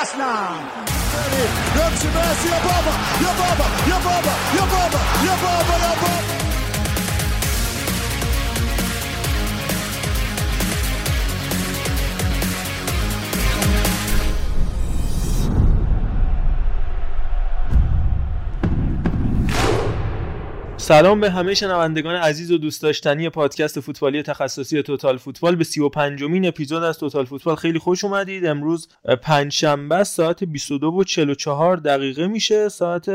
pass now. Look, Sebastian Yababa, Yababa, Yababa, Yababa, Yababa, Yababa. سلام به همه شنوندگان عزیز و دوست داشتنی پادکست فوتبالی تخصصی توتال فوتبال. به 35 مین اپیزود از توتال فوتبال خیلی خوش اومدید. امروز پنج شنبه ساعت 22 و 44 دقیقه میشه. ساعت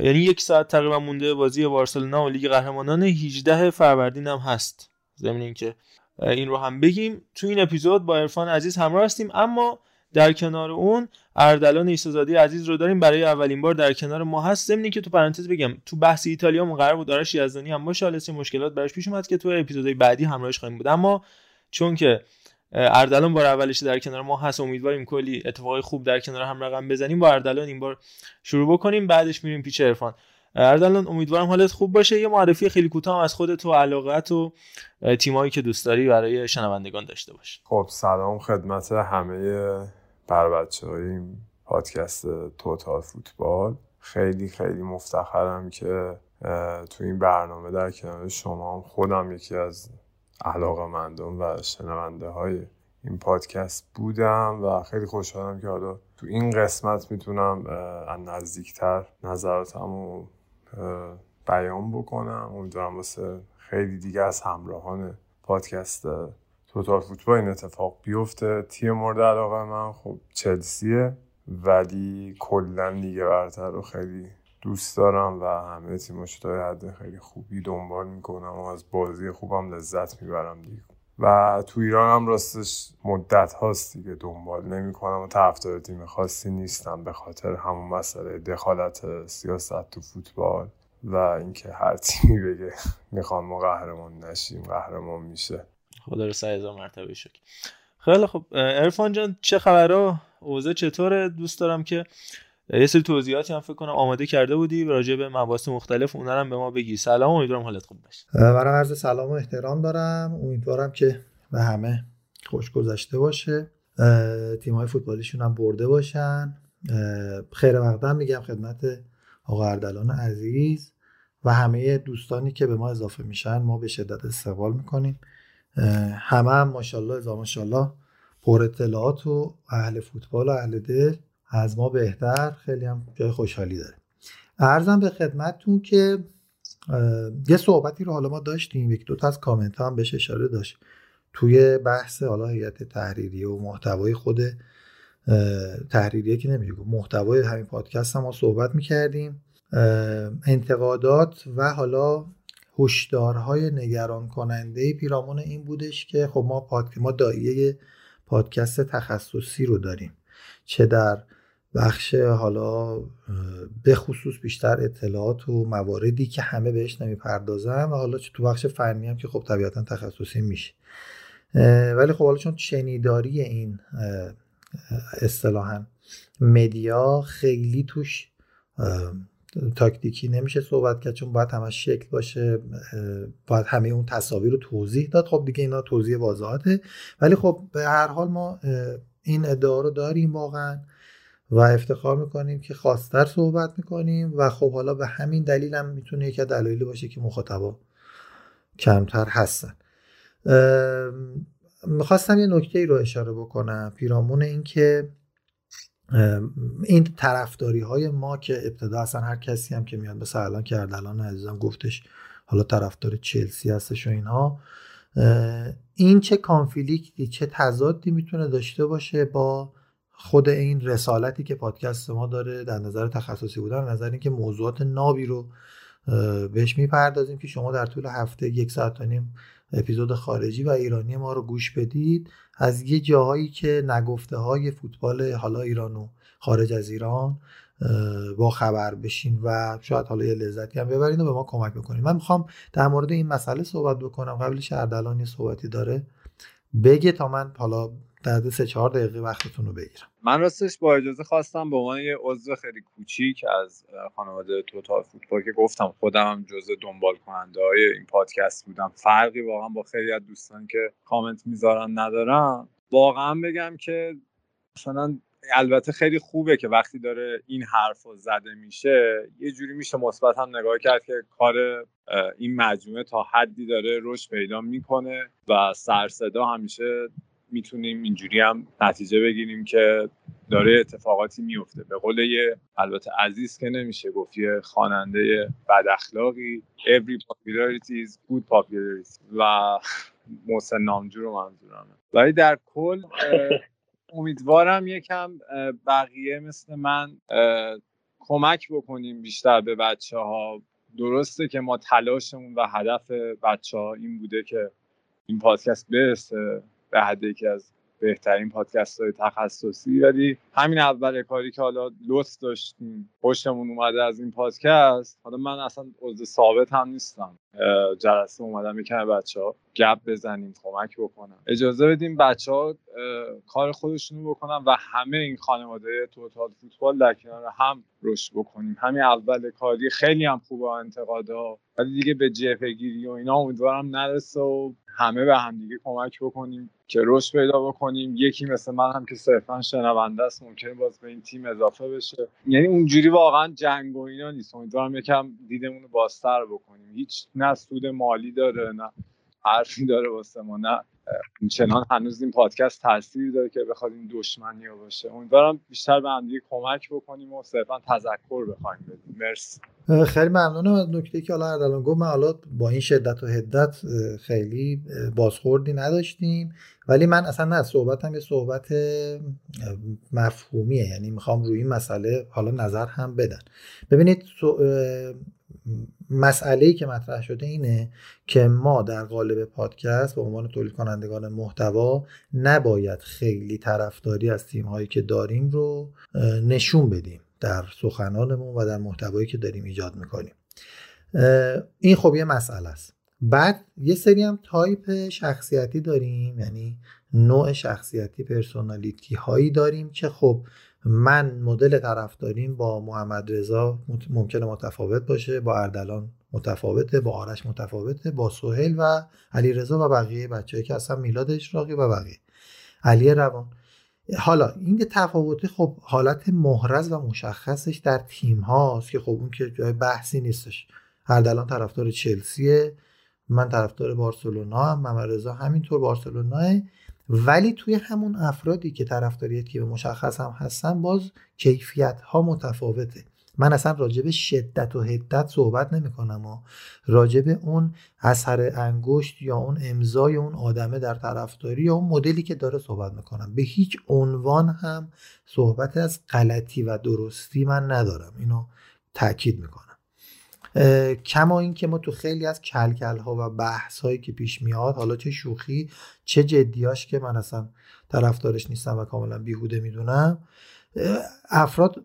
یعنی یک ساعت تقریبا مونده بازی بارسلونا و لیگ قهرمانان 18 فروردین هم هست. ضمن اینکه این رو هم بگیم. تو این اپیزود با عرفان عزیز همراه هستیم اما در کنار اون اردلان ایسازادی عزیز رو داریم. برای اولین بار در کنار ما هست. ضمنی که تو پرانتز بگم تو بحث ایتالیا قرار بود آرش یزدانی هم باشه. حالا مشکلات براش پیش اومد که تو اپیزودهای بعدی همراهش خواهیم بود. اما چون که اردلان بار اولش در کنار ما هست امیدواریم کلی اتفاقای خوب در کنار هم رقم بزنیم. با اردلان این بار شروع بکنیم بعدش میریم پیچ عرفان. اردلان امیدوارم حالت خوب باشه. یه معرفی خیلی کوتاه از خودت و علاقت و تیمایی که دوست داری برای شنوندگان داشته باش. خب سلام خدمت همه بر بچه های این پادکست توتال فوتبال. خیلی خیلی مفتخرم که تو این برنامه در کنار شما هم خودم یکی از علاقه مندم و شنونده های این پادکست بودم و خیلی خوشحالم که حالا تو این قسمت می‌تونم از نزدیکتر نظراتم رو بیان بکنم. امیدوارم واسه خیلی دیگه از همراهان پادکست توتال فوتبال این اتفاق بیفته. تیم مورد علاقه من خب چلسیه ولی کلا لیگ برتر رو خیلی دوست دارم و همه تیماش تا حد خیلی خوبی دنبال می‌کنم و از بازی خوبم لذت می‌برم دیگه. و تو ایران هم راستش مدت هاست دیگه دنبال نمی‌کنم و طرفدار تیم خاصی نیستم به خاطر همون مسئله دخالت سیاست تو فوتبال و اینکه هر تیمی بگه می‌خوام ما قهرمان نشیم قهرمان میشه. خدا رو سه هزار مرتبه شکر. خیلی خب ارفان جان چه خبرها؟ اوضاع چطوره؟ دوست دارم که یه سری توضیحاتی هم فکر کنم آماده کرده بودی راجع به مباحث مختلف اونها هم به ما بگی. سلام امیدوارم حالت خوب باشه. برای عرض سلام و احترام دارم. امیدوارم که به همه خوش گذشته باشه. تیم های فوتبالیشون هم برده باشن. خیر مقدم میگم خدمت آقا اردلان عزیز و همه دوستانی که به ما اضافه میشن. ما به شدت استقبال می‌کنیم. همه هم ماشاءالله ازا ماشاءالله. پر اطلاعات و اهل فوتبال و اهل دل از ما بهتر. خیلی هم جای خوشحالی داره. ارزم به خدمتتون که یه صحبتی رو حالا ما داشتیم. یک دو تا از کامنت هم بهش اشاره داشت. توی بحث حالا هیئت تحریریه و محتوای خود تحریریه که نمیشه محتوای همین پادکست هم ما صحبت می‌کردیم. انتقادات و حالا هشدارهای نگران کننده پیرامون این بودش که خب ما پاد... ما دایره پادکست تخصصی رو داریم چه در بخش حالا به خصوص بیشتر اطلاعات و مواردی که همه بهش نمی‌پردازن و حالا تو بخش فنی هم که خب طبیعتا تخصصی میشه. ولی خب حالا چون شنیداری این اصطلاحا مدیا خیلی توش تاکتیکی نمیشه صحبت کرد چون باید همش شکل باشه باید همه اون تصاویر رو توضیح داد. خب دیگه اینا توضیح واضحاته. ولی خب به هر حال ما این ادعا رو داریم واقعا و افتخار می‌کنیم که خواستر صحبت می‌کنیم و خب حالا به همین دلیل هم می‌تونه یکی دلایلی باشه که مخاطبا کمتر هستن. می‌خواستم یه نکته ای رو اشاره بکنم. پیرامون این که این طرفداری های ما که ابتدا اصلا هر کسی هم که میاد به الان که عزیزم گفتش حالا طرفدار چلسی هستش و اینها این چه کانفلیکتی چه تضادی می‌تونه داشته باشه با خود این رسالتی که پادکست ما داره در نظر تخصصی بودن نظر اینکه موضوعات نابی رو بهش می‌پردازیم که شما در طول هفته یک ساعت و نیم اپیزود خارجی و ایرانی ما رو گوش بدید از یه جاهایی که نگفته های فوتبال حالا ایران و خارج از ایران با خبر بشین و شاید حالا یه لذتی هم ببرین و به ما کمک بکنین. من می‌خوام در مورد این مسئله صحبت بکنم. قبلش اردلان یه صحبتی داره. بگه تا من حالا در سه چهار دقیقه وقتتون رو بگیرم. من راستش با اجازه خواستم به عنوان یه عضو خیلی کوچیک از خانواده توتال فوتبال که گفتم خودم هم جزء دنبال کننده های این پادکست بودم. فرقی واقعا با خیلی از دوستان که کامنت می‌ذارن ندارم. واقعا بگم که مثلا البته خیلی خوبه که وقتی داره این حرف زده میشه یه جوری میشه مثبت هم نگاه کرد که کار این مجموعه تا حدی داره رشد پیدا می‌کنه و سرصدا همیشه می‌تونیم اینجوری هم نتیجه بگیریم که داره اتفاقاتی میفته به قول یه البته عزیز که نمیشه گفت یه خواننده بد اخلاقی. Every popularity is good popularity. و محسن نامجو رو منظورمه. ولی در کل امیدوارم یکم بقیه مثل من کمک بکنیم بیشتر به بچه ها درسته که ما تلاشمون و هدف بچه ها این بوده که این پادکست برسه. به حد یکی از بهترین پادکست های تخصصی. ولی همین اول کاری که حالا لطف داشتیم پشتمون اومده از این پادکست حالا من اصلا عضو ثابت هم نیستم. جلسه اومدم یکم بچه ها گپ بزنیم کمک بکنم. اجازه بدیم بچه ها کار خودشونو بکنن و همه این خانواده توتال فوتبال در کنار هم رشد بکنیم. همین اول کاری خیلی هم خوبه انتقادا. ولی دیگه به جبهه گیری و اینا امیدوارم نرسه و همه به هم دیگه کمک بکنیم که رشد پیدا بکنیم. یکی مثل من هم که صرفا شنونده است ممکنه باز به این تیم اضافه بشه. یعنی اونجوری واقعا جنگ و اینا نیست. امیدوارم یکم دیدمون رو بازتر بکنیم. هیچ نه سود مالی داره نه حرفی داره واسه ما نه چنان هنوز این پادکست تاثیر داره که بخواد این دشمنی باشه. امیدوارم بیشتر به هم کمک بکنیم و صرفا تذکر بخوایم بدیم. مرسی. خیلی ممنونم از نکته که حالا اردلان گفت. من حالا با این شدت و حدت خیلی بازخوردی نداشتیم. ولی من اصلا نه صحبتم یه صحبت مفهومیه. یعنی می‌خوام روی این مسئله حالا نظر هم بدن. ببینید مسئله که مطرح شده اینه که ما در قالب پادکست به عنوان تولید کنندگان محتوا نباید خیلی طرفداری از تیم هایی که داریم رو نشون بدیم در سخنانمون و در محتوایی که داریم ایجاد می‌کنیم. این خب یه مسئله است. بعد یه سری هم تایپ شخصیتی داریم یعنی نوع شخصیتی personality هایی داریم که خب من مدل طرفداریم با محمد رضا ممکنه متفاوت باشه با اردلان متفاوته با آرش متفاوته با سهیل و علی رضا و بقیه بچه‌ای که اصلا میلاد اشراقی و بقیه. علی روان. حالا این تفاوتی خب حالت محرز و مشخصش در تیم هاست که خب اون که جای بحثی نیستش. اردلان طرفدار چلسیه من طرفدار بارسلونا هم محمد رضا همینطور بارسلوناه. ولی توی همون افرادی که طرفداری تیم مشخص هم هستن باز کیفیت ها متفاوته. من اصلا راجب شدت و حدت صحبت نمی کنم و راجب اون اثر انگشت یا اون امضای اون آدمه در طرفداری یا اون مدلی که داره صحبت می‌کنم. به هیچ عنوان هم صحبت از غلطی و درستی من ندارم. اینو تاکید می‌کنم. کما اینکه ما تو خیلی از کلکل ها و بحث هایی که پیش میاد حالا چه شوخی چه جدیاش که من اصلا طرفدارش نیستم و کاملا بیهوده می‌دونم افراد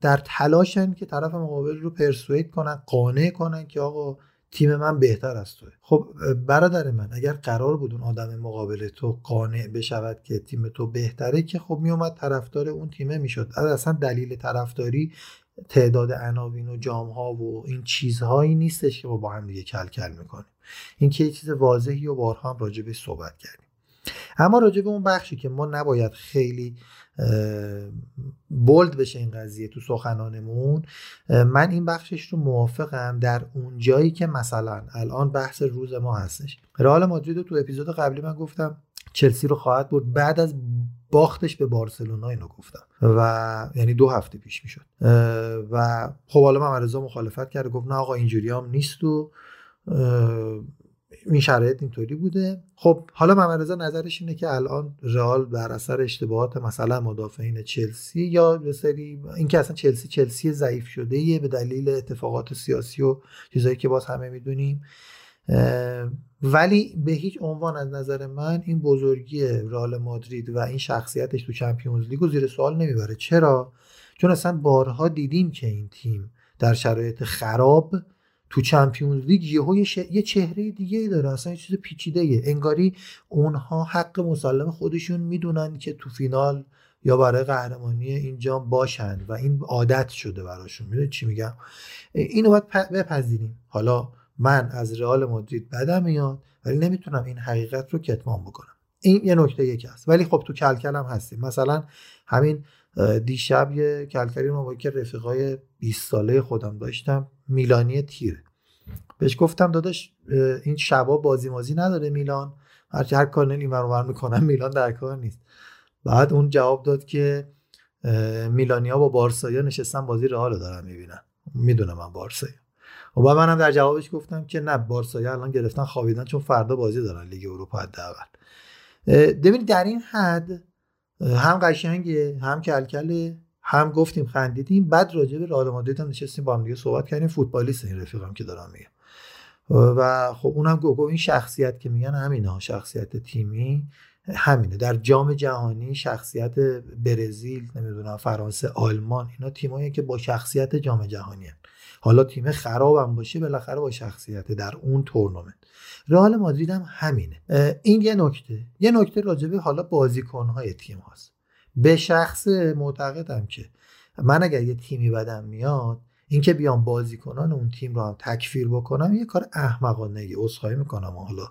در تلاشن که طرف مقابل رو پرسوید کنن قانع کنن که آقا تیم من بهتر از توه. خب برادر من اگر قرار بود اون آدم مقابل تو قانع بشود که تیم تو بهتره که خب میومد طرفدار اون تیمه می‌شد. اصلا دلیل طرفداری تعداد عناوین و جام ها و این چیزهایی نیستش که ما با هم دیگه کل کل می‌کنیم. این که یه چیز واضحی و بارها هم راجع صحبت کردیم. اما راجع به اون بخشی که ما نباید خیلی بولد بشه این قضیه تو سخنانمون من این بخشش رو موافقم در اون جایی که مثلا الان بحث روز ما هستش. رئال مادرید تو اپیزود قبلی من گفتم چلسی رو خواهد برد. بعد از باختش به بارسلونا اینو گفتم. و یعنی دو هفته پیش می‌شد. و خب حالا من مخالفت کرد گفت نه آقا اینجوری هم نیست و این شرایط اینطوری بوده. خب حالا محمد نظرش اینه که الان رئال بر اثر اشتباهات مثلا مدافعین چلسی یا به سری اینکه اصلا چلسی چلسی ضعیف شده یه به دلیل اتفاقات سیاسی و چیزایی که باز همه می‌دونیم. ولی به هیچ عنوان از نظر من این بزرگی رئال مادرید و این شخصیتش تو چمپیونز لیگ زیر سوال نمی‌بره. چرا؟ چون اصلا بارها دیدیم که این تیم در شرایط خراب تو چمپیونز لیگ یهو یه, چهره دیگه داره اصلا یه چیز پیچیده ایه. انگاری اونها حق مسلم خودشون می‌دونن که تو فینال یا برای قهرمانی اینجا باشن و این عادت شده براشون. می‌دونید چی میگم؟ اینو باید بپذیریم. حالا من از رئال مادرید بدم میاد ولی نمی‌تونم این حقیقت رو کتمان بکنم. این یه نکته یکی است. ولی خب تو کلکل هم هستیم. مثلا همین دیشب یه کلکلی ما با که رفیقای 20 ساله خودم داشتم میلانی تیره. بهش گفتم داداش این شبا بازی مازی نداره میلان. هر هر کار این ور می‌کنم میلان در کار نیست. بعد اون جواب داد که میلانیا با بارسایا نشستن بازی رئال دارن می‌بینن. می‌دونم من بارسایا و بعد منم در جوابش گفتم که نه بارسایا الان گرفتن خوابیدن چون فردا بازی دارن لیگ اروپا حداقل. ببینید در این حد هم قشنگه هم کلکله هم گفتیم خندیدیم. بعد راجع به رئال مادرید هم نشستیم با هم دیگه صحبت کردیم. فوتبالیست این رفیقم که دارم میگم. و خب اونم گفت این شخصیت که میگن همینه شخصیت تیمی همینه. در جام جهانی شخصیت برزیل نمی‌دونم فرانسه آلمان اینا تیمایی که با شخصیت جام جهانی هن. حالا تیم خرابم باشه بالاخره با شخصیت در اون تورنمنت. رئال مادرید هم همینه. این یه نکته. یه نکته راجبه حالا بازیکنهای تیم هاست. به شخص معتقدم که من اگر یه تیمی بدم میاد اینکه بیام بازیکنان اون تیم رو هم تکفیر بکنم یه کار احمقانه ای عذرخواهی می‌کنم. حالا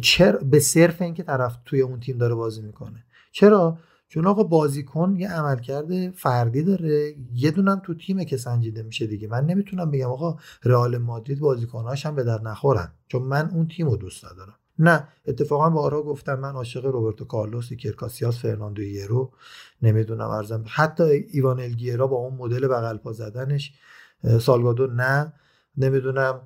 چرا؟ به صرف اینکه طرف توی اون تیم داره بازی می‌کنه. چرا؟ چون آقا بازیکن یه عملکرد فردی داره یه دونم تو تیمه که سنجیده میشه دیگه. من نمی‌تونم بگم آقا رئال مادرید بازیکناش هم به در نخورن چون من اون تیم رو دوست ندارم. نه اتفاقا بارها گفتم من عاشق روبرتو کارلوس کرکاسیاس فرناندو یرو نمی‌دونم ارزم. حتی ایوان الگیرا با اون مدل بغل پا زدنش سالگادو نه. نمی‌دونم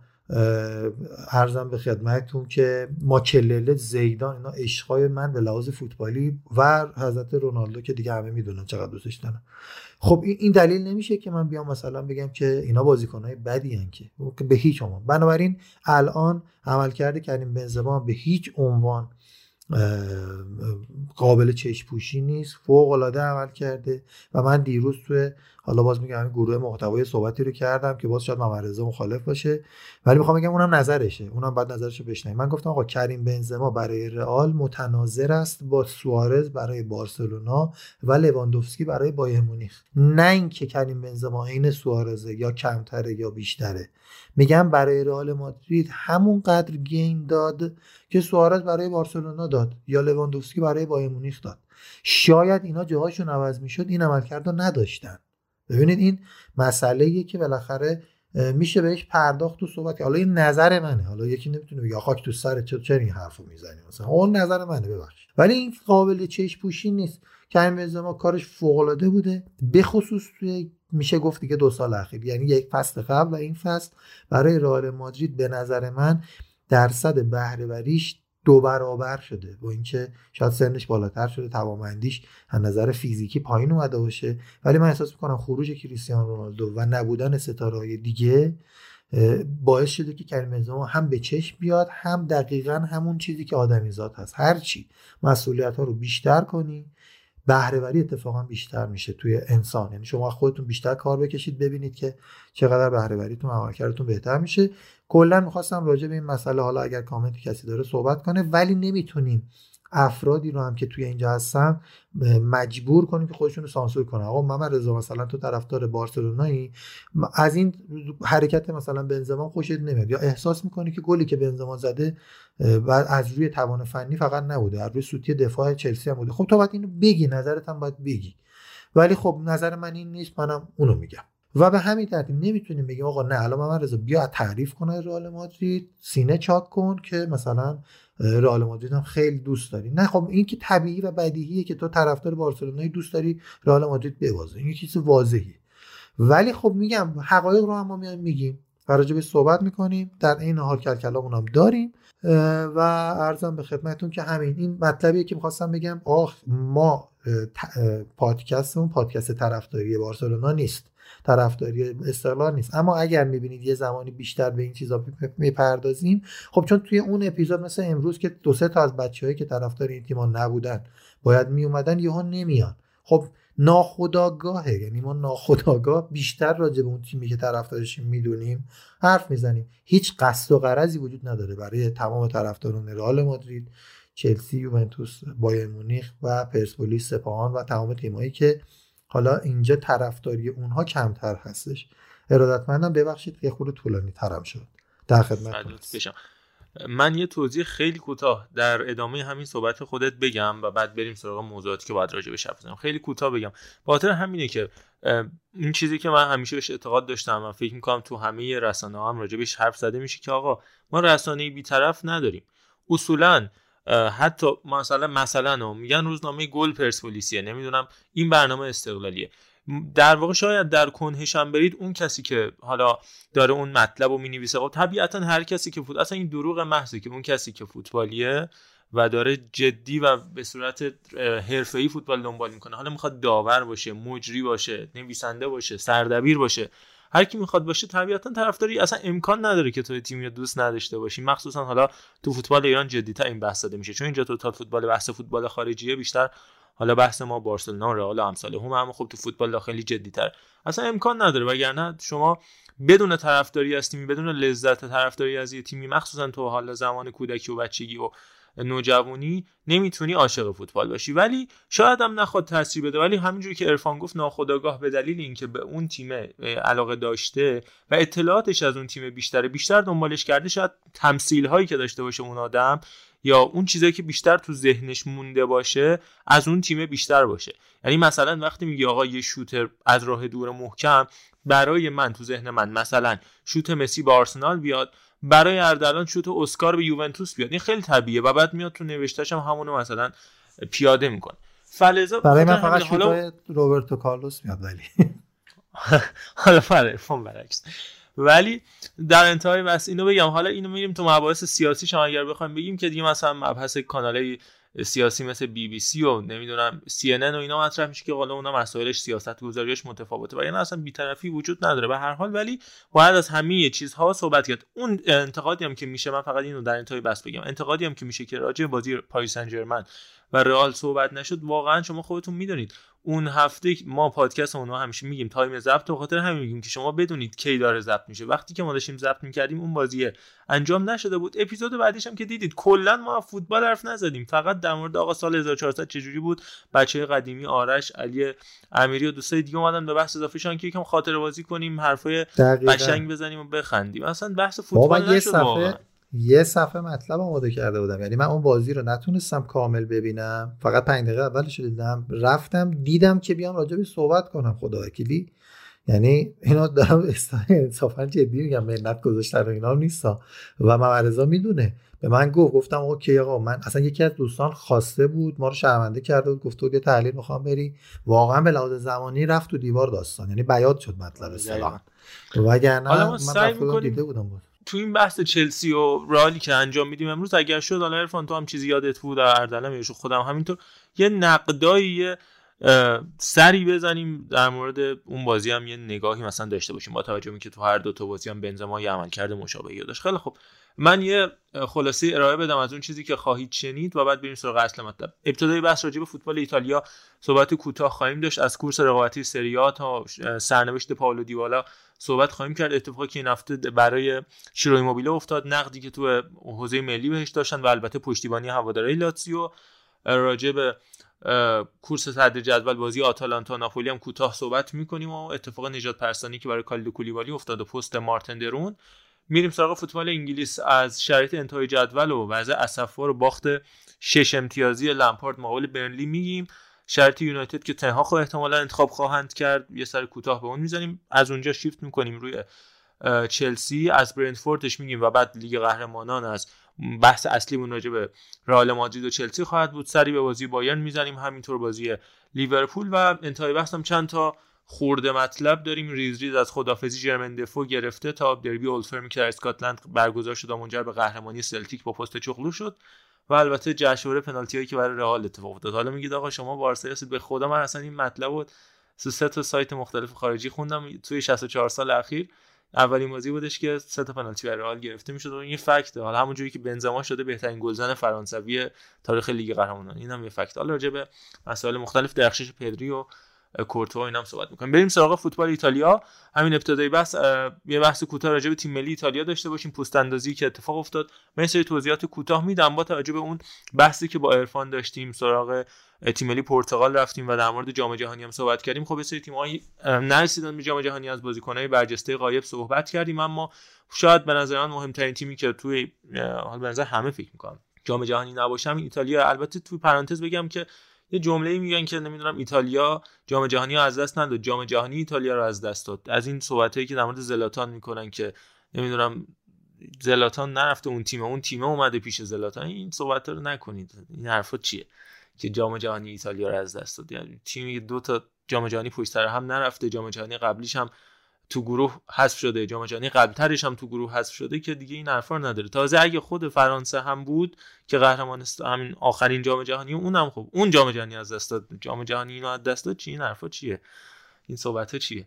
ارزم به خدمتتون که ماکلله زیدان اینا عشقای من به لحاظ فوتبالی و حضرت رونالدو که دیگه همه می‌دونن چقدر دوستش دارم خب این دلیل نمیشه که من بیام مثلا بگم که اینا بازیکنهای بدی هن که به هیچ عنوان. بنابراین الان عملکرد کردیم بنزما به هیچ عنوان قابل چشم پوشی نیست. فوق العاده عمل کرده و من دیروز توی حالا باز میگم این گروه محتوای صحبتی رو کردم که باز شاید محمد مخالف باشه. ولی می‌خوام بگم اونم نظرشه. اونم بعد نظرشو بشنویم. من گفتم آقا کریم بنزما برای رئال متناظر است با سوارز برای بارسلونا و لواندوفسکی برای بایر مونیخ. نه اینکه کریم بنزما عین سوارزه یا کمتره یا بیشتره. میگم برای رئال مادرید همون قدر gain داد که سوارز برای بارسلونا داد یا لواندوفسکی برای بایر مونیخ داد. شاید اینا جاهاشون عوض می‌شد این عملکرد رو نداشتن. ببینید این مسئله که بالاخره میشه بهش پرداخت و صحبت. حالا این نظر منه. حالا یکی نمی‌تونه بگه خاک تو سر چرا چرا این حرفو می‌زنی؟ مثلا اون نظر منه ببخش ولی این قابل چش پوشی نیست. کریم بنزما کارش فوق العاده بوده. به خصوص توی میشه گفت دیگه دو سال اخیر. یعنی یک فصل قبل و این فصل. برای رئال مادرید به نظر من درصد بهرهوریش دو برابر شده. با اینکه شاید سنش بالاتر شده توانمندیش از نظر فیزیکی پایین اومده باشه. ولی من احساس می‌کنم خروج کریستیانو رونالدو و نبودن ستاره دیگه باعث شده که کریم بنزما هم به چشم بیاد هم دقیقا همون چیزی که آدمیزاد هست. هر چی. مسئولیت ها رو بیشتر کنی. بهرهوری اتفاقا بیشتر میشه توی انسان. یعنی شما خودتون بیشتر کار بکشید ببینید که چقدر بهرهوریتون عملکردتون بهتر میشه. کلا می‌خواستم راجع به این مسئله حالا اگر کامنتی کسی داره صحبت کنه ولی نمی‌تونیم افرادی رو هم که توی اینجا هستن مجبور کنیم که خودشون رو سانسور کنن. آقا محمد رضا مثلا تو طرفدار بارسلونایی؟ از این حرکت مثلا بنزما خوشت نمیاد. یا احساس می‌کنی که گلی که بنزما زده بعد از روی توان فنی فقط نبوده از روی سوتی دفاع چلسی هم بوده. خب تو باید اینو بگی نظرت هم باید بگی. ولی خب نظر من این نیست منم اونو میگم. و به همین ترتیب نمی‌تونیم بگیم آقا نه الان محمد رضا بیا تعریف کنه رئال مادرید سینه چاک کن که مثلا رئال مادرید هم خیلی دوست داری. نه خب این که طبیعی و بدیهیه که تو طرفدار بارسلونایی دوست داری رئال مادرید ببازه. این چیز واضحی ولی خب میگم حقایق رو هم ما میایم میگیم. و راجع صحبت می‌کنیم. در این حال کلکلامون هم داریم. و ارزم به خدمتتون که همین این مطلبیه که می‌خواستم بگم آخ ما پادکستمون پادکست طرفداری بارسلونا نیست. طرفداری استقلال نیست. اما اگر می‌بینید یه زمانی بیشتر به این چیزا می‌پردازیم خب چون توی اون اپیزود مثل امروز که دو سه تا از بچههایی که طرفدار این تیما نبودن باید میومدن یهو نمیان. خب ناخداگاهه یعنی ما ناخداگاه بیشتر راجع به اون تیمی که طرفدارشیم می‌دونیم حرف می‌زنیم. هیچ قصد و غرضی وجود نداره برای تمام طرفداران رئال مادرید چلسی یوونتوس بایر مونیخ و پرسپولیس سپاهان و تمام تیمایی که حالا اینجا طرفداری اونها کمتر هستش. ارادتمندم ببخشید که خود طولانی ترم شد. در خدمت من یه توضیح خیلی کوتاه در ادامه همین صحبت خودت بگم و بعد بریم سراغ موضوعاتی که باید راجع بهش حرف خیلی کوتاه بگم. خاطر همینه که این چیزی که من همیشه بهش اعتقاد داشتم و فکر می‌کنم تو همه رسانه هم راجع بهش حرف زده میشه که آقا ما رسانه بیطرف نداریم. اصولا حتی مثلا مثلا میگن روزنامه گل پرسپولیسیه نمی‌دونم این برنامه استقلالیه. در واقع شاید در کنهش هم برید اون کسی که حالا داره اون مطلب رو می‌نویسه خب طبیعتا هر کسی که فوت اصلا این دروغ محضه که اون کسی که فوتبالیه و داره جدی و به صورت حرفه‌ای فوتبال دنبال می‌کنه. حالا می‌خواد داور باشه مجری باشه نویسنده باشه سردبیر باشه هر کی می‌خواد باشه طبیعتا طرفداری اصلا امکان نداره که تو تیمی دوست نداشته باشی. مخصوصا حالا تو فوتبال ایران جدیتر این بحث داده میشه. چون اینجا توتال فوتبال بحث فوتبال خارجیه بیشتر حالا بحث ما بارسلونا و رئال امثال هم اما خب تو فوتبال داخلی جدیتر اصلا امکان نداره. وگرنه شما بدون طرفداری از تیمی بدون لذت طرفداری از یه تیمی مخصوصا تو حالا زمان کودکی و بچگی و نوجوانی نمی‌تونی عاشق فوتبال باشی. ولی شاید هم نخواد تاثیر بده. ولی همینجوری که ارفان گفت ناخداگاه به دلیل اینکه به اون تیم علاقه داشته و اطلاعاتش از اون تیم بیشتره بیشتر دنبالش کرده شاید تمثیل هایی که داشته باشه اون آدم یا اون چیزایی که بیشتر تو ذهنش مونده باشه از اون تیم بیشتر باشه. یعنی مثلا وقتی میگی آقا یه شوتر از راه دور محکم برای من تو ذهن من مثلا شوت مسی به آرسنال بیاد برای اردلان شوت اسکار به یوونتوس بیاد. این خیلی طبیعیه و بعد میاد تو نوشتهش هم همونو مثلا پیاده می‌کنه. فلزا برای من فقط حالا... روبرتو کارلوس میاد ولی. حالا فرق برعکس. ولی در انتهای بس اینو بگم حالا اینو میریم تو مباحث سیاسی شما اگر بخوایم بگیم که دیگه مثلا مبحث کانال سیاسی مثل بی بی سی و نمی‌دونم سی ان و اینا مطرح میشه که حالا اونا مسائلش سیاست گذاریش متفاوته. و یعنی اصلا بیطرفی وجود نداره. به هر حال ولی باید از همه چیزها صحبت کرد. اون انتقادی هم که میشه من فقط اینو در انتهای بحث بگم. انتقادی هم که میشه که راجع بازی پاریس سن و رئال صحبت نشد واقعا شما خودتون می‌دونید. اون هفته ما پادکست اونها همیشه میگیم time ضبط و خاطر همین میگیم که شما بدونید کی داره ضبط میشه. وقتی که ما داشتیم ضبط می‌کردیم اون بازی انجام نشده بود. اپیزود بعدیش هم که دیدید کلا ما فوتبال حرف نزدیم. فقط در مورد آقا سال 1400 چجوری بود؟ بچه قدیمی آرش علی امیری و دوستای دیگه اومدن به بحث اضافه شان که یکم خاطره بازی کنیم حرفای قشنگ بزنیم و بخندیم. اصلا بحث فوتبال نشد یه صفحه مطلب آماده کرده بودم. یعنی من اون بازی رو نتونستم کامل ببینم. فقط پنج دقیقه اولش دیدم. رفتم دیدم که بیام راجع به صحبت کنم. خدا وکیلی. یعنی اینو دارم انصافا جدی میگم. منت گذاشتن و اینا نیستا. و مورزا می‌دونه. به من گفت گفتم اوکی آقا من اصلا یکی از دوستان خواسته بود. ما رو شرمنده کرده بود. گفت یه تحلیل می‌خوام بری. واقعا به لحاظ زمانی رفت تو دیوار داستان. یعنی بیاد شد مطلب اصطلاحا وگرنه من دیده بودم. بود تو این بحث چلسی و رالی که انجام میدیم امروز اگر شد حالا عرفان تو هم چیزی یادت بود؟ اردلم یا خودم همینطور. یه نقدایی سری بزنیم در مورد اون بازی هم یه نگاهی مثلا داشته باشیم با توجه به که تو هر دو تا بازی هم بنزما یه عمل کرده مشابهی داشت. خیلی خب من یه خلاصه ارائه بدم از اون چیزی که خواهید شنید و بعد بریم سراغ اصل مطلب. ابتدای بحث راجع به فوتبال ایتالیا صحبت کوتاه خواهیم داشت. از کورس رقابتی سری تا سرنوشت پاولو دیوالا صحبت خواهیم کرد. اتفاقی که این هفته برای شیروی موبیله افتاد نقدی که تو حوزه ملی بهش داشتن و البته پشتیبانی هواداری لاتسیو راجع به کورس صدر جدول بازی آتالانتا ناپولی هم کوتاه صحبت می‌کنیم و اتفاق نجات پرستانی که برای کالدو کولیبالی افتاد و پست مارتن درون. میریم سراغ فوتبال انگلیس. از شرایط انتهای جدول و وضع اسفبار و باخت شش امتیازی لمپارد مقابل برنلی میگیم. شرط یونایتد که تنها خود احتمالا انتخاب خواهند کرد. یه سر کوتاه به اون می‌زنیم. از اونجا شیفت می‌کنیم روی چلسی. از برنتفوردش میگیم و بعد لیگ قهرمانان از بحث اصلیمون راجع به رئال مادرید و چلسی خواهد بود. سری به بازی بایرن می‌زنیم. همینطور بازی لیورپول و انتهای بحثم چند تا خرده مطلب داریم. ریز ریز از خداحافظی جرمین دفو گرفته تا دربی اولدفرمی که در اسکاتلند برگزار شد و منجر به قهرمانی سلتیک با پستکوغلو شد و البته جشنواره پنالتی هایی که برای رئال اتفاق افتاد. حالا میگید آقا شما بارسا هستید به خدا؟ من اصلا این مطلب رو سه تا سایت مختلف خارجی خوندم. توی 64 سال اخیر اولین بازی بودش که سه تا پنالتی برای رئال گرفته می‌شد و این فکت حالا همونجوری که بنزما شده بهترین گلزن فرانسوی تاریخ لیگ قهرمانان. اینم یه فکت. حالا راجع به مسائل مختلف درخشش پدری و کورتو اینم صحبت می‌کنیم. بریم سراغ فوتبال ایتالیا. همین ابتدای بحث یه بحث کوتاه راجع به تیم ملی ایتالیا داشته باشیم. پست اندازی که اتفاق افتاد. من سری توضیحات کوتاه میدم با توجه به اون بحثی که با عرفان داشتیم سراغ تیم ملی پرتغال رفتیم و در مورد جام جهانی هم صحبت کردیم. خب سری تیم‌های نرسیدن به جام جهانی از بازیکن‌های برجسته غایب صحبت کردیم. اما شاید به نظر من مهمترین تیمی که توی حال به نظر همه فکر می‌کنم جام جهانی نباشم ایتالیا. البته توی پرانتز بگم که یه جمله میگن که نمی‌دونم ایتالیا جام جهانی از دست نداد. جام جهانی ایتالیا رو از دست داد. از این صحبتایی که در مورد زلاتان می‌کنن که نمی‌دونم زلاتان نرفته اون تیم اون تیم اومده پیش زلاتان. این صحبت رو نکنید. این حرفا چیه که جام جهانی ایتالیا رو از دست داد؟ یعنی تیمی دو تا جام جهانی پشت سر هم نرفته جام جهانی قبلیش هم تو گروه حذف شده. جام جهانی قبلترش هم تو گروه حذف شده که دیگه این حرفا نداره. تازه اگه خود فرانسه هم بود که قهرمان همین آخرین جام جهانی اونم خب اون جام جهانی از دست داد. جام جهانی اینو از دست داد چی؟ این حرفا چیه؟ این صحبت چیه؟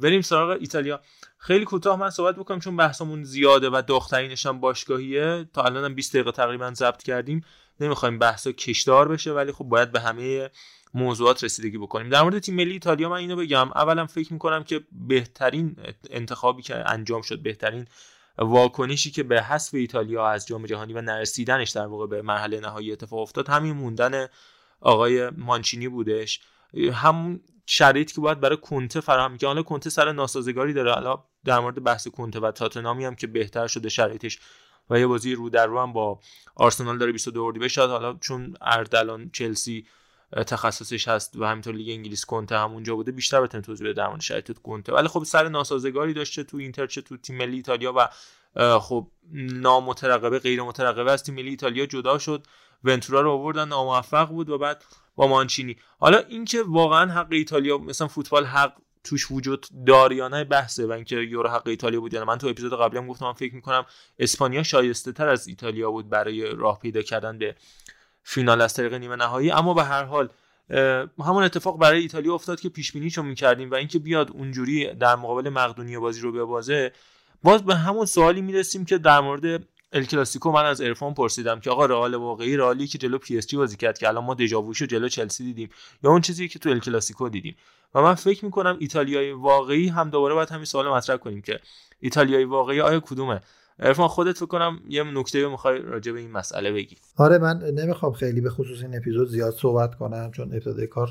بریم سراغ ایتالیا. خیلی کوتاه من صحبت بکنم چون بحثمون زیاده و داغترینش هم باشگاهیه. تا الان هم 20 دقیقه تقریبا ضبط کردیم. نمی‌خوایم بحثا کشدار بشه ولی خب باید به همه موضوعات رسیدگی بکنیم. در مورد تیم ملی ایتالیا من اینو بگم. اولا فکر می‌کنم که بهترین انتخابی که انجام شد بهترین واکنشی که به حذف ایتالیا از جام جهانی و نرسیدنش در واقع به مرحله نهایی اتفاق افتاد همین موندن آقای مانچینی بودش. همون شرایطی که باید برای کنته فراهم که حالا کنته سر ناسازگاری داره. حالا در مورد بحث کنته و تاتنامی هم که بهتر شده شرایطش و یه بازی رو در رو هم با آرسنال داره 22 اردیبهشت. حالا چون اردلان چلسی تخصصش هست و همینطور لیگ انگلیس کنته همونجا بوده بیشتر بتونه توضیح بده در مورد شرایط کنته. ولی خب سر ناسازگاری داشته تو اینتر چه تو تیم ملی ایتالیا و خب نامترقبه غیر مترقبه از تیم ملی ایتالیا جدا شد. ونتورا رو آوردن ناموفق بود و بعد با مانچینی. حالا اینکه واقعا حق ایتالیا مثلا فوتبال حق توش وجود داره یا نه بحثه و اینکه یورو حق ایتالیا بود یا من تو اپیزود قبلی هم گفتم من فکر می‌کنم اسپانیا شایسته تر از ایتالیا بود برای راه پیدا کردن به فینال از طریق نیمه نهایی. اما به هر حال همون اتفاق برای ایتالیا افتاد که پیش بینیشو می‌کردیم و اینکه بیاد اونجوری در مقابل مقدونیه بازی رو ببازه باز به همون سوالی می‌رسیم که در مورد ال کلاسیکو من از عرفان پرسیدم که آقا رئال واقعی رئالی که جلو پی اس جی بازی کرد که الان ما دژاووشو جلو چلسی دیدیم یا اون چیزی که تو ال کلاسیکو دیدیم. و من فکر می‌کنم ایتالیایی واقعی هم دوباره باید همین سوال مطرح کنیم که ایتالیایی واقعی آیا کدومه؟ عرفان خودت فکر کنم یه نکته می‌خوای راجع به این مسئله بگی. آره من نمی‌خوام خیلی به خصوص این اپیزود زیاد صحبت کنم چون ابتدای کار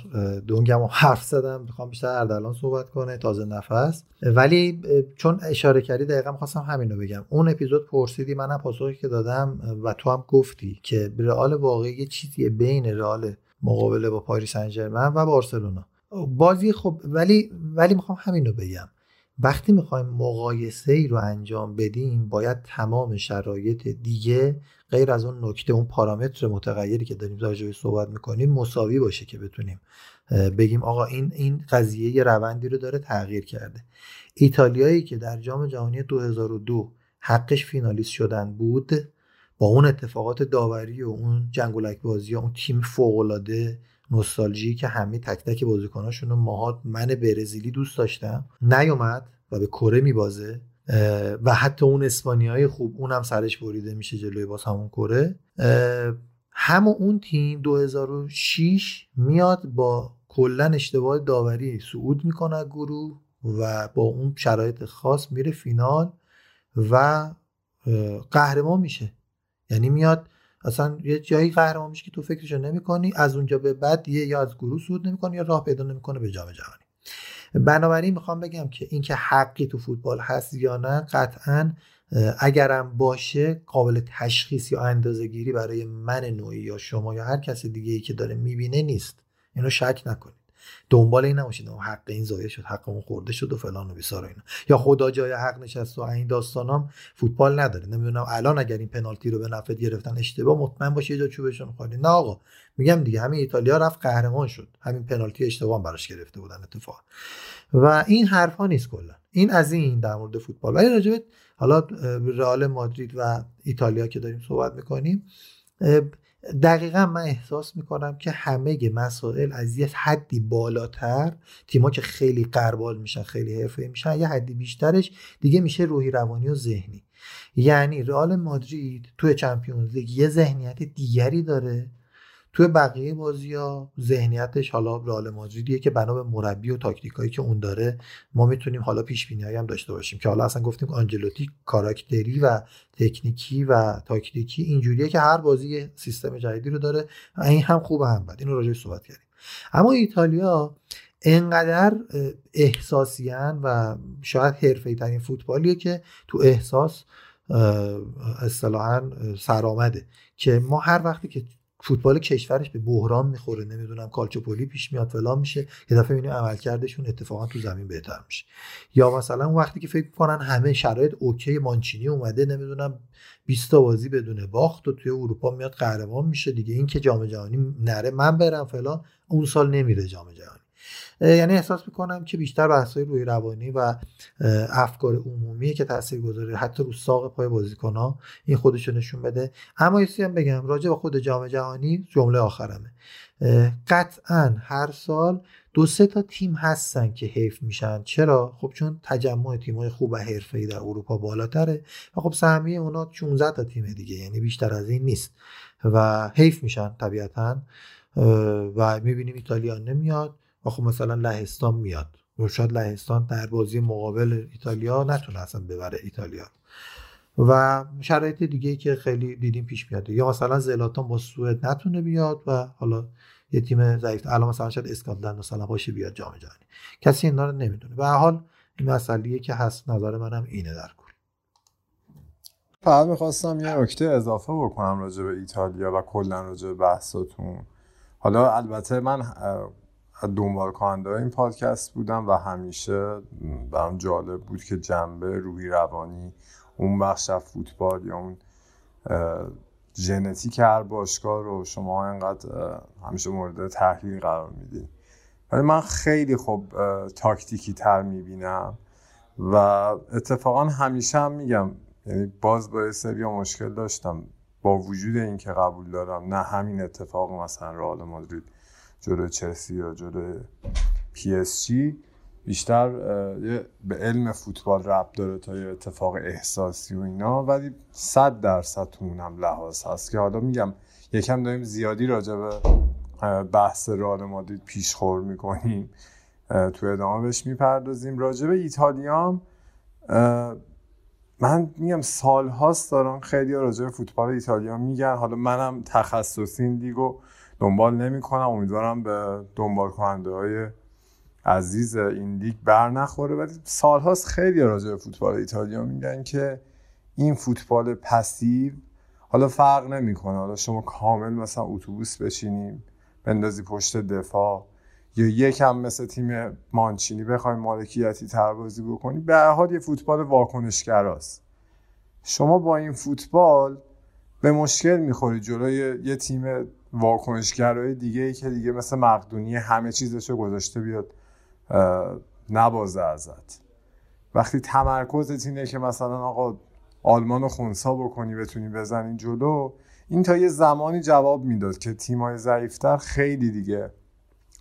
دنگم حرف زدم. می‌خوام بیشتر اردلان صحبت کنه تازه نفس. ولی چون اشاره کردی دقیقا می‌خواستم همین رو بگم. اون اپیزود پرسیدی منم پاسخی که دادم و تو هم گفتی که رئال واقعی یه چیزی بین رئال مقابله با پاریس سن و بارسلونا. بازی خب ولی ولی می‌خوام همین رو بگم. وقتی می‌خوایم مقایسه ای رو انجام بدیم باید تمام شرایط دیگه غیر از اون نکته اون پارامتر متغیری که داریم راجع صحبت می‌کنیم مساوی باشه که بتونیم بگیم آقا این این قضیه یه روندی رو داره تغییر کرده. ایتالیایی که در جام جهانی 2002 حقش فینالیست شدن بود با اون اتفاقات داوری و اون جنگولک بازی و اون تیم فوقالعاده نوستالژی که همه تک تک بازیکناشون رو ماها من برزیلی دوست داشتم نیومد و به کره میبازه و حتی اون اسپانیایی خوب اونم سرش بریده میشه جلوی باز همون کره. همون اون تیم 2006 میاد با کلا اشتباه داوری صعود می‌کنه گروه و با اون شرایط خاص میره فینال و قهرمان میشه. یعنی میاد اصلا یه جایی قهرمان میشه که تو فکرشو نمی‌کنی از اونجا به بعد یه یا از گروه صعود نمی‌کنی یا راه پیدا نمی‌کنه به جام جهانی. بنابراین می‌خوام بگم که اینکه حقی تو فوتبال هست یا نه قطعا اگرم باشه قابل تشخیص یا اندازه گیری برای من نوعی یا شما یا هر کسی دیگه ای که داره می‌بینه نیست. اینو شک نکنید. دنبال این نباشید حق این ضایع شد حق اون خورده شد و فلان و بیسار اینا. یا خدا جای حق نشست و این داستانام فوتبال نداره. نمی‌دونم الان اگر این پنالتی رو به نفع گرفتن اشتباه مطمئن باشه یه جا چوبشون خالی. نه آقا میگم دیگه همین ایتالیا رفت قهرمان شد. همین پنالتی اشتباه براش گرفته بودن اتفاق. و این حرفا نیست کلا. این از این در مورد فوتبال. ولی راجع حالا رئال مادرید و ایتالیا که داریم صحبت می‌کنیم دقیقا من احساس می‌کنم که همه مسائل از یه حدی بالاتر تیما که خیلی قربال میشن خیلی حرفه میشن یه حدی بیشترش دیگه میشه روحی روانی و ذهنی. یعنی رئال مادرید توی چمپیونز لیگ یه ذهنیت دیگری داره. توی بقیه بازی ها ذهنیتش حالا رئال مادریدیه که بنا به مربی و تاکتیکایی که اون داره ما می‌تونیم حالا پیش بینی هم داشته باشیم که حالا اصلا گفتیم آنجلوتی کاراکتری و تکنیکی و تاکتیکی اینجوریه که هر بازی سیستم جدیدی رو داره این هم خوبه هم بد. اینو راجعش صحبت کردیم. اما ایتالیا انقدر احساسیان و شاید حرفه‌ای ترین فوتبالیه که تو احساس اصطلاحا سرآمده که ما هر وقتی که فوتبال کشورش به بحران می‌خوره نمی‌دونم کالچوپولی پیش میاد فلان میشه یه دفعه می‌بینیم عملکردشون اتفاقا تو زمین بهتر میشه. یا مثلا اون وقتی که فکر کنن همه شرایط اوکی مانچینی اومده نمی‌دونم 20 تا بازی بدون باخت و توی اروپا میاد قهرمان میشه دیگه این که جام جهانی نره من برم فلان اون سال نمیره جام جهانی. یعنی احساس می‌کنم که بیشتر بحث‌های روی روانی و افکار عمومی که تاثیر گذاره حتی رو ساق پای بازیکن‌ها این خودش نشون بده. اما یه هم بگم راجع به خود جام جهانی جمله آخرمه. قطعا هر سال دو سه تا تیم هستن که حیف میشن. چرا؟ خب چون تجمع تیم‌های خوب و حرفه‌ای در اروپا بالاتره و خب سهمیه اونا 16 تا تیم دیگه یعنی بیشتر از این نیست و حیف میشن طبیعتا. و می‌بینیم ایتالیا نمیاد. و خب مثلا لهستان میاد. و شاید لهستان در بازی مقابل ایتالیا نتونه اصلا ببره ایتالیا. و شرایط دیگه که خیلی دیدیم پیش میاد. یا مثلا زلاتان با سوئد نتونه بیاد و حالا یه تیم ضعیف. الان مثلا شاید اسکاتلند مثلا باشه بیاد جام جهانی. کسی اینا رو نمی‌دونه. به حال این مسئله که هست نظر منم اینه در کل. فقط می‌خواستم یه نکته اضافه بکنم راجع به ایتالیا و کلا راجع به بحثاتون حالا البته من دنبال کننده این پادکست بودم و همیشه برام جالب بود که جنبه روحی روانی اون بخش فوتبال یا اون ژنتیک هر باشگاه رو شما انقدر همیشه مورد تحلیل قرار میدین. ولی من خیلی خوب تاکتیکی تر می‌بینم و اتفاقا همیشه هم میگم یعنی باز با سری مشکل داشتم. با وجود اینکه قبول دارم نه همین اتفاق مثلا رئال مادرید جلو چلسی یا جلو پی اس جی بیشتر به علم فوتبال ربط داره تا یه اتفاق احساسی و اینا ولی صد درصد تو اونم لحاظ هست که حالا میگم یکم داریم زیادی راجع به بحث رئال مادرید پیشخور می‌کنیم. تو ادامه بهش می‌پردازیم. راجع به ایتالیام من میگم سال هاست دارم خیلی راجع به فوتبال ایتالیا میگن. حالا منم تخصصی این لیگو دنبال نمی کنم امیدوارم به دنبال کننده های عزیز این لیگ بر نخوره. ولی سالهاست خیلی راجع به فوتبال ایتالیا میگن که این فوتبال پسیو حالا فرق نمی‌کنه. حالا شما کامل مثلا اتوبوس بشینیم بندازی پشت دفاع یا یکم مثل تیم مانچینی بخوایم مالکیتی تر بازی بکنی. به حال یه فوتبال واکنشگراست. شما با این فوتبال به مشکل می‌خوری جلوی یه تیم واکنشگرای دیگه ای که دیگه مثل مقدونی همه چیزشو گذاشته بیاد نبازه ازت. وقتی تمرکزت اینه که مثلا آقا آلمان رو خونسا بکنی بتونی بزنی جلو این تا یه زمانی جواب می‌داد که تیمای ضعیفتر خیلی دیگه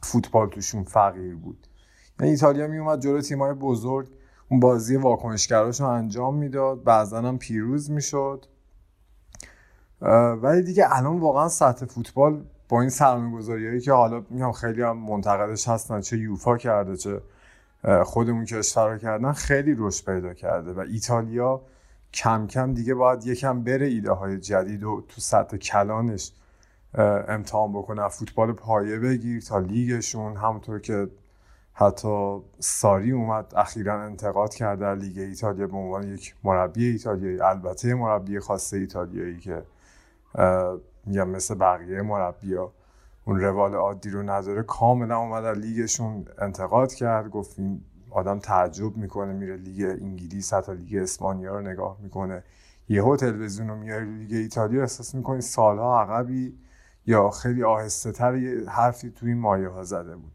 فوتبال توشون فقیر بود. یعنی ایتالیا می اومد جلو تیمای بزرگ اون بازی واکنشگراشو انجام می‌داد بعضا هم پیروز می‌شد. ولی دیگه الان واقعا سطح فوتبال با این سرمایه هایی که حالا میگم خیلی هم منتقدش هستن چه یوفا کرده چه خودمون که اشتراک کردن خیلی رشد پیدا کرده و ایتالیا کم کم دیگه باید یکم بره ایده های جدید و تو سطح کلانش امتحان بکنه فوتبال پایه بگیر تا لیگشون. همونطور که حتی ساری اومد اخیرا انتقاد کرده در لیگ ایتالیا به عنوان یک مربی ایتالیایی. البته مربی خاصه ایتالیایی که میگم مثل بقیه مربیا اون روال عادی رو نداره. کاملا اومد از لیگشون انتقاد کرد. گفت این آدم تعجب می‌کنه میره لیگ انگلیس حتی لیگ اسپانیا رو نگاه می‌کنه. یهو تلویزیون رو میاره لیگ ایتالیا احساس می‌کنی سالها عقبی یا خیلی آهسته تر یه حرفی توی این مایه ها زده بود.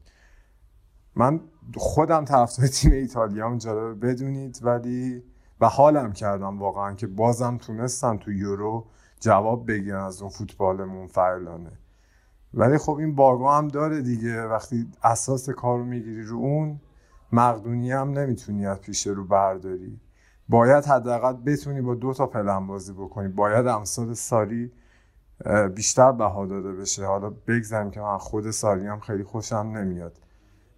من خودم طرفدار تیم ایتالیا هم جالبه بدونید ولی و حالم کردم واقعا که بازم تونستم تو یورو جواب بگیرن از اون فوتبال منفعلانه ولی خب این بارگاه هم داره دیگه. وقتی اساس کار می‌گیری رو اون مقدونی هم نمی‌تونی از پیش رو برداری. باید حداقل بتونی با دو تا پلن بازی بکنی. باید امثال ساری بیشتر بها داده بشه. حالا بگذاریم که من خود ساری هم خیلی خوشم نمیاد.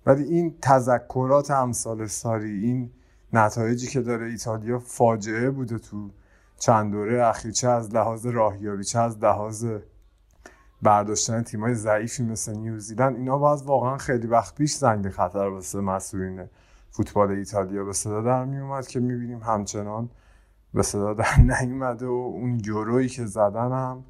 ولی این تذکرات امثال ساری این نتایجی که داره ایتالیا فاجعه بوده تو چند دوره اخیر چه از لحاظ راهیابی چه از لحاظ برداشتن تیمای ضعیفی مثل نیوزیلند اینا باز واقعا خیلی وقت پیش زنگ خطر واسه مسئولین فوتبال ایتالیا به صدا در می اومد که می‌بینیم همچنان به صدا در نیومده و اون یورویی که زدن هم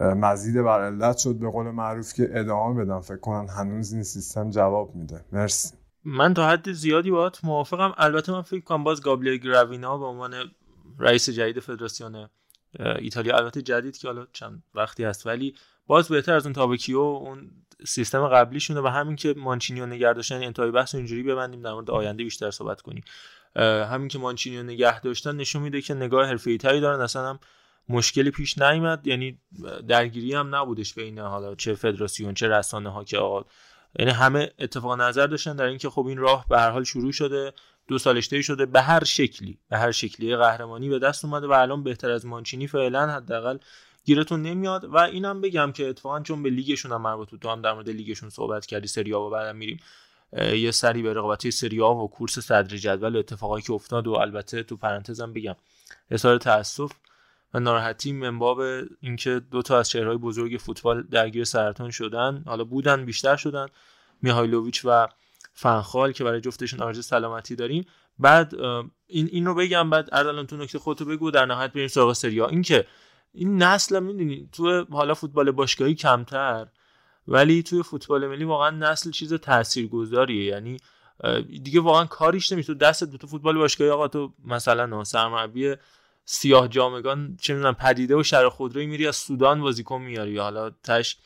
مزید بر علت شد به قول معروف که ادامه بدم فکر کنم هنوز این سیستم جواب میده. مرسی. من تا حد زیادی باهات موافقم. البته من فکر کنم باز گابریل گراوینا به عنوان رئیس جدید فدراسیون ایتالیا. البته جدید که حالا چند وقتی هست ولی باز بهتر از اون تابکیو اون سیستم قبلیشونه و همین که مانچینیو نگه داشتن یعنی انتهای بحث اینجوری ببندیم در مورد آینده بیشتر صحبت کنیم. همین که مانچینیو نگه داشتن نشون میده که نگاه حرفه‌ای دارن. اصلا هم مشکلی پیش نیامد یعنی درگیری هم نبودش بین حالا چه فدراسیون چه رسانه ها که آقا. یعنی همه اتفاق نظر داشتن در اینکه خب این راه به هر حال شروع شده. دو سالش شده به هر شکلی به هر شکلی. قهرمانی به دست اومده و الان بهتر از مانچینی فعلا حداقل گیرتون نمیاد. و اینم بگم که اتفاقا چون به لیگشون هم مربوط تو هم در مورد لیگشون صحبت کردی سری و بعدم میریم. یه سری به رقابت سری و کورس صدر جدول اتفاقایی که افتاد و البته تو پرانتزم بگم. اظهار تاسف و ناراحتی منباب اینکه دو تا از چهرهای بزرگ فوتبال درگیر سرطان شدن. حالا بودن بیشتر شدن. میهایلوویچ و فنخال که برای جفتشون آرزو سلامتی داریم. بعد این این رو بگم بعد اردلان تو نکته خودتو بگو در نهایت بریم سراغ سریا اینکه این نسل می‌دونی تو حالا فوتبال باشگاهی کمتر ولی توی فوتبال ملی واقعا نسل چیز تاثیرگذاریه. یعنی دیگه واقعا کاریش نمیشه. تو دست دو تا فوتبال باشگاهی آقا تو مثلا سرمربی سیاه جامگان چه می‌دونم پدیده و شر خودروی میری از سودان بازیکن میاری یا حالا تش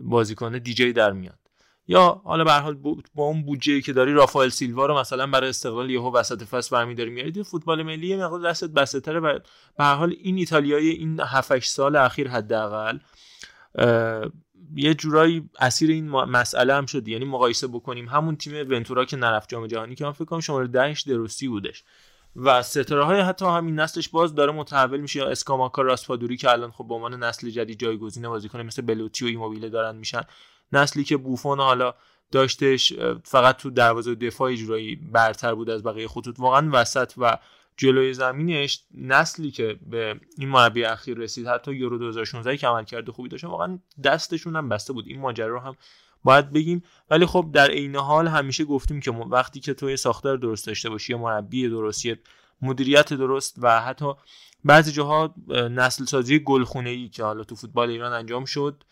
بازیکن دیجی در میاد یا حالا به حال با اون بودجه که داری رافائل سیلوا رو مثلا برای استقلال یهو وسط فصل برمیداری میاری فوتبال ملی یه مقدار دستت بسته و به هر حال این ایتالیای این 7 سال اخیر حداقل یه جورایی اسیر این مسئله هم شد. یعنی مقایسه بکنیم همون تیم ونتورا که نرفت جام جهانی که من فکر کنم شماره 10 دروسی بودش. و ستاره های حتی همین نسلش باز داره متحول میشه. یا اسکاماکا راسپادوری که الان خب به عنوان نسل جدید جایگزین بازیکن مثل بلوتی و ایموبیله دارن میشن. نسلی که بوفون حالا داشتش فقط تو دروازه دفاعی جورایی برتر بود از بقیه خطوط. واقعا وسط و جلوی زمینش نسلی که به این مربی اخیر رسید حتی یورو 2016 که عمل کرده خوبی داشت واقعا دستشون هم بسته بود. این ماجرا رو هم باید بگیم. ولی خب در عین حال همیشه گفتیم که وقتی که توی ساختار درست داشته باشی یا مربی درست مدیریت درست و حتی بعضی جاها نسل سازی گلخونه ای که حالا تو فوتبال ایران انجام شد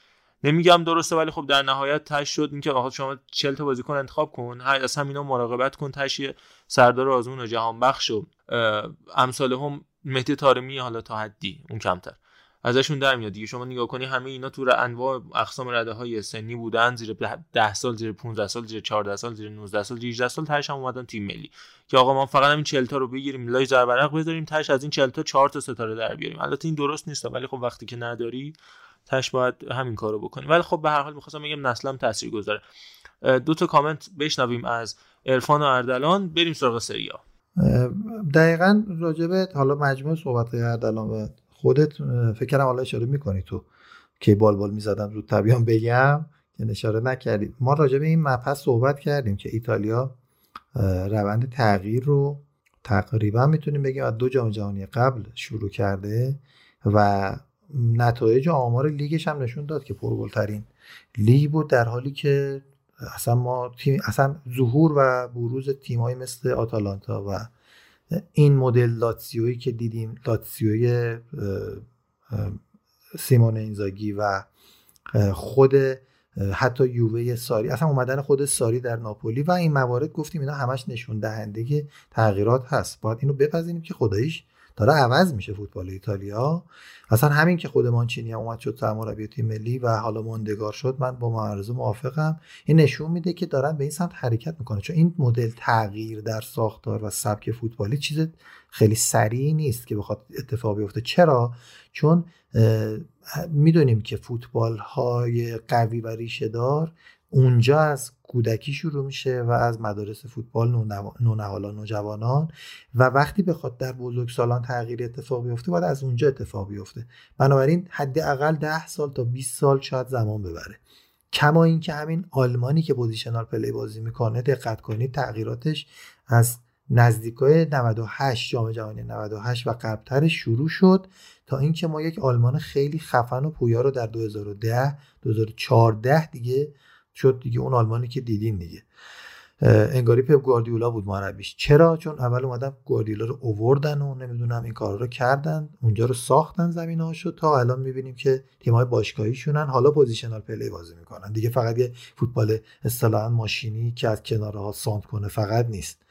نمیگم درسته ولی خب در نهایت تش شد اینکه آقا شما 40 تا بازیکن انتخاب کن از همینا مراقبت کن تش سردار آزمون و جهان بخش و امثال هم مهدی تارمی حالا تا حدی اون کمتر. ازشون در میاد دیگه. شما نگاه کنی همه اینا تو انواع اقسام رده های سنی بودن زیر 10 سال زیر 15 سال زیر 14 سال زیر 19 سال زیر 18 سال تاش هم اومدن تیم ملی. که آقا ما فقط همین 40 تا رو بگیریم لای زربرق بذاریم تاش از این 40 تا 4 تا ستاره در بیاریم. البته این درست نیست ولی خب وقتی که نداری تاش باید همین کارو بکنیم. ولی خب به هر حال می‌خواستم بگم نسلم تاثیرگذاره. دو تا کامنت بشنویم از عرفان و اردلان. بریم سراغ سریا دقیقا راجبه حالا مجموع صحبت اردلان و خودت فکر کنم حالا اشاره می‌کنی تو که بال بال می‌زدم رو طبیعان بگم که اشاره نکردی. ما راجع به این مبحث صحبت کردیم که ایتالیا روند تغییر رو تقریبا می‌تونیم بگیم از دو جام جهانی قبل شروع کرده و نتایج آمار لیگش هم نشون داد که پرگلترین لیگ بود در حالی که اصلا ما تیم اصلا ظهور و بروز تیمایی مثل آتالانتا و این مدل لاتسیویی که دیدیم لاتسیوی سیمون اینزاگی و خود حتی یووه ساری اصلا اومدن خود ساری در ناپولی و این موارد گفتیم اینا همش نشون دهنده تغییرات هست. باید اینو بپذیریم که خداییش داره عوض میشه فوتبال ایتالیا. اصلا همین که خود مانچینی هم اومد شد تیم ملی و حالا موندگار شد من با معرضه موافقم. این نشون میده که دارن به این سمت حرکت می‌کنه چون این مدل تغییر در ساختار و سبک فوتبالی چیز خیلی سریع نیست که بخواد اتفاق بیفته. چرا؟ چون می‌دونیم که فوتبال های قوی و ریشه دار اونجا از کودکی شروع میشه و از مدارس فوتبال نونهالان و جوانان و وقتی بخواد در بزرگسالان تغییر اتفاق بیفته باید از اونجا اتفاق بیفته. بنابراین حداقل 10 سال تا 20 سال شاید زمان ببره. کما اینکه همین آلمانی که positional play بازی می‌کنه دقت کنید تغییراتش از نزدیکای 98 جام جهانی 98 و قبلتر شروع شد تا اینکه ما یک آلمان خیلی خفن و پویا رو در 2010 2014 دیگه شد دیگه. اون آلمانی که دیدین دیگه. انگاری پپ گواردیولا بود مربیش چرا؟ چون اول اومدن گواردیولا رو اووردن و نمی‌دونم این کارا رو کردن. اونجا رو ساختن زمین هاشو تا الان می‌بینیم که تیم‌های باشگاهیشونن. حالا positional play بازی می‌کنن. دیگه فقط یه فوتبال اصطلاحا ماشینی که از کنارها سانتر کنه فقط نیست.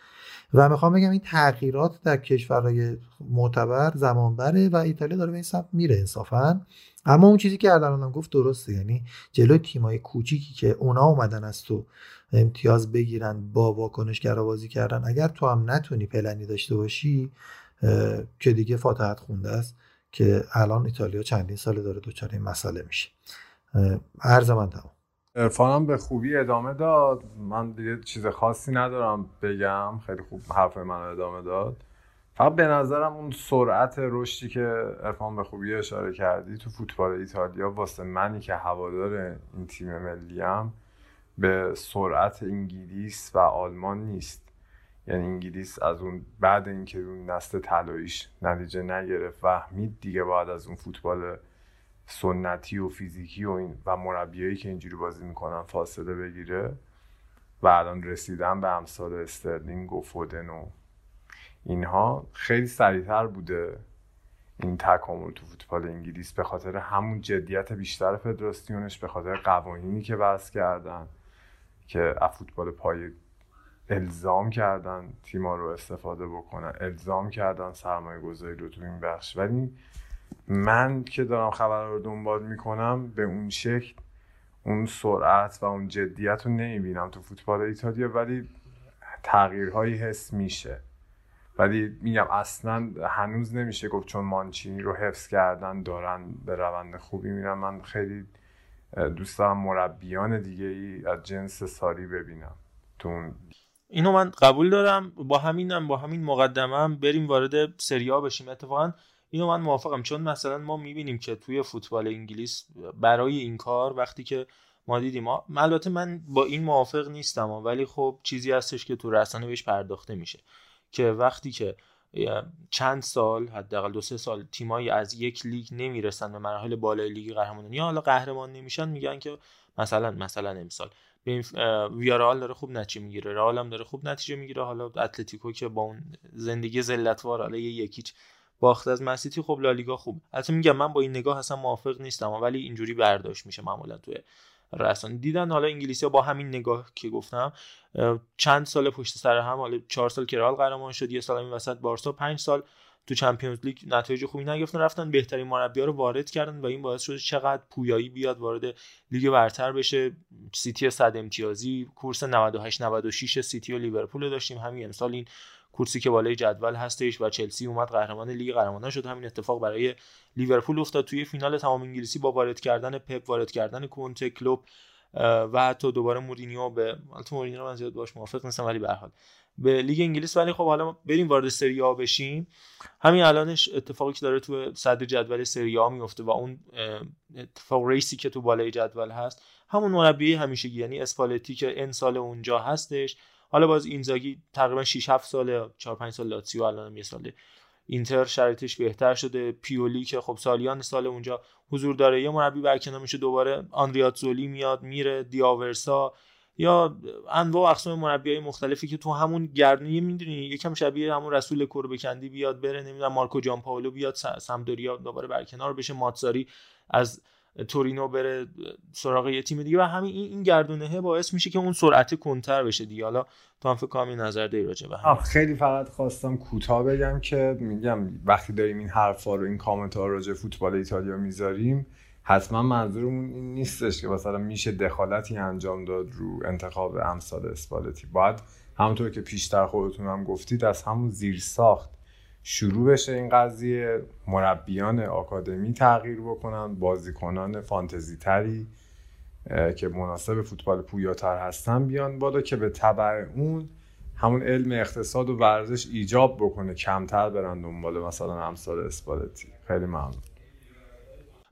و می‌خوام بگم این تغییرات در کشورهای معتبر زمان بره و ایتالیا داره به این سمت میره انصافا. اما اون چیزی که اردلانم گفت درسته یعنی جلوی تیمای کوچیکی که اونا اومدن از تو امتیاز بگیرن با واکنشگرا بازی کردن اگر تو هم نتونی پلنی داشته باشی که دیگه فاتحت خونده است که الان ایتالیا چندین ساله داره دچار این مسئله میشه. عرض من تمام. ارفانم به خوبی ادامه داد. من دیگه چیز خاصی ندارم بگم. خیلی خوب حرف من ادامه داد. فقط به نظرم اون سرعت رشدی که ارفان به خوبی اشاره کردی تو فوتبال ایتالیا واسه منی که هوادار این تیم ملیم به سرعت انگلیس و آلمان نیست. یعنی انگلیس از اون بعد اینکه اون نسل طلاییش نتیجه نگرفت فهمید دیگه باید از اون فوتبال سنتی و فیزیکی و این و مربیایی که اینجوری بازی می‌کنن فاصله بگیره و الان رسیدن به امثال استرلینگ و فودن و اینها خیلی سریعتر بوده این تکامل تو فوتبال انگلیس به خاطر همون جدیت بیشتر فدراسیونش به خاطر قوانینی که بحث کردن که فوتبال پای الزام کردن تیما رو استفاده بکنن الزام کردن سرمایه گذاری رو تو این بخش. ولی من که دارم خبر رو دنبال می‌کنم به اون شکل اون سرعت و اون جدیت رو نمی‌بینم تو فوتبال ایتالیا ولی تغییرهایی حس میشه. ولی میگم اصلا هنوز نمیشه گفت چون مانچینی رو حفظ کردن دارن به روند خوبی میرن. من خیلی دوست دارم مربیان دیگه ای از جنس ساری ببینم تو اینو من قبول دارم. با همینم با همین مقدمه هم بریم وارد سریا بشیم. اتفاقا اینو من موافقم. چون مثلا ما می‌بینیم که توی فوتبال انگلیس برای این کار وقتی که ما دیدیم البته من با این موافق نیستم ولی خب چیزی هستش که تو رسانه بهش پرداخته میشه که وقتی که چند سال حداقل دو سه سال تیمایی از یک لیگ نمی‌رسن به مراحل بالای لیگ قهرمانان یا حالا قهرمان نمیشن میگن که مثلا مثلا امسال. ویارال داره خوب نتیجه می‌گیره رئال داره خوب نتیجه می‌گیره حالا اتلتیکو که با اون زندگی ذلتوار حالا یکیچ باخت از من سیتی خب لالیگا خوب. البته میگم من با این نگاه اصلا موافق نیستم ولی اینجوری برداشت میشه معمولا توی رسانه. دیدن حالا انگلیسی ها با همین نگاه که گفتم چند سال پشت سر هم حالا چهار سال که رئال قهرمان شد یه سال این وسط بارسا پنج سال تو Champions League نتایج خوبی نگرفتن رفتن بهترین مربی رو وارد کردن و این باعث شد چقدر پویایی بیاد وارد لیگ برتر بشه. سیتی 100 امتیازی کورس 98 96 سیتی و لیورپول داشتیم همین امسال این کورسی که بالای جدول هستش و چلسی اومد قهرمان لیگ قهرمانان شد. همین اتفاق برای لیورپول افتاد. توی فینال تمام انگلیسی با وارد کردن پپ وارد کردن کونته کلوپ و حتی دوباره مورینیو به البته مورینیو من زیاد باش موافق نیستم ولی به حال. به لیگ انگلیس ولی خب حالا بریم وارد سری آ بشیم. همین الانش اتفاقی که داره تو صدر جدول سری آ میفته و اون اتفاق race ی که تو بالای جدول هست همون مربی همیشگی یعنی اسپالتی که این سال اونجا هستش. حالا باز اینزاگی تقریبا 6 7 سال 4 5 سال لاتزیو الان یه ساله. اینتر شرایطش بهتر شده. پیولی که خب سالیان سال اونجا حضور داره. یه مربی برکنار میشه دوباره آندریاتزولی میاد میره دیاورسا یا انواع اقسام مربی های مختلفی که تو همون گردنی می‌دونی یکم شبیه همون رسول بکندی بیاد بره. نمی‌دونم مارکو جان پاولو بیاد سمدوریا دوباره برکنار بشه. ماتساری از تورینو بره سراغ یه تیم دیگه و همین این این گردونه باعث میشه که اون سرعت کنتر بشه دیگه. حالا تو هم فکر نظر داری راجع به خیلی فقط خواستم کوتاه بگم که میگم وقتی داریم این حرفا رو این کامنت ها راجع فوتبال ایتالیا می‌ذاریم حتما منظورمون این نیستش که مثلا میشه دخالتی انجام داد رو انتخاب امثال اسپالتی. باید همونطور که پیشتر خودتون هم گفتید از همون زیر ساخت شروع بشه این قضیه مربیان آکادمی تغییر بکنن بازیکنان فانتزی تری که مناسب فوتبال پویاتر هستن بیان بالا که به تبع اون همون علم اقتصاد و ورزش ایجاب بکنه کمتر برن دنبال مثلا امثال اسپالتی. خیلی ممنون.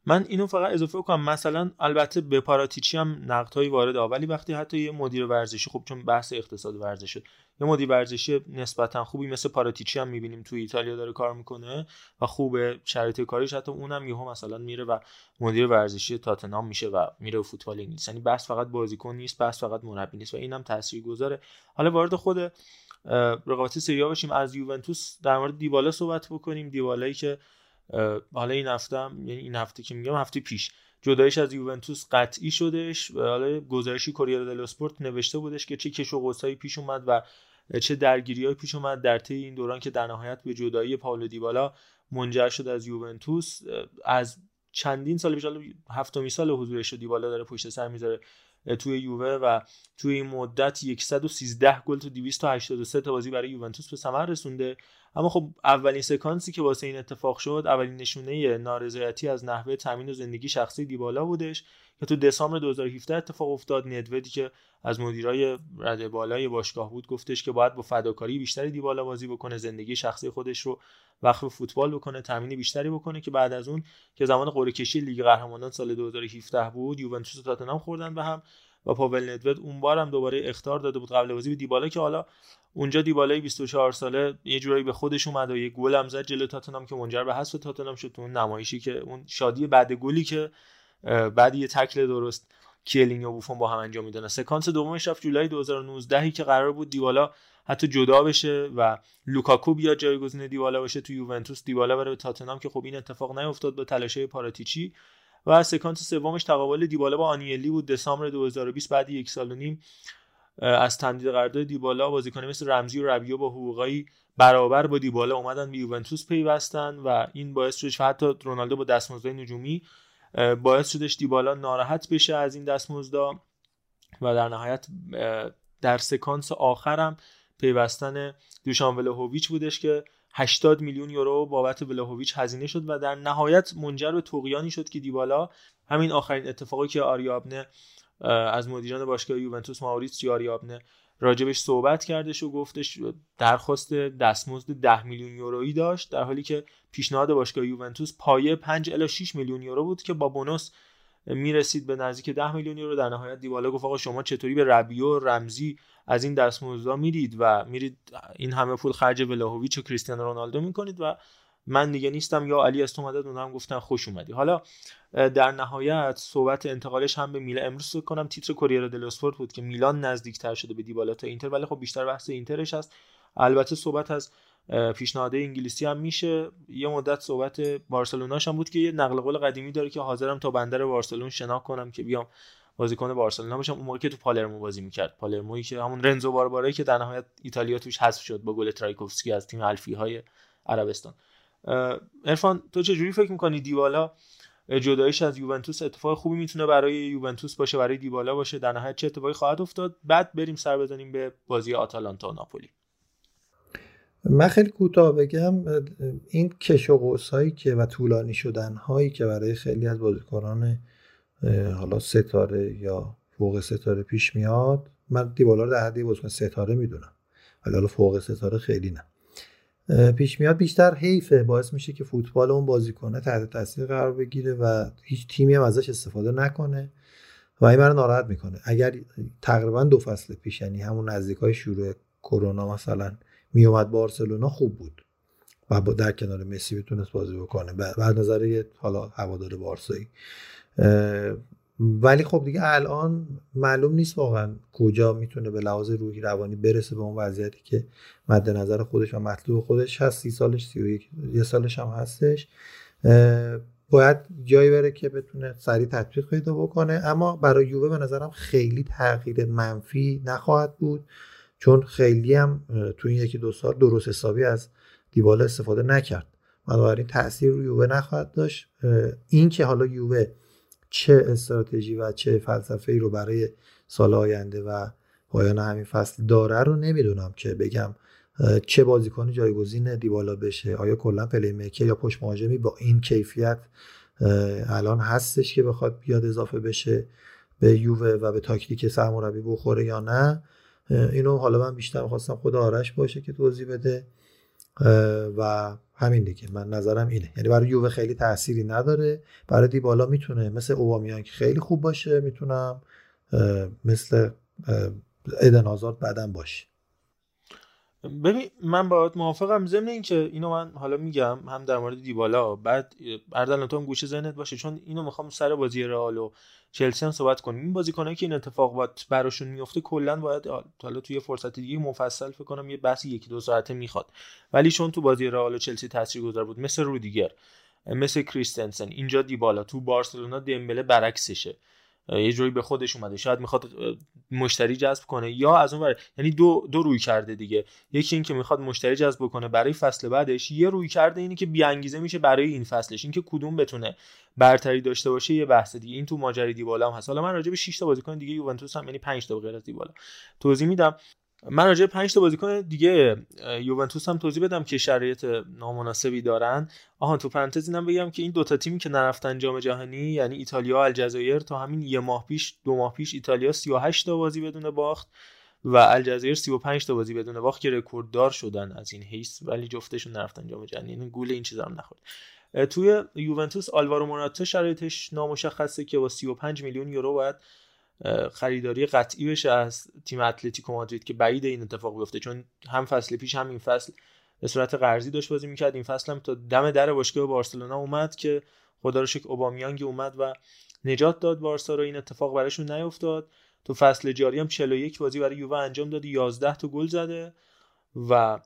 من اینو فقط اضافه کنم مثلا البته به پاراتیچی هم نقدهایی وارد ولی وقتی حتی یه مدیر ورزشی خب چون بحث اقتصاد ورزش شد یه مدیر ورزشی نسبتا خوبی مثل پاراتیچی هم می‌بینیم توی ایتالیا داره کار می‌کنه و خوبه شرایط کاریش حتی اونم یهو مثلا میره و مدیر ورزشی تاتنام میشه و میره فوتبال انگلیس. یعنی بحث فقط بازیکن نیست بحث فقط مربی نیست و اینم تاثیرگذاره. حالا وارد خود رقابت سری باشیم. از یوونتوس در مورد دیبالا صحبت بکنیم. دیبالایی که حالا این هفته یعنی این هفته که میگم هفته پیش. جدایش از یوونتوس قطعی شدش حالا گزارشی کوریر دل اسپورت نوشته بودش که چه کش و قوسایی پیش اومد و چه درگیری پیش اومد در طی این دوران که در نهایت به جدایی پاولو دیبالا منجر شد از یوونتوس. از چندین سال پیش هفتمین سال حضورش دیبالا داره پشت سر می‌ذاره توی یووه و توی این مدت 113 گل تو 283 تا بازی برای یوونتوس به ثمر رسونده. اما خب اولین سکانسی که واسه این اتفاق شد اولین نشونه نارضایتی از نحوه تامین و زندگی شخصی دیبالا بودش که تو دسامبر 2017 اتفاق افتاد. ندودی که از مدیرای رده بالای باشگاه بود گفتش که باید با فداکاری بیشتری دیبالا بازی بکنه زندگی شخصی خودش رو وقف فوتبال بکنه تامین بیشتری بکنه که بعد از اون که زمان قرعه کشی لیگ قهرمانان سال 2017 بود یوونتوس و تاتنهام خوردن به هم. و پاول ندوید اون بار هم دوباره اختار داده بود قبل بازی به دیبالا که حالا اونجا دیبالای 24 ساله یه جورایی به خودش اومد و یه گل هم زد جلو تاتنهام که منجر به حذف تاتنهام شد تو اون نمایشی که اون شادی بعد گلی که بعد یه تکل درست کیه‌لینی و بوفون با هم انجام میدن سکانس دومش رفت جولای 2019 که قرار بود دیبالا حتی جدا بشه و لوکاکو بیاد جایگزین دیبالا باشه تو یوونتوس. دیبالا بره به تاتنهام که خب این اتفاق نیفتاد با تلاشه پاراتیچی. و سکانس سومش تقابل دیبالا با آنیلی بود. دسامبر 2020 بعد یک سال و نیم از تمدید قرارداد دیبالا بازیکن مثل رمزی و ربیو با حقوقایی برابر با دیبالا اومدن به یوونتوس پیوستن و این باعث شدش حتی رونالدو با دستمزد نجومی باعث شدش دیبالا ناراحت بشه از این دستمزدا و در نهایت در سکانس آخرم پیوستن دوشان ولهویچ بودش که 80 میلیون یورو بابت ولهویچ هزینه شد و در نهایت منجر به توقیانی شد که دیبالا همین آخرین اتفاقی که آریابنه از مدیران باشگاه یوونتوس ماوریتسیو آریابنه راجبش صحبت کردش و گفتش درخواست دستمزد 10 میلیون یورویی داشت در حالی که پیشنهاد باشگاه یوونتوس پایه 5 الی 6 میلیون یورو بود که با بونوس می‌رسید به نزدیک 10 میلیون یورو. در نهایت دیبالا گفت آقا شما چطوری به ربیو رمزی از این دستمزدها میرید و میرید این همه پول خرج ولاهویچ و کریستیانو رونالدو می‌کنید و من دیگه نیستم یا علی از تو مدد اونم گفتن خوش اومدی. حالا در نهایت صحبت انتقالش هم به میلان امروز کنم تیتر کوریر دل اسپورت بود که میلان نزدیکتر شده به دیبالا تا اینتر ولی خب بیشتر بحث اینترش هست. البته صحبت از پیشنهاد انگلیسی هم میشه. یه مدت صحبت بارسلوناش هم بود که یه نقل قول قدیمی داره که حاضرم تا بندر بارسلون شنا کنم که بیام بازیکن بارسلونا باشم. اون موقع که تو پالرمو بازی می‌کرد. پالرمویی که همون رنزو باربارایی که در نهایت ایتالیا توش حذف شد با گل ترایکوفسکی از تیم الفی های عربستان ارفان تو چه جوری فکر می‌کنی دیوالا جدایش از یوونتوس اتفاق خوبی می‌تونه برای یوونتوس باشه برای دیبالا باشه؟ در نهایت چه اتفاقی خواهد افتاد؟ بعد بریم سر بزنیم به بازی آتالانتا و ناپولی. من خیلی کوتاه بگم این کش و هایی که و طولانی شدن هایی که برای خیلی از بازیکنان حالا ستاره یا فوق ستاره پیش میاد من دیبالا رو در حدی بازیکن ستاره می‌دونم. ولی حالا فوق ستاره خیلی نه. پیش میاد بیشتر حیفه. باعث میشه که فوتبال اون بازیکنه تحت تاثیر قرار بگیره و هیچ تیمی هم ازش استفاده نکنه و این من ناراحت می‌کنه. اگر تقریبا دو فصل پیش یعنی همون نزدیک های شروع کرونا مثلا میومد بارسلونا خوب بود. و با در کنار مسی بتونست بازی بکنه. بعد نظر حالا هوادار بارسایی. ولی خب دیگه الان معلوم نیست واقعا کجا می‌تونه به لحاظ روحی روانی برسه به اون وضعیتی که مد نظر خودش و مطلوب خودش هست. سی سالش سی و یک یه سالش هم هستش. باید جایی بره که بتونه سریع تطبیق پیدا بکنه. اما برای یووه به نظرم خیلی تغییر منفی نخواهد بود چون خیلی هم تو این یکی دو سال درست حسابی از دیبالا استفاده نکرد. بنابراین تاثیر روی یووه نخواهد داشت. این که حالا یووه چه استراتژی و چه فلسفه ای رو برای سال آینده و پایان همین فصل داره رو نمی‌دونم که بگم چه بازیکن جایگزین دیبالا بشه. آیا کلا پلی میکر یا پشت مهاجمی با این کیفیت الان هستش که بخواد بیاد اضافه بشه به یووه و به تاکتیک سرمربی بخوره یا نه؟ اینو حالا من بیشتر خواستم خود آرش باشه که توضیح بده. و همین دیگه. من نظرم اینه. یعنی برای یووه خیلی تأثیری نداره. برای دیبالا می‌تونه مثل اوبامیان که خیلی خوب باشه می‌تونم مثل ایدن آزاد بعدم باشه. ببین من باید موافقم ضمن اینکه اینو من حالا میگم هم در مورد دیبالا بعد اردلان تو گوشه ذهنت باشه چون اینو می‌خوام سر بازی رئال و چلسی هم صحبت کنیم. این بازیکنایی که این اتفاقات براشون میفته کلا باید حالا توی فرصت دیگه مفصل فکر کنم یه بحث یکی دو ساعته می‌خواد. ولی چون تو بازی رئال و چلسی تاثیرگذار بود مثل رودیگر مثل کریستنسن اینجا دیبالا تو بارسلونا دمبله برعکسشه. یه جوری به خودش اومده. شاید می‌خواد مشتری جذب کنه یا از اون یعنی دو دو روی کرده دیگه. یکی این که می‌خواد مشتری جذب کنه برای فصل بعدش یه روی کرده اینی که بیانگیزه میشه برای این فصلش. اینکه کدوم بتونه برتری داشته باشه یه بحث دیگه. این تو ماجرای دیبالا هم هست. حالا من راجع به 6 تا بازیکن دیگه یوونتوس هم یعنی 5 تا غیر از دیبالا توضیح میدم. من راجع 5 تا بازیکن دیگه یوونتوس هم توضیح بدم که شرایط نامناسبی دارن. آها تو پرانتز اینم بگم که این دوتا تیمی که نرفتن جام جهانی یعنی ایتالیا و الجزایر تا همین یه ماه پیش دو ماه پیش ایتالیا 38 تا بازی بدون باخت و الجزایر 35 تا بازی بدون باخت که رکورددار شدن از این حیث ولی جفتشون نرفتن جام جهانی. یعنی گول این چیزا هم نخورد. توی یوونتوس آلوارو موراتا شرایطش نامشخصه که با 35 میلیون یورو باید خریداری قطعی بشه از تیم اتلتیکو مادرید که بعید این اتفاق بیفته. چون هم فصل پیش هم این فصل به صورت قرضی داشت بازی می‌کرد. این فصل هم تا دم در باشگاه بارسلونا اومد که خدا رو شکر اوبامیانگ اومد و نجات داد بارسا رو. این اتفاق براشون نیفتاد. تو فصل جاری هم 41 بازی برای یووه انجام داده 11 تا گل زده و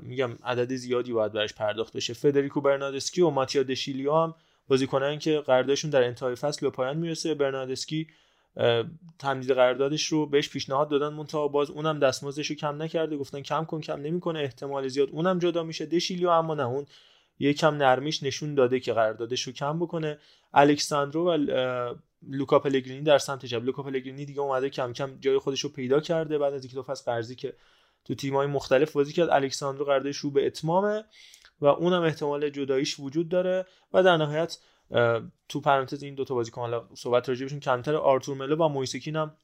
میگم عدد زیادی باید براش پرداخت بشه. فدریکو برناردسکی و ماتیا دشیلیو هم بازیکنان که قراردادشون در انتهای فصل به پایان می‌رسه. برناردسکی تمدید قراردادش رو بهش پیشنهاد دادن منتها باز اونم دستمزدش رو کم نکرده. گفتن کم کن کم نمی‌کنه احتمال زیاد. اونم جدا میشه. دشیلیو اما نه اون یکم نرمیش نشون داده که قراردادش رو کم بکنه. الکساندرو و لوکا پلگرینی در سمت چپ لوکا پلگرینی دیگه اومده کم کم جای خودش رو پیدا کرده بعد از اینکه فصل قرضی که تو تیم‌های مختلف بازی کرد الکساندرو قراردادش رو به اتمامه و اونم احتمال جداییش وجود داره و در نهایت تو پرانتز این دو تا بازیکن حالا صحبت راجع کمتر آرتور ملو و مویسکین هم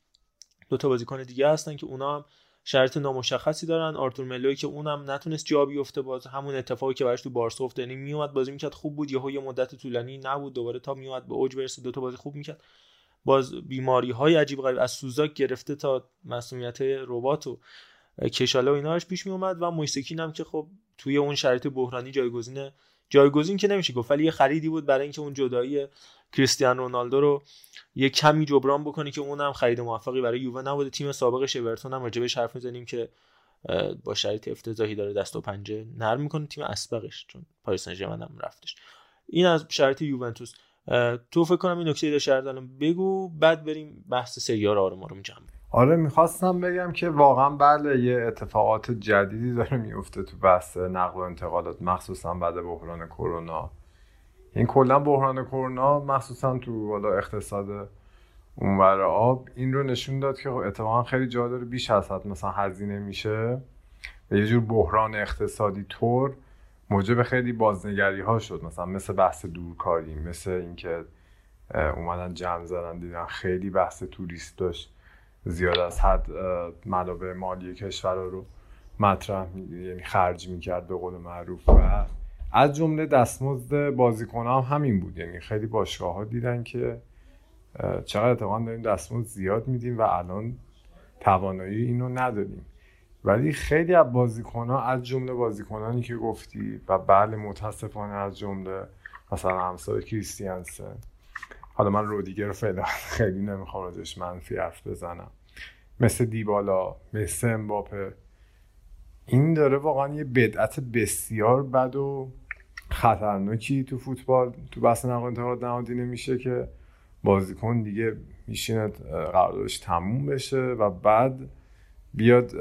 دو تا بازیکن دیگه هستن که اونا هم شرط نامشخصی دارن. آرتور ملوی که اونم نتونست جا بیفته باز همون اتفاقی که براش تو بارسا افتاد. یعنی میومد بازی می‌کرد خوب بود. یهو یه مدت طولانی نبود. دوباره تا میومد به اوج برسه دو تا بازی خوب می‌کرد. باز بیماری های عجیب غریب از سوزاک گرفته تا مسئولیت ربات و کشاله و ایناش پیش می اومد و مویسکین هم که خب توی اون شرایط بحرانی جایگزین جایگزین که نمیشه گفت ولی یه خریدی بود برای اینکه اون جدایی کریستیانو رونالدو رو یه کمی جبران بکنه که اونم خرید موفقی برای یووه نبوده. تیم سابقش اورتون هم راجبش حرف می‌زنیم که با شرایط افتضاحی داره دست و پنجه نرم می‌کنه. تیم اسبقش چون پاریس سن هم رفتش. این از شرایط یوونتوس. تو فکر کنم این نکته داشت بگو بعد بریم بحث سیار آروم آروم جمع آره می‌خواستم بگم که واقعا بله یه اتفاقات جدیدی داره میفته تو بحث نقل و انتقالات مخصوصا بعد بحران کرونا. این کلا بحران کرونا مخصوصا تو والا اقتصاد اونور آب این رو نشون داد که اتفاقا خیلی جا داره بیش از حد مثلا هزینه میشه. و یه جور بحران اقتصادی طور موجب خیلی بازنگری ها شد. مثلا مثل بحث دورکاری مثل اینکه اومدن جمع زدن دیدن خیلی بحث توریست داشت. زیاد از حد منابع مالی کشور رو مطرح یعنی خرج می‌کرد به قول معروف. و از جمله دستمزد بازیکن هم همین بود. یعنی خیلی باشگاه ها دیدن که چقدر اتفاقا داریم دستمزد زیاد میدیم و الان توانایی اینو نداریم. ولی خیلی از بازیکن ها از جمله بازیکنانی که گفتی و بله متاسفانه از جمله مثلا همسال کریستیانسن. حالا من رودیگر فعلا خیلی نمی‌خوام ازش منفی حرف بزنم. مثل دیبالا مثل امباپه. این داره واقعا یه بدعت بسیار بد و خطرناکی تو فوتبال تو بحث نقل انتقالات نهادی نمیشه که بازیکن دیگه میشینه قراردادش تموم بشه و بعد بیاد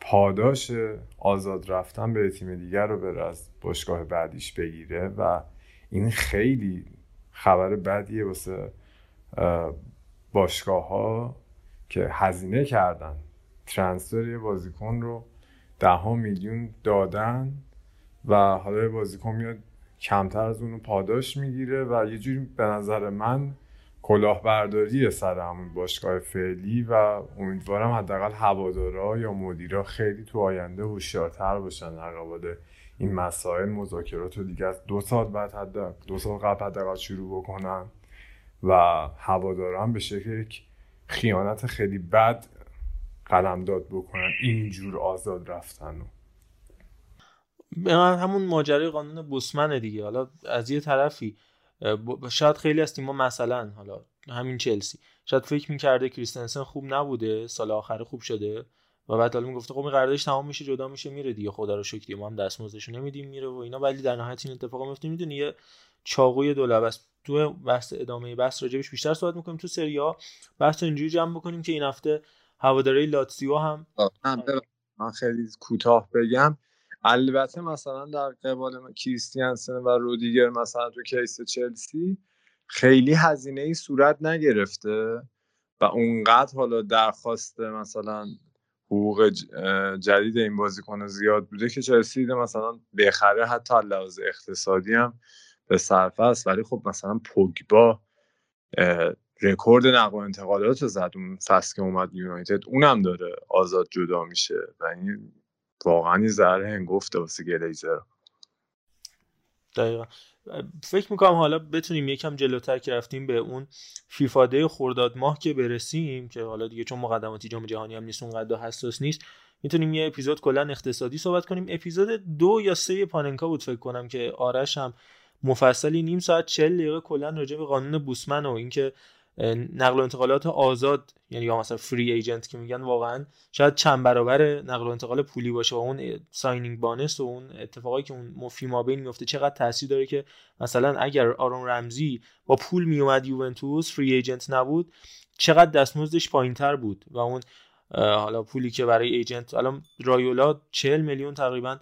پاداش آزاد رفتن به تیم دیگر رو بره از باشگاه بعدیش بگیره و این خیلی خبر بدیه واسه باشگاه ها که هزینه کردن. ترانسفر یه بازیکن رو ده میلیون دادن و حالا بازیکن میاد کمتر از اونو پاداش می‌گیره و یه جوری به نظر من کلاهبرداری سر همون باشگاه فعلی و امیدوارم حداقل هوادارا یا مدیرا خیلی تو آینده هوشیارتر باشن در این مسائل. مذاکرات رو دیگه از دو سال بعد حد دو سال قبل حداقل شروع بکنن و هوادارا هم به شکل یک خیانت خیلی بد قلمداد بکنن. اینجور آزاد رفتن من همون ماجرای قانون بوسمنه دیگه. حالا از یه طرفی شاید خیلی از تیم‌ها مثلا حالا همین چلسی. شاید فکر می‌کرده کریستنسن خوب نبوده سال آخر خوب شده و بعد حالا می‌گفته خب این قراردادش تمام میشه جدا میشه میره دیگه. خدا رو شکر ما هم دستمزدشو نمیدیم میره و اینا. ولی در نهایت این اتفاق میفته می‌دونی یه چاقوی دو است تو بحث ادامه بحث راجبش بیشتر صحبت می‌کنیم تو سری ها. بحث اینجوری جمع بکنیم که این هفته هواداری لاتزیو هم من خیلی کوتاه بگم. البته مثلا در قبال کریستیانسن و رودیگر مثلا تو کیس چلسی خیلی هزینه ای صورت نگرفته و اونقدر حالا درخواست مثلا حقوق جدید این بازیکن زیاد بوده که چلسی مثلا بخره حتی لحاظ اقتصادی هم به صرفه است ولی خب مثلا پوگبا رکورد نقل و انتقالات زد اون فصل که اومد یونایتد. اونم داره آزاد جدا میشه و این واقعا یه ذره هنگفته واسه گلیزر. دقیقا. فکر می‌کنم حالا بتونیم یکم جلوتر که رفتیم به اون فیفا day خورداد ماه که برسیم که حالا دیگه چون مقدماتی جام جهانی هم نیست اونقدر حساس نیست می‌تونیم یه اپیزود کلا اقتصادی صحبت کنیم. اپیزود دو یا سه پاننکا بود فکر کنم که آرش هم مفصلی نیم ساعت چل دقیقه کلا راجع به قانون بوسمن و اینکه نقل و انتقالات آزاد یعنی یا مثلا free agent که میگن واقعا شاید چند برابر نقل و انتقال پولی باشه و اون signing bonus و اون اتفاقایی که اون ما فی بین میفته چقدر تاثیر داره که مثلا اگر آرون رمزی با پول میومد یوونتوس فری ایجنت نبود چقدر دستمزدش پایینتر بود و اون حالا پولی که برای ایجنت الان رایولا 40 میلیون تقریبا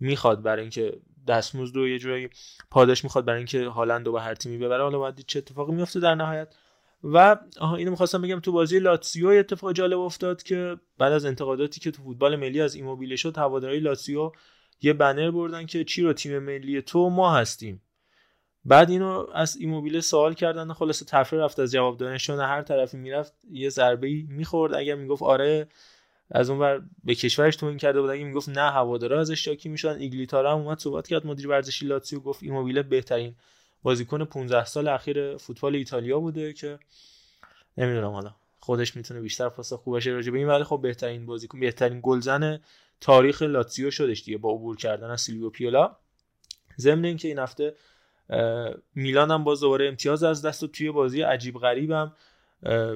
می‌خواد برای اینکه دستمزد و یه جوری پاداش می‌خواد برای اینکه هالند رو به هر تیمی ببره. حالا باید چه اتفاقی میفته در نهایت. و آها اینو می‌خواستم بگم تو بازی لاتسیو اتفاق جالب افتاد که بعد از انتقاداتی که تو فوتبال ملی از ایموبیله شد هواداری لاتسیو یه بنر بردن که چی رو تیم ملی تو ما هستیم. بعد اینو از ایموبیله سوال کردن خلاصه تفره رفت از جواب دادنشون هر طرفی می‌رفت یه ضربه می‌خورد. اگر می‌گفت آره از اونور به کشورش توهین کرده بود. اگه می‌گفت نه هوادارا ازش شاکی می‌شدن. ایگلیتارا هم اومد صحبت کرد. مدیر ورزشی لاتسیو گفت ایموبیله بهترین بازیکن 15 سال اخیر فوتبال ایتالیا بوده که نمی‌دونم حالا. خودش می‌تونه بیشتر پاسخ خوب باشه راجع به این. ولی خب بهترین بازیکن بهترین گلزن تاریخ لاتزیو شدش دیگه با عبور کردن از سیلویو پیولا. ضمن اینکه این هفته میلان هم باز دوباره امتیاز از دست و توی بازی عجیب غریبم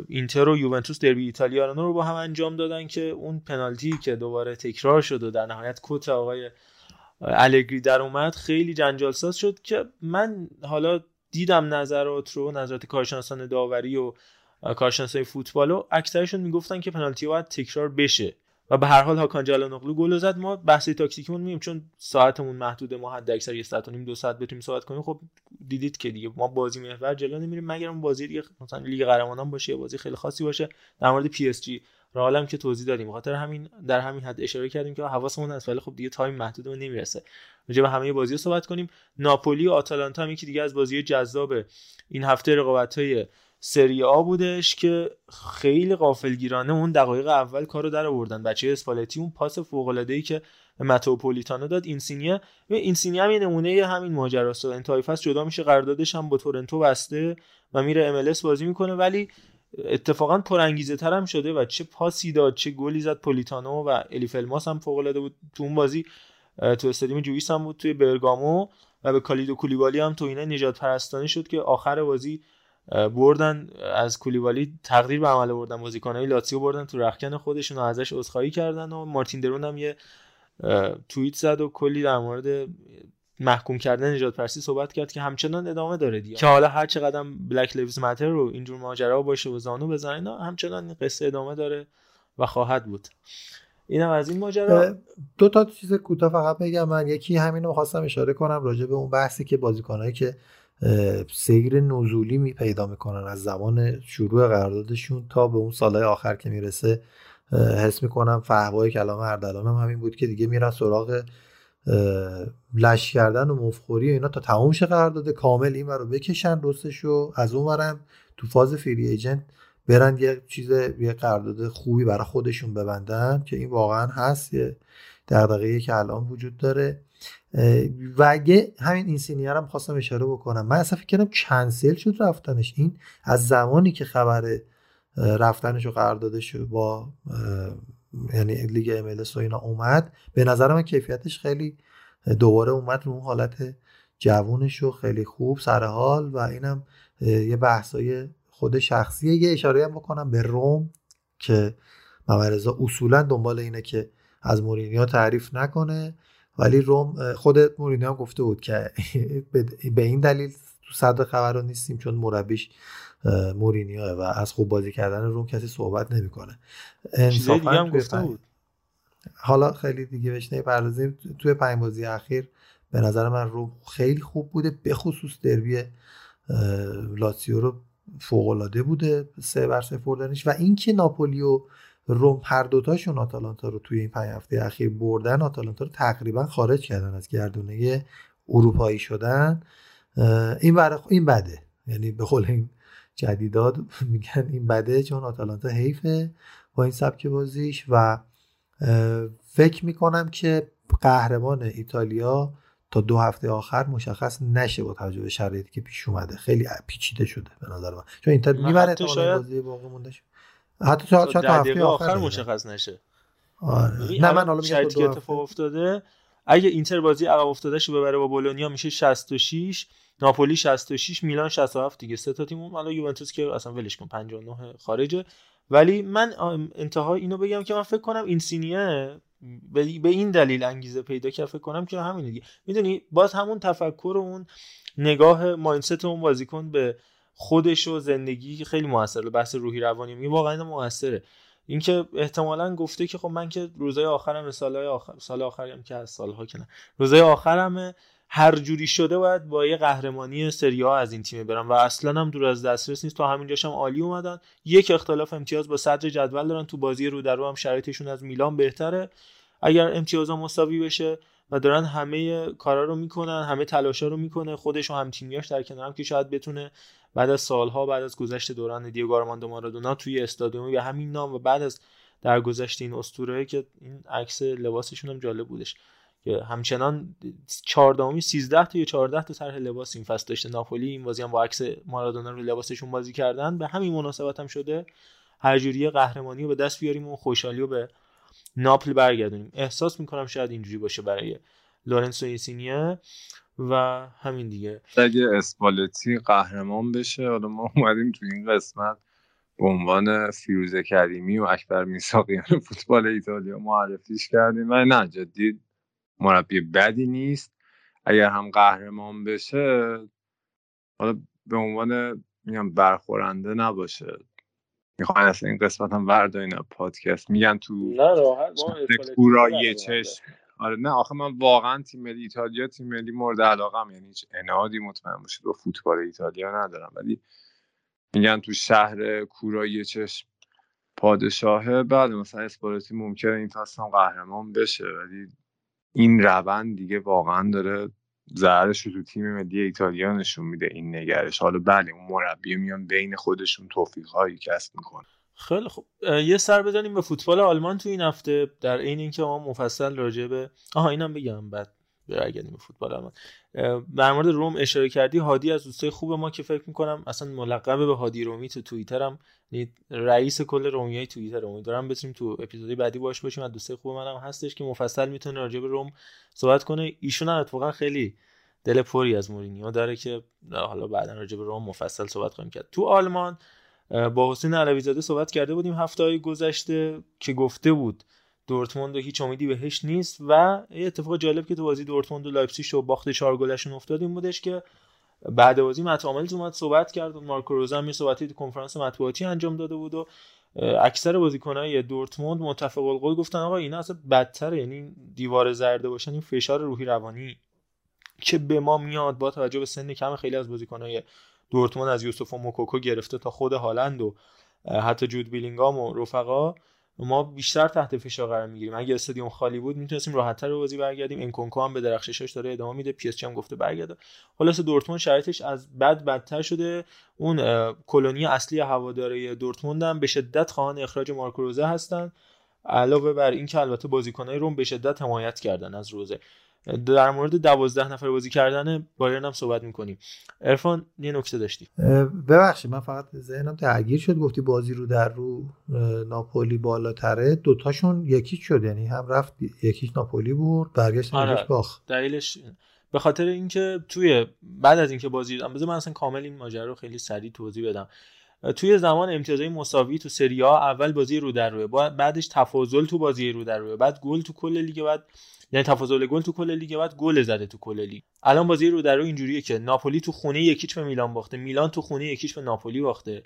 اینتر و یوونتوس دربی ایتالیا رو با هم انجام دادن که اون پنالتی که دوباره تکرار شد و در نهایت کوت آقای الگری در اومد خیلی جنجال ساز شد که من حالا دیدم نظرات رو نظرات کارشناسان داوری و کارشناسای فوتبال و اکثرشون می‌گفتن که پنالتی باید تکرار بشه. و به هر حال هاکان چالهان‌اوغلو گل زد. ما بحث تاکتیکمون مییم چون ساعتمون محدوده. ما حد اکثر یه ساعت و نیم دو ساعت بتونیم صحبت کنیم. خب دیدید که دیگه ما بازی محور جلو نمیریم. مگر اون بازی دیگه مثلا لیگ قهرمانان باشه یا بازی خیلی خاصی باشه در مورد پی اس جی رئال که توضیح دادیم. خاطر همین در همین حد اشاره کردیم که حواسمون هست ولی خب دیگه تایم محدود و نمی‌رسه. راجع به همه بازی صحبت کنیم. ناپولی و آتالانتا هم یکی دیگه از بازی جذاب این هفته رقابت‌های سری آ بودش که خیلی غافلگیرانه اون دقایق اول کارو در آوردن. بچه‌های اسپالتی اون پاس فوق العاده ای که متئو پولیتانو داد اینسینیا. اینسینیا هم یه نمونه همین ماجراست انتهای فصل جدا میشه قراردادش هم با تورنتو بسته و میره ام بازی می‌کنه. ولی اتفاقا پرانگیزه تر هم شده و چه پاسی داد چه گلی زد پولیتانو و الیف الماس هم فوق العاده بود. تو اون بازی تو استادیوم جویس هم بود توی برگامو و به کالیدو کولیبالی هم تو اینه نجات پرستانی شد که آخر بازی بردن از کولیبالی تقدیر به عمل بردن بازیکنای لاتسیو بردن تو رخکن خودشون و ازش عذرخواهی کردن و مارتین درون هم یه توییت زد و کلی در مورد محکوم کردن نجات پرسی صحبت کرد که همچنان ادامه داره دیگه. که حالا هر چقدر بلک لیوز ماتر رو اینجور ماجرا باشه و زانو بزنن همچنان این قصه ادامه داره و خواهد بود. اینم از این ماجرا. دو تا چیز کوتاه فقط بگم. من یکی همین رو خواستم اشاره کنم راجع به اون بحثی که بازیکنایی که سیر نزولی می پیدا می‌کنن از زمان شروع قراردادشون تا به اون سالهای آخر که می‌رسه حس می‌کنم فهوای کلام اردلان هم همین بود که دیگه میرن سراغ لش کردن و مفخوری و اینا تا تموم شه قرارداد کامل این رو بکشن رستشو از اون ورم تو فاز فری ایجنت برن یه چیز یه قرارداد خوبی برای خودشون ببندن که این واقعا هست یه دغدغه‌ای که الان وجود داره. و یه همین این سینیر هم خواستم اشاره بکنم. من اصلا فکر کردم کنسل شد رفتنش. این از زمانی که خبر رفتنش رو قراردادش با یعنی لیگ املس و اینا اومد به نظر من کیفیتش خیلی دوباره اومد رو اون حالت جوونش و خیلی خوب سر حال و اینم یه بحثای خود شخصیه. یه اشاره هم بکنم به روم که مورزا اصولا دنبال اینه که از مورینیو تعریف نکنه. ولی روم خود مورینیو هم گفته بود که به این دلیل تو صدر خبر رو نیستیم چون مربیش مورینیو و از خوب بازی کردن روم کسی صحبت نمی‌کنه. انصافا هم گفته بود. حالا خیلی دیگه بهش نمی‌پردازیم. توی پنج بازی اخیر به نظر من روم خیلی خوب بوده به خصوص دربی لاتسیو رو فوق بوده سه بر سه و اینکه ناپولی و روم هر دوتاشون آتالانتا رو توی این پنج هفته اخیر بردن آتالانتا رو تقریبا خارج کردن از گردونه اروپایی شدن. این این بده. یعنی به قول این جدیدات میگن این بده چون آتالانتا حیفه با این سبک بازیش و فکر می‌کنم که قهرمان ایتالیا تا دو هفته آخر مشخص نشه با توجه به شرایطی که پیش اومده. خیلی پیچیده شده به نظر من. چون اینتر می‌بره تا شاید... بازی باقی مونده حتی تا تا هفته آخر, مشخص نشه. آره. نه من حالا میگم که اتفاق افتاده اگه اینتر بازی عقب افتاده شو ببره با بولونیا میشه 66 ناپولی 66 میلان 67 دیگه. سه تا تیم حالا یوونتوس که اصلا ولش کن 59 خارجه. ولی من انتها اینو بگم که من فکر کنم این سینیه به این دلیل انگیزه پیدا کرد. فکر کنم که همین دیگه. می‌دونی؟ باز همون تفکر و اون نگاه مایندست اون بازیکن به خودش و زندگی خیلی موثره بحث روحی روانی می واقعا موثره. اینکه احتمالا گفته که خب من که روزای آخرم سالهای آخر سال آخری هم که از سالها که نه. روزای آخرم هر جوری شده باید با یه قهرمانی سری ها از این تیم برم و اصلا هم دور از دسترس نیست. تا همینجاش هم عالی اومدن. یک اختلاف امتیاز با صدر جدول دارن. تو بازی رو در رو هم شرایطشون از میلان بهتره. اگر امتیازها مساوی بشه و دارن همه کارا رو می‌کنن همه تلاشا رو می‌کنه. خودش و هم تیمیاش در کنارم که شاید بتونه بعد از سالها بعد از گذشت دوران دیگو آرماندو مارادونا توی استادیومی به همین نام و بعد از در گذشت این اسطوره که این عکس لباسشون هم جالب بودش. که همچنان 14 13 تا یا 14 تا طرح لباس این فصل داشته. ناپولی این بازی هم با عکس مارادونا رو لباسشون بازی کردن. به همین مناسبت هم شده هر جوری قهرمانی رو به دست بیاریم و خوشحالی رو به ناپل برگردونیم. احساس می‌کنم شاید اینجوری باشه برای لورنسو اینسینیه و همین دیگه. اگه اسپالتی قهرمان بشه حالا ما اومدیم تو این قسمت به عنوان فیروز کریمی و اکبر میساقیان فوتبال ایتالیا معرفیش کردیم. و نه جدی مربی بدی نیست. اگر هم قهرمان بشه حالا به عنوان میگم برخورنده نباشه. می‌خوان اصلا این قسمت هم وردارین پادکست میگن تو نه راحت کورای چشم. آره نه آخه من واقعا تیم ملی ایتالیا تیم ملی مورد علاقم یعنی هیچ انادی مطمئن باشید با فوتبال ایتالیا ندارم. ولی میگن تو شهر کورای چشم پادشاهه. بعد مثلا اسپالتی ممکنه این فصل هم قهرمان بشه ولی این روند دیگه واقعا داره ضررش رو تو تیم ملی ایتالیا نشون میده این نگرش. حالا بله اون مربی میان بین خودشون توفیق هایی کسب می‌کنه خیلی خوب. یه سر بزنیم به فوتبال آلمان تو این هفته در عین اینکه ما مفصل راجع به آها اینم بگم بعد. برگردیم به فوتبال آلمان در مورد روم اشاره کردی هادی از دوستای خوب ما که فکر می‌کنم اصلا ملقب به هادی رومی تو توییتر هم یعنی رئیس کل رومیای توییتر امیدوارم بتونیم تو اپیزودی بعدی باش باشیم. از دوستای خوب منم هستش که مفصل می‌تونه راجع به روم صحبت کنه. ایشون هم اتفاقا خیلی دل پری از مورینیو داره که حالا بعدا راجع به رم مفصل صحبت خواهیم کرد. تو آلمان با حسین علوی زاده صحبت کرده بودیم. هفته های گذشته که گفته بود دورتموند هیچ امیدی بهش نیست و یه اتفاق جالب که تو بازی دورتموند و لایپزیگ شو باخت 4 گلشون افتاد این بودش که بعد بازی مت اومد صحبت کرد و مارکو روزا هم صحبتی تو کنفرانس مطبوعاتی انجام داده بود و اکثر بازیکنای دورتموند متفق القول گفتن آقا اینا اصلا بدتره یعنی دیوار زرده باشن این فشار روحی روانی که به ما میاد با توجه به سن کم خیلی از بازیکنای دورتموند از یوسف و موکوکو گرفته تا خود هالند و حتی جود بیلینگام و رفقا. ما بیشتر تحت فشار قرار می‌گیریم. اگه استادیوم خالی بود می‌تونستیم راحتتر به بازی برگردیم. انکونکو هم به درخششش داره ادامه میده. پی هم گفته برگرده. خلاص دورتموند شرایطش از بد بدتر شده. اون کلونی اصلی هواداره دورتموند هم به شدت خواهان اخراج مارکو روزه هستن. علاوه بر اینکه البته بازیکنای روم به شدت حمایت کردن از روزه. در مورد دوازده نفر بازی کردن بایرن هم صحبت می‌کنیم. ارفان یه نکته داشتی. ببخشید من فقط ذهنم درگیر شد گفتی بازی رو در رو ناپولی بالاتره. دوتاشون یکی شد یعنی هم رفت یکیش ناپولی بود برگشت آره. باخت. دلیلش به خاطر اینکه توی بعد از اینکه بازی بذار من اصلا کامل این ماجرا رو خیلی سریع توضیح بدم. توی زمان امتیازهای مساوی تو سری اول بازی رو در روی بعدش تفاضل تو بازی رو در روی بعد گل تو کل لیگ بعد یعنی تفاضل گل تو کل لیگ بعد گل زده تو کل لیگ. الان بازی رو در رو اینجوریه که ناپولی تو خونه یکیچ به میلان باخته میلان تو خونه یکیچ به ناپولی باخته.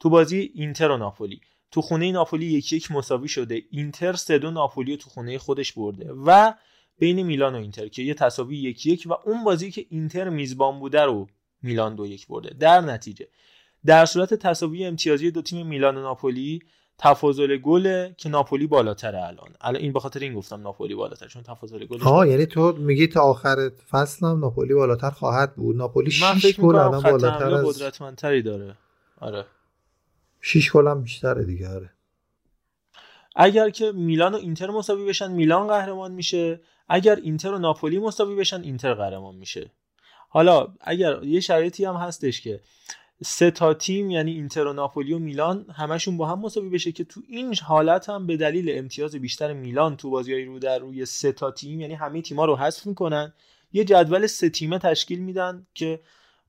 تو بازی اینتر و ناپولی. تو خونه ناپولی یکی یک مساوی شده اینتر سه دو ناپولی تو خونه خودش برده و بین میلان و اینتر که یه تساوی یکی یک و اون بازی که اینتر میزبان بوده رو میلان دو یک برده. در نتیجه در صورت تساوی امتیازی دو تیم میلان و ناپولی تفاضل گل که ناپولی بالاتره الان. الان این به خاطر این گفتم ناپولی بالاتر چون تفاضل گل ها یعنی تو میگی تا آخر فصل هم ناپولی بالاتر خواهد بود. ناپولی 6 گل الان بالاتر از قدرتمندتری داره. آره. 6 گل هم بیشتره دیگه آره. اگر که میلان و اینتر مساوی بشن میلان قهرمان میشه. اگر اینتر و ناپولی مساوی بشن اینتر قهرمان میشه. حالا اگر یه شرایطی هم هستش که سه تا تیم یعنی اینتر و ناپولی و میلان همشون با هم مساوی بشه که تو این حالت هم به دلیل امتیاز بیشتر میلان تو بازیای رو در روی سه تا تیم یعنی همه تیما رو حذف می‌کنن. یه جدول سه تیمه تشکیل میدن که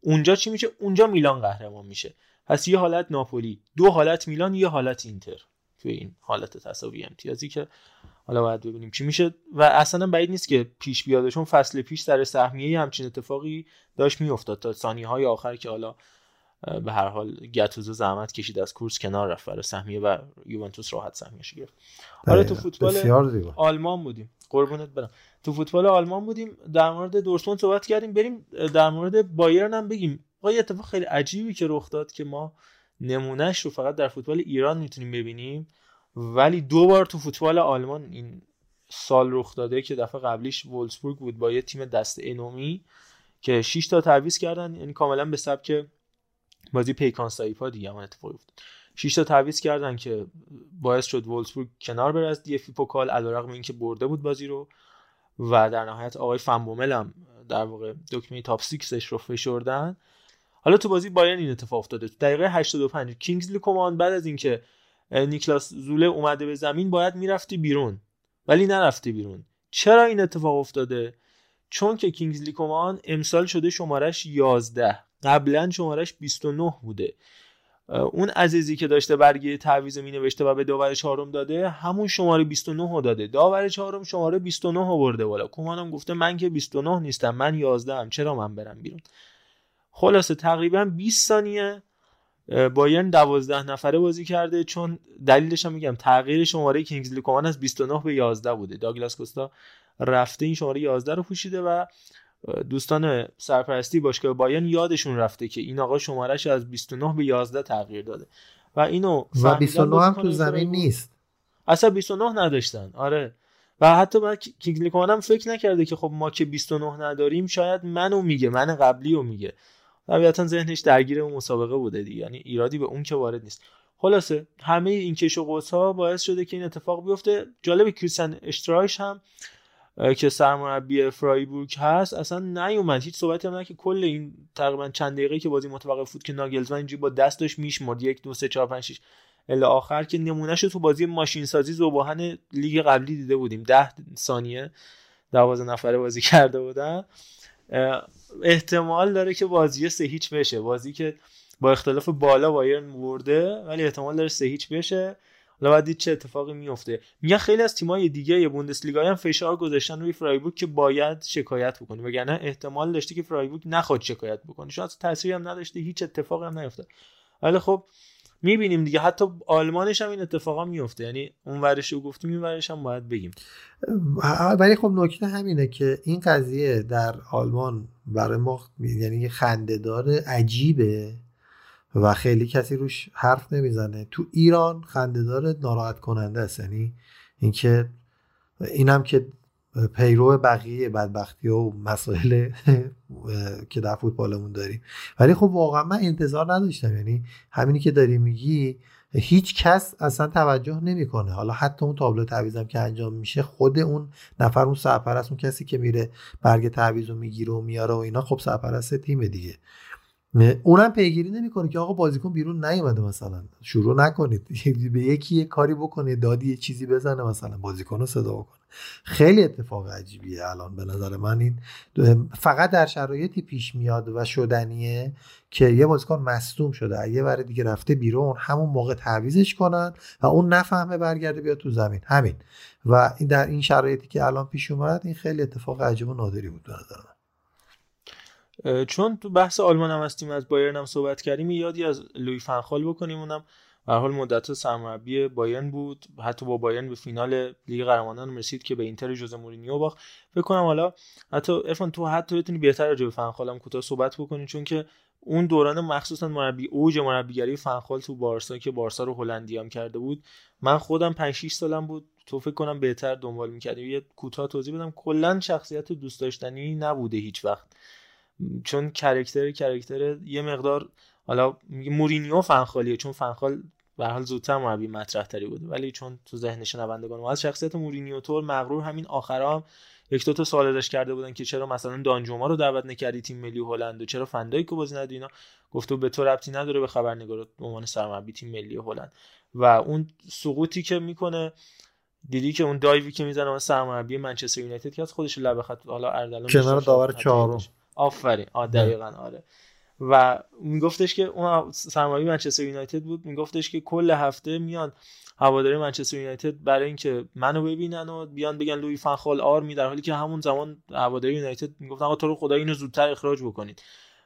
اونجا چی میشه؟ اونجا میلان قهرمان میشه. پس یه حالت ناپولی دو حالت میلان یه حالت اینتر توی این حالت تساوی امتیازی که حالا باید ببینیم چی میشه. و اصلا بعید نیست که پیش بیادشون فصل پیش در سهمیه همچین اتفاقی داشت میافتاد تا ثانیه های آخر که حالا به هر حال گتوزو زحمت کشید از کورس کنار رفت برای سهمیه و یوونتوس راحت سهمیه‌اش گرفت. حالا تو فوتبال آلمان بودیم. قربونت برم. تو فوتبال آلمان بودیم. در مورد دورتموند صحبت کردیم. بریم در مورد بایرن هم بگیم. آقا اتفاق خیلی عجیبی که رخ داد که ما نمونهش رو فقط در فوتبال ایران می‌تونیم ببینیم ولی دو بار تو فوتبال آلمان این سال رخ داده که دفعه قبلیش وولسبورگ بود با یه تیم دست انومی که 6 تا تعویض کردن. یعنی کاملا به سبک بازی پیکان سایپا دیگه هم اتفاق افتاد. 6 تا تعویض کردن که باعث شد وولسبورگ کنار بره از دی اف بی پوکال علیرغم اینکه برده بود بازی رو. و در نهایت آقای فن‌بومل هم در واقع دکمه top 6 رو فشردن. حالا تو بازی بایرن این اتفاق افتاده. تو دقیقه 85 کینگزلی کومان بعد از اینکه نیکلاس زوله اومده به زمین باید می‌رفتی بیرون. ولی نرفتی بیرون. چرا این اتفاق افتاده؟ چون که کینگزلی کومان امسال شده شمارش 11 قبلا شمارش 29 بوده. اون عزیزی که داشته برگه تعویض می نوشته و به داور چهارم داده همون شماره 29 رو داده. داور چهارم شماره 29 رو برده بالا. کومانم گفته من که 29 نیستم من 11 ام چرا من برم بیرون؟ خلاصه تقریبا 20 ثانیه بایرن 12 نفره بازی کرده چون دلیلش هم میگم تغییر شماره کینگزلی کومان از 29 به 11 بوده. داگلاس کوستا رفته این شماره 11 رو پوشیده و دوستان سرپرستی باشگاه بایرن یادشون رفته که این آقا شمارش از 29 به 11 تغییر داده. و اینو و 29 هم تو زمین نیست. اصلا 29 نداشتن. آره. و حتی من کینگلی کومن فکر نکرده که خب ما که 29 نداریم شاید منو میگه من قبلی رو میگه. طبیعتا ذهنش درگیر اون مسابقه بوده دیگه. یعنی ایرادی به اون که وارد نیست. خلاصه همه این کش و ها باعث شده که این اتفاق بیفته. جالب کریستن اشترایش هم که سرمربی فرایبورگ هست اصلا نیومد. هیچ صحبتی هم که کل این تقریبا چند دقیقه که بازی متوقف بود که ناگلزمن اینجوری با دستش میشمرد. یک دو سه چهار پنج شش. الا آخر که نمونهش تو بازی ماشین سازی زوباهن لیگ قبلی دیده بودیم. ده ثانیه دوازه نفره بازی کرده بودن. احتمال داره که بازی سه هیچ بشه. بازی که با اختلاف بالا بایرن برده ولی احتمال داره سه هیچ بشه. حالا دید چه اتفاقی میفته میگن خیلی از تیم‌های دیگه بوندسلیگا هم فشار گذاشتن روی فرایبورگ که باید شکایت بکنه. وگرنه احتمال داشته که فرایبورگ نخواد شکایت بکنه. شاید تاثیری هم نداشته هیچ اتفاقی هم نیفتاد. ولی خب می‌بینیم دیگه. حتی آلمانش هم این اتفاقا میفته یعنی اون ورش رو گفتیم این ورش هم باید بگیم. ولی خب نکته همینه که این قضیه در آلمان برای ما یعنی خندهدار عجیبه. و خیلی کسی روش حرف نمی‌زنه. تو ایران خندهدار ناراحت کننده است. یعنی اینکه اینم که پیرو بقیه بدبختی و مسائل که در فوتبالمون داریم. ولی خب واقعا من انتظار نداشتم. یعنی همینی که داری میگی هیچ کس اصلا توجه نمی‌کنه. حالا حتی اون تابلو تعویزم که انجام میشه خود اون نفر اون سرپرست اون کسی که میره برگ تعویض رو می‌گیره و میاره و اینا خب سرپرست تیم دیگه. اونم پیگیری نمی‌کنه که آقا بازیکن بیرون نیومده مثلا. شروع نکنید. به یکی یه کاری بکنه دادی یه چیزی بزنه مثلا بازیکن رو صدا بکنه خیلی اتفاق عجیبیه الان به نظر من. این فقط در شرایطی پیش میاد و شدنیه که یه بازیکن مصدوم شده. یه ور دیگه رفته بیرون همون موقع تعویزش کنن و اون نفهمه برگرده بیاد تو زمین. همین. و این در این شرایطی که الان پیش اومد این خیلی اتفاق عجیب و نادری بود به نظر من. چون تو بحث آلمان هم هستیم از بایرن هم صحبت کردیم یادی از لوی فنخال بکنیم اونم. به حال مدت سرمربی بایرن بود حتی با بایرن به فینال لیگ قهرمانان رسید که به اینتر جوز مورینیو باخت. فکر کنم حالا حتی ارفان تو حتی بتونی بهتر راجع به فنخالم کوتاه صحبت بکنی چون که اون دوران مخصوصا مربی اوج مربیگری فنخال تو بارسا که بارسا رو هلندی هم کرده بود. من خودم 5 6 سالم بود. تو فکر کنم بهتر دنبال می‌کردی. یه کوتاه توضیح بدم. کلا شخصیت دوست داشتنی نبوده هیچ وقت. چون character character یه مقدار حالا میگه مورینیو فنخالیه چون فنخال به حال زودتر مربی مطرح تری بوده. ولی چون تو ذهن شنوندگان از شخصیت مورینیو طور مغرور همین آخرا هم یک دو تا سوال ازش کرده بودن که چرا مثلا دانجوما رو دعوت نکردی تیم ملی هلند و چرا فندایکو بازی ندی اینا؟ گفته به تو ربطی نداره به خبرنگار به عنوان سرمربی تیم ملی هلند. و اون سقوطی که می‌کنه دیدی که اون dive ی که می‌زنه سرمربی منچستر یونایتد که از خودش لب خط حالا اردلان کنار داور چهارم. آفرین. آ دقیقاً آره. و میگفتش که اون سرمایه منچستر یونایتد بود. میگفتش که کل هفته میان هواداری منچستر یونایتد برای اینکه منو ببینن و بیان بگن لوی فنخال آرمی در حالی که همون زمان هواداری یونایتد می‌گفتن آقا تو رو خدا اینو زودتر اخراج بکنید.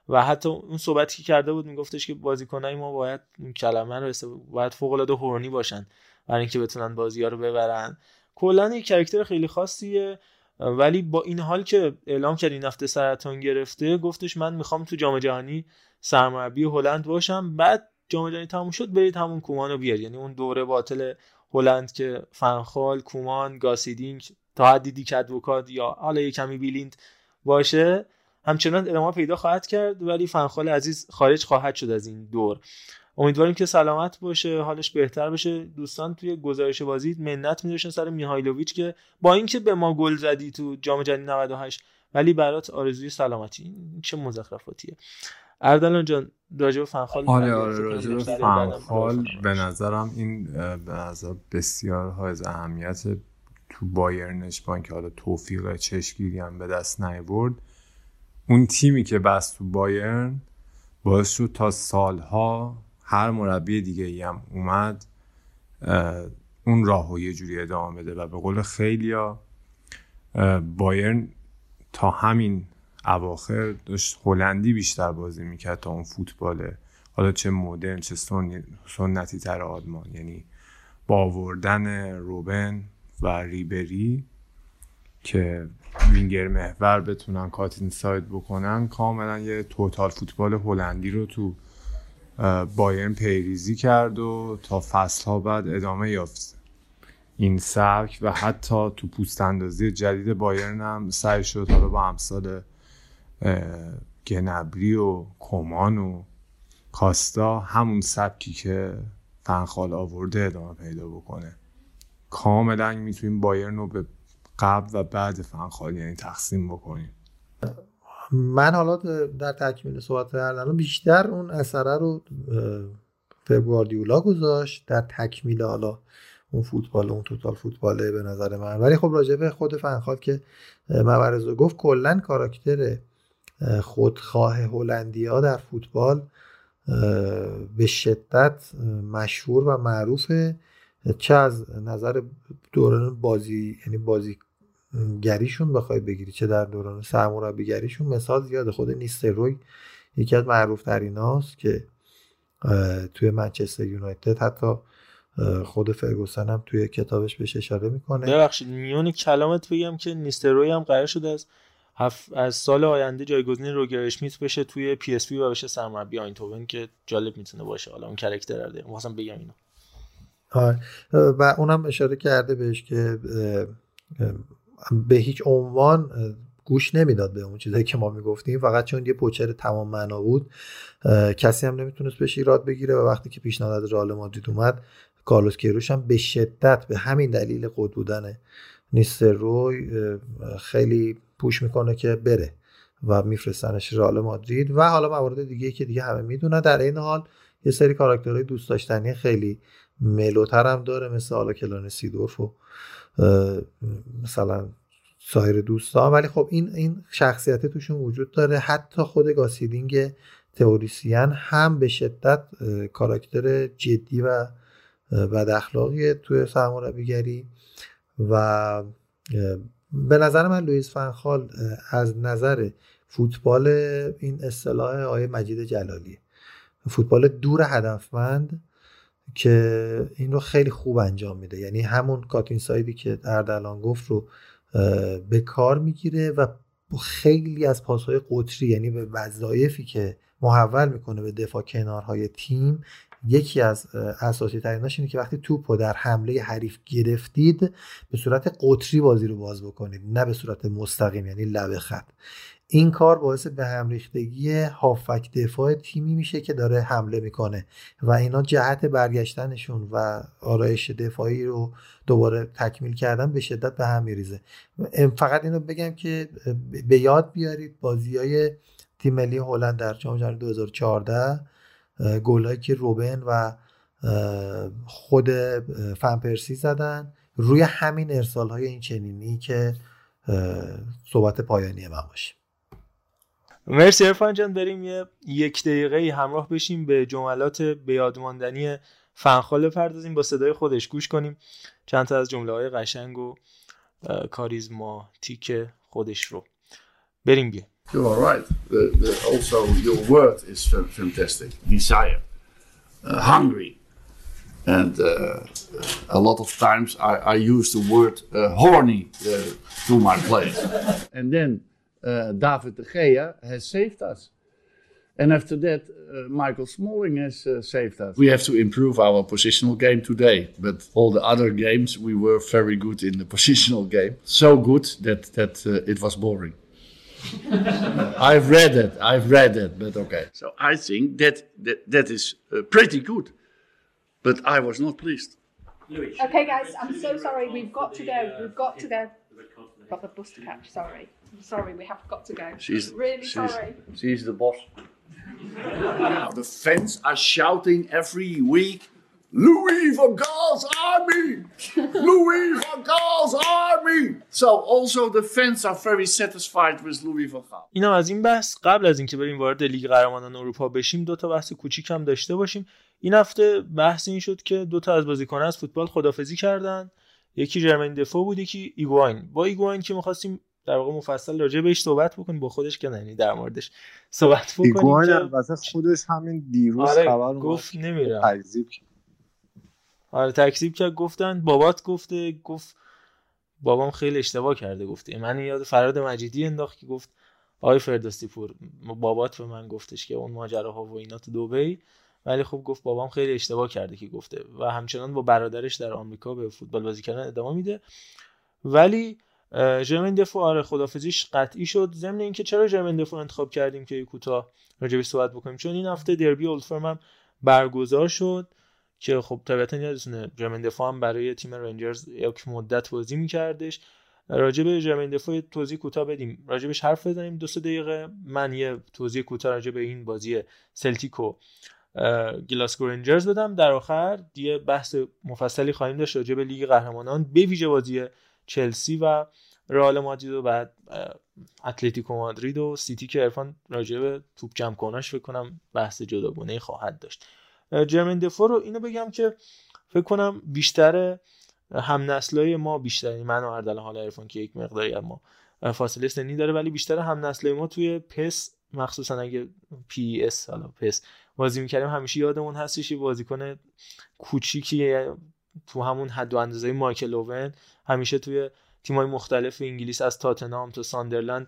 و حتی اون صحبتی که کرده بود میگفتش که بازیکنای ما باید این کلمه رو باید فوق العاده هورنی باشن برای اینکه بتونن بازی ها رو ببرن. کلا یک کرکتر خیلی خاصیه. ولی با این حال که اعلام کرد این هفته سرطان گرفته گفتش من می‌خوام تو جام جهانی سرمربی هلند باشم. بعد جام جهانی تموم شد برید همون کومان رو بیار یعنی اون دوره باطل هلند که فنخال کومان گاسیدینگ تا حدی دیک ادوکات یا حالا یه کمی بیلیند باشه همچنان ادامه پیدا خواهد کرد. ولی فنخال عزیز خارج خواهد شد از این دور. امیدواریم که سلامت باشه حالش بهتر بشه. دوستان توی گزارش بازی منت میذاشن سر میهایلوویچ که با اینکه به ما گل زدی تو جام جهانی 98 ولی برات آرزوی سلامتی. این چه مزخرفاتیه. اردلان جان راجع به فنخال آره آره راجع به فنخال به نظرم این به نظر بسیار های اهمیت تو بایرنش با اینکه حالا توفیق چشگیری هم به دست نیورد اون تیمی که بس تو بایرن باعث شد تا سالها هر مربی دیگه ای هم اومد اون راه و یه جوری ادامه بده و به قول خیلیا بایرن تا همین اواخر داشت هلندی بیشتر بازی می‌کرد تا اون فوتباله حالا چه مدرن چه سنتی تر آلمان. یعنی با آوردن روبن و ریبری که وینگر محور بتونن کاتین ساید بکنن کاملا یه توتال فوتبال هلندی رو تو بایرن پیریزی کرد و تا فصل ها بعد ادامه یافت. این سبک و حتی تو پوست اندازی جدید بایرن هم سعی شد حالا با امثال گنبری و کمان و کاستا همون سبکی که فنخال آورده ادامه پیدا بکنه. کاملا می‌تونیم بایرن رو به قبل و بعد فنخال یعنی تقسیم بکنیم. من حالا در تکمیل صحبت کردن بیشتر اون اثره رو فبگواردیولا گذاشت. در تکمیل حالا اون فوتبال اون توتال فوتباله به نظر من. ولی خب راجع به خود فنخال که مورزو گفت کلا کاراکتر خودخواه هلندیا در فوتبال به شدت مشهور و معروفه. چه از نظر دوران بازی یعنی بازی گریشون بخوای بگیری چه در دوران سرمربیگریشون مثال زیاده. خود نیستروی یکی از معروف تریناست که توی منچستر یونایتد حتی خود فرگوسن هم توی کتابش بهش اشاره می‌کنه. ببخشید میون کلامت بگم که نیستروی هم قرار شده از هف... از سال آینده جایگزین روگر اشمیت بشه توی پی اس وی و بشه سرمربی آینتوون که جالب می‌تونه باشه. حالا اون character رو واسم بگم اینو. و اونم اشاره کرده بهش که به هیچ عنوان گوش نمی‌داد به اون چیزایی که ما می‌گفتیم. فقط چون یه پوچر تمام معنا بود کسی هم نمی‌تونست بهش ایراد بگیره و وقتی که پیشنهاد رئال مادرید اومد کارلوس کیروش هم به شدت به همین دلیل قد بودن نیستر روی خیلی پوش می‌کنه که بره و میفرستنش رئال مادرید. و حالا موارد دیگه که دیگه همه می‌دونن در این حال یه سری کاراکترهای دوست داشتنی خیلی ملوتر هم داره مثل حالا کلان سیدورف و مثلا سایر دوستان. ولی خب این این شخصیت توشون وجود داره. حتی خود گاسیدینگ تئوریسین هم به شدت کاراکتر جدی و بد اخلاقیه توی سرمربیگری. و به نظر من لوئیس فنخال از نظر فوتبال این اصطلاح آیه مجید جلالی فوتبال دور هدفمند که این رو خیلی خوب انجام میده. یعنی همون کاتین سایدی که اردلان گفت رو به کار می‌گیره و خیلی از پاسهای قطری یعنی به وظایفی که محول می‌کنه به دفاع کنارهای تیم یکی از اساسی تریناش اینه که وقتی توپ رو در حمله حریف گرفتید به صورت قطری بازی رو باز بکنید نه به صورت مستقیم یعنی لب خط. این کار باعث به هم ریختگی هافک دفاع تیمی میشه که داره حمله می‌کنه و اینا جهت برگشتنشون و آرایش دفاعی رو دوباره تکمیل کردن به شدت به هم میریزه. فقط اینو بگم که به یاد بیارید بازی های تیم ملی هلند در جام جهانی 2014 گلایی که روبن و خود فنپرسی زدن. روی همین ارسال های این چنینی که صحبت پایانی من باشیم مرسی ارفان جان بریم یه یک دقیقه همراه بشیم به جملات بیادماندنی فنخال پردازیم با صدای خودش گوش کنیم چند تا از جمله های قشنگ و کاریزماتیک خودش رو بریم بیم You are right. Also, your word is fantastic. Desire, uh, hungry, and uh, a lot of times I, I use the word uh, horny uh, to my players. and then uh, David De Gea has saved us. And after that, uh, Michael Smalling has uh, saved us. We have to improve our positional game today, but all the other games we were very good in the positional game. So good that that uh, it was boring. I've read it. I've read it, but okay. So I think that that, that is uh, pretty good, but I was not pleased. Okay, guys, I'm so sorry. We've got to go. We've got to go. Got the bus to catch. Sorry. I'm sorry. We have got to go. She's really she's, sorry. She's the boss. Now the fans are shouting every week, Louis van Gaal's army! Louis van Gaal's army! So also the fans are very satisfied with Louis van Gaal. اینا از این بحث قبل از اینکه بریم وارد لیگ قهرمانان اروپا بشیم دو تا بحث کوچیک هم داشته باشیم این هفته بحث این شد که دو تا از بازیکنان از فوتبال خدافزی کردن یکی جرمین دفو بود یکی ایگواین با ایگواین که می‌خواستیم در واقع مفصل راجع بهش صحبت بکنیم با خودش که نه در موردش صحبت بکنیم که خودش همین دیروز آره، خبر گفت نمیرم. تکذیب. آره تکذیب کرد گفتن بابات گفته گفت بابام خیلی اشتباه کرده گفته. من یاد فراد مجیدی انداخت که گفت آقای فردوسی پور بابات به من گفتش که اون ماجراها و اینا تو دبی. ولی خب گفت بابام خیلی اشتباه کرده که گفته. و همچنان با برادرش در آمریکا به فوتبال بازی کردن ادامه میده. ولی ژرمن دفو آره خدافزیش قطعی شد. ضمن اینکه چرا ژرمن دفو انتخاب کردیم که کوتاه راجع بهش صحبت بکنیم؟ چون این هفته دربی اولد فرم هم برگزار شد که خب طبیعتا یادتونه ژرمن دفو هم برای تیم رنجرز یک مدت بازی میکردش. راجع به ژرمن دفو توضیح کوتاه بدیم. راجع بهش حرف بزنیم دو سه دقیقه. من یه توضیح کوتاه راجع به این بازی سلتیک و اه، گلاسگو رنجرز بدم. در آخر یه بحث مفصلی خواهیم داشت راجع به لیگ قهرمانان. به ویژه بازی چلسی و رئال مادرید و بعد اتلتیکو مادرید و سیتی که عرفان راجع به توپ جمع کناش فکر کنم بحث جداگانه خواهد داشت. جرمن دفو رو اینو بگم که فکر کنم بیشتر هم نسلای ما بیشتر من و اردلان حالا عرفان که یک مقداری ما فاصله سنی داره ولی بیشتر هم نسلای ما توی پس مخصوصا اگه پی اس حالا پس بازی می‌کردیم همیشه یادمون هستش یه بازیکن کوچیکی تو همون حد و اندازه مایکل اوون همیشه توی تیمای مختلف انگلیس از تاتنهام تا ساندرلند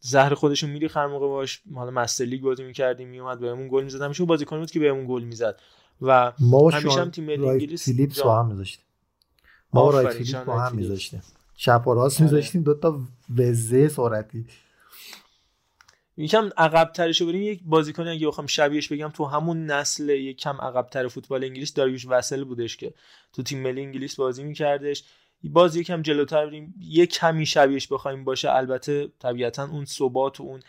زهر خودشو می‌ریخت هر موقع باش حالا Master League بازی می‌کردیم میومد بهمون گل می‌زد. همیشه بازیکن بود که بهمون گل می‌زد. و ما همیشه هم تیم ملی انگلیس فیلیپس با هم میذاشتیم. ما رایت فیلیپس با هم میذاشتیم. چپ و راست آره. میذاشتیم دو تا وزه سرعتی. یکم عقب ترشو بریم یک بازیکن اگه بخوام شبیهش بگم تو همون نسل یک کم عقب تر فوتبال انگلیس داریوس وسل بودش که تو تیم ملی انگلیس بازی میکردش. باز یکم جلوتر بریم. یک کمی شبیهش بخوایم باشه البته طبیعتا اون ثبات و اون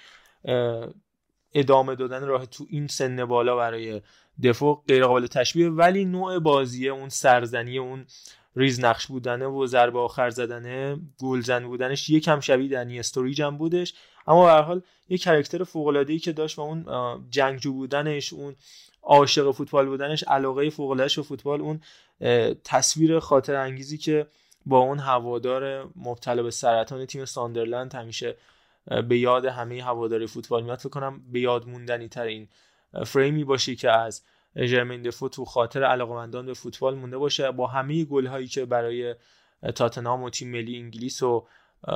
ادامه دادن راه تو این سن بالا برای دفاع غیر قابل تشبیه. ولی نوع بازیه اون سرزنی اون ریز نقش بودنه و ضربه آخر زدنه گلزن بودنش یکم شبیه دنی استوریج هم بودش. اما به حال یه character فوق العاده که داشت و اون جنگجو بودنش اون عاشق فوتبال بودنش علاقه فوق العاده به فوتبال اون تصویر خاطره انگیزی که با اون هوادار مبتلا به سرطان تیم ساندرلند همیشه به یاد همه هوادارای فوتبال میاد فکر کنم به یاد موندنی تر این فریمی باشه که از ژرمین دفو تو خاطر علاقمندان به فوتبال مونده باشه. با همه گل هایی که برای تاتنهام و تیم ملی انگلیس و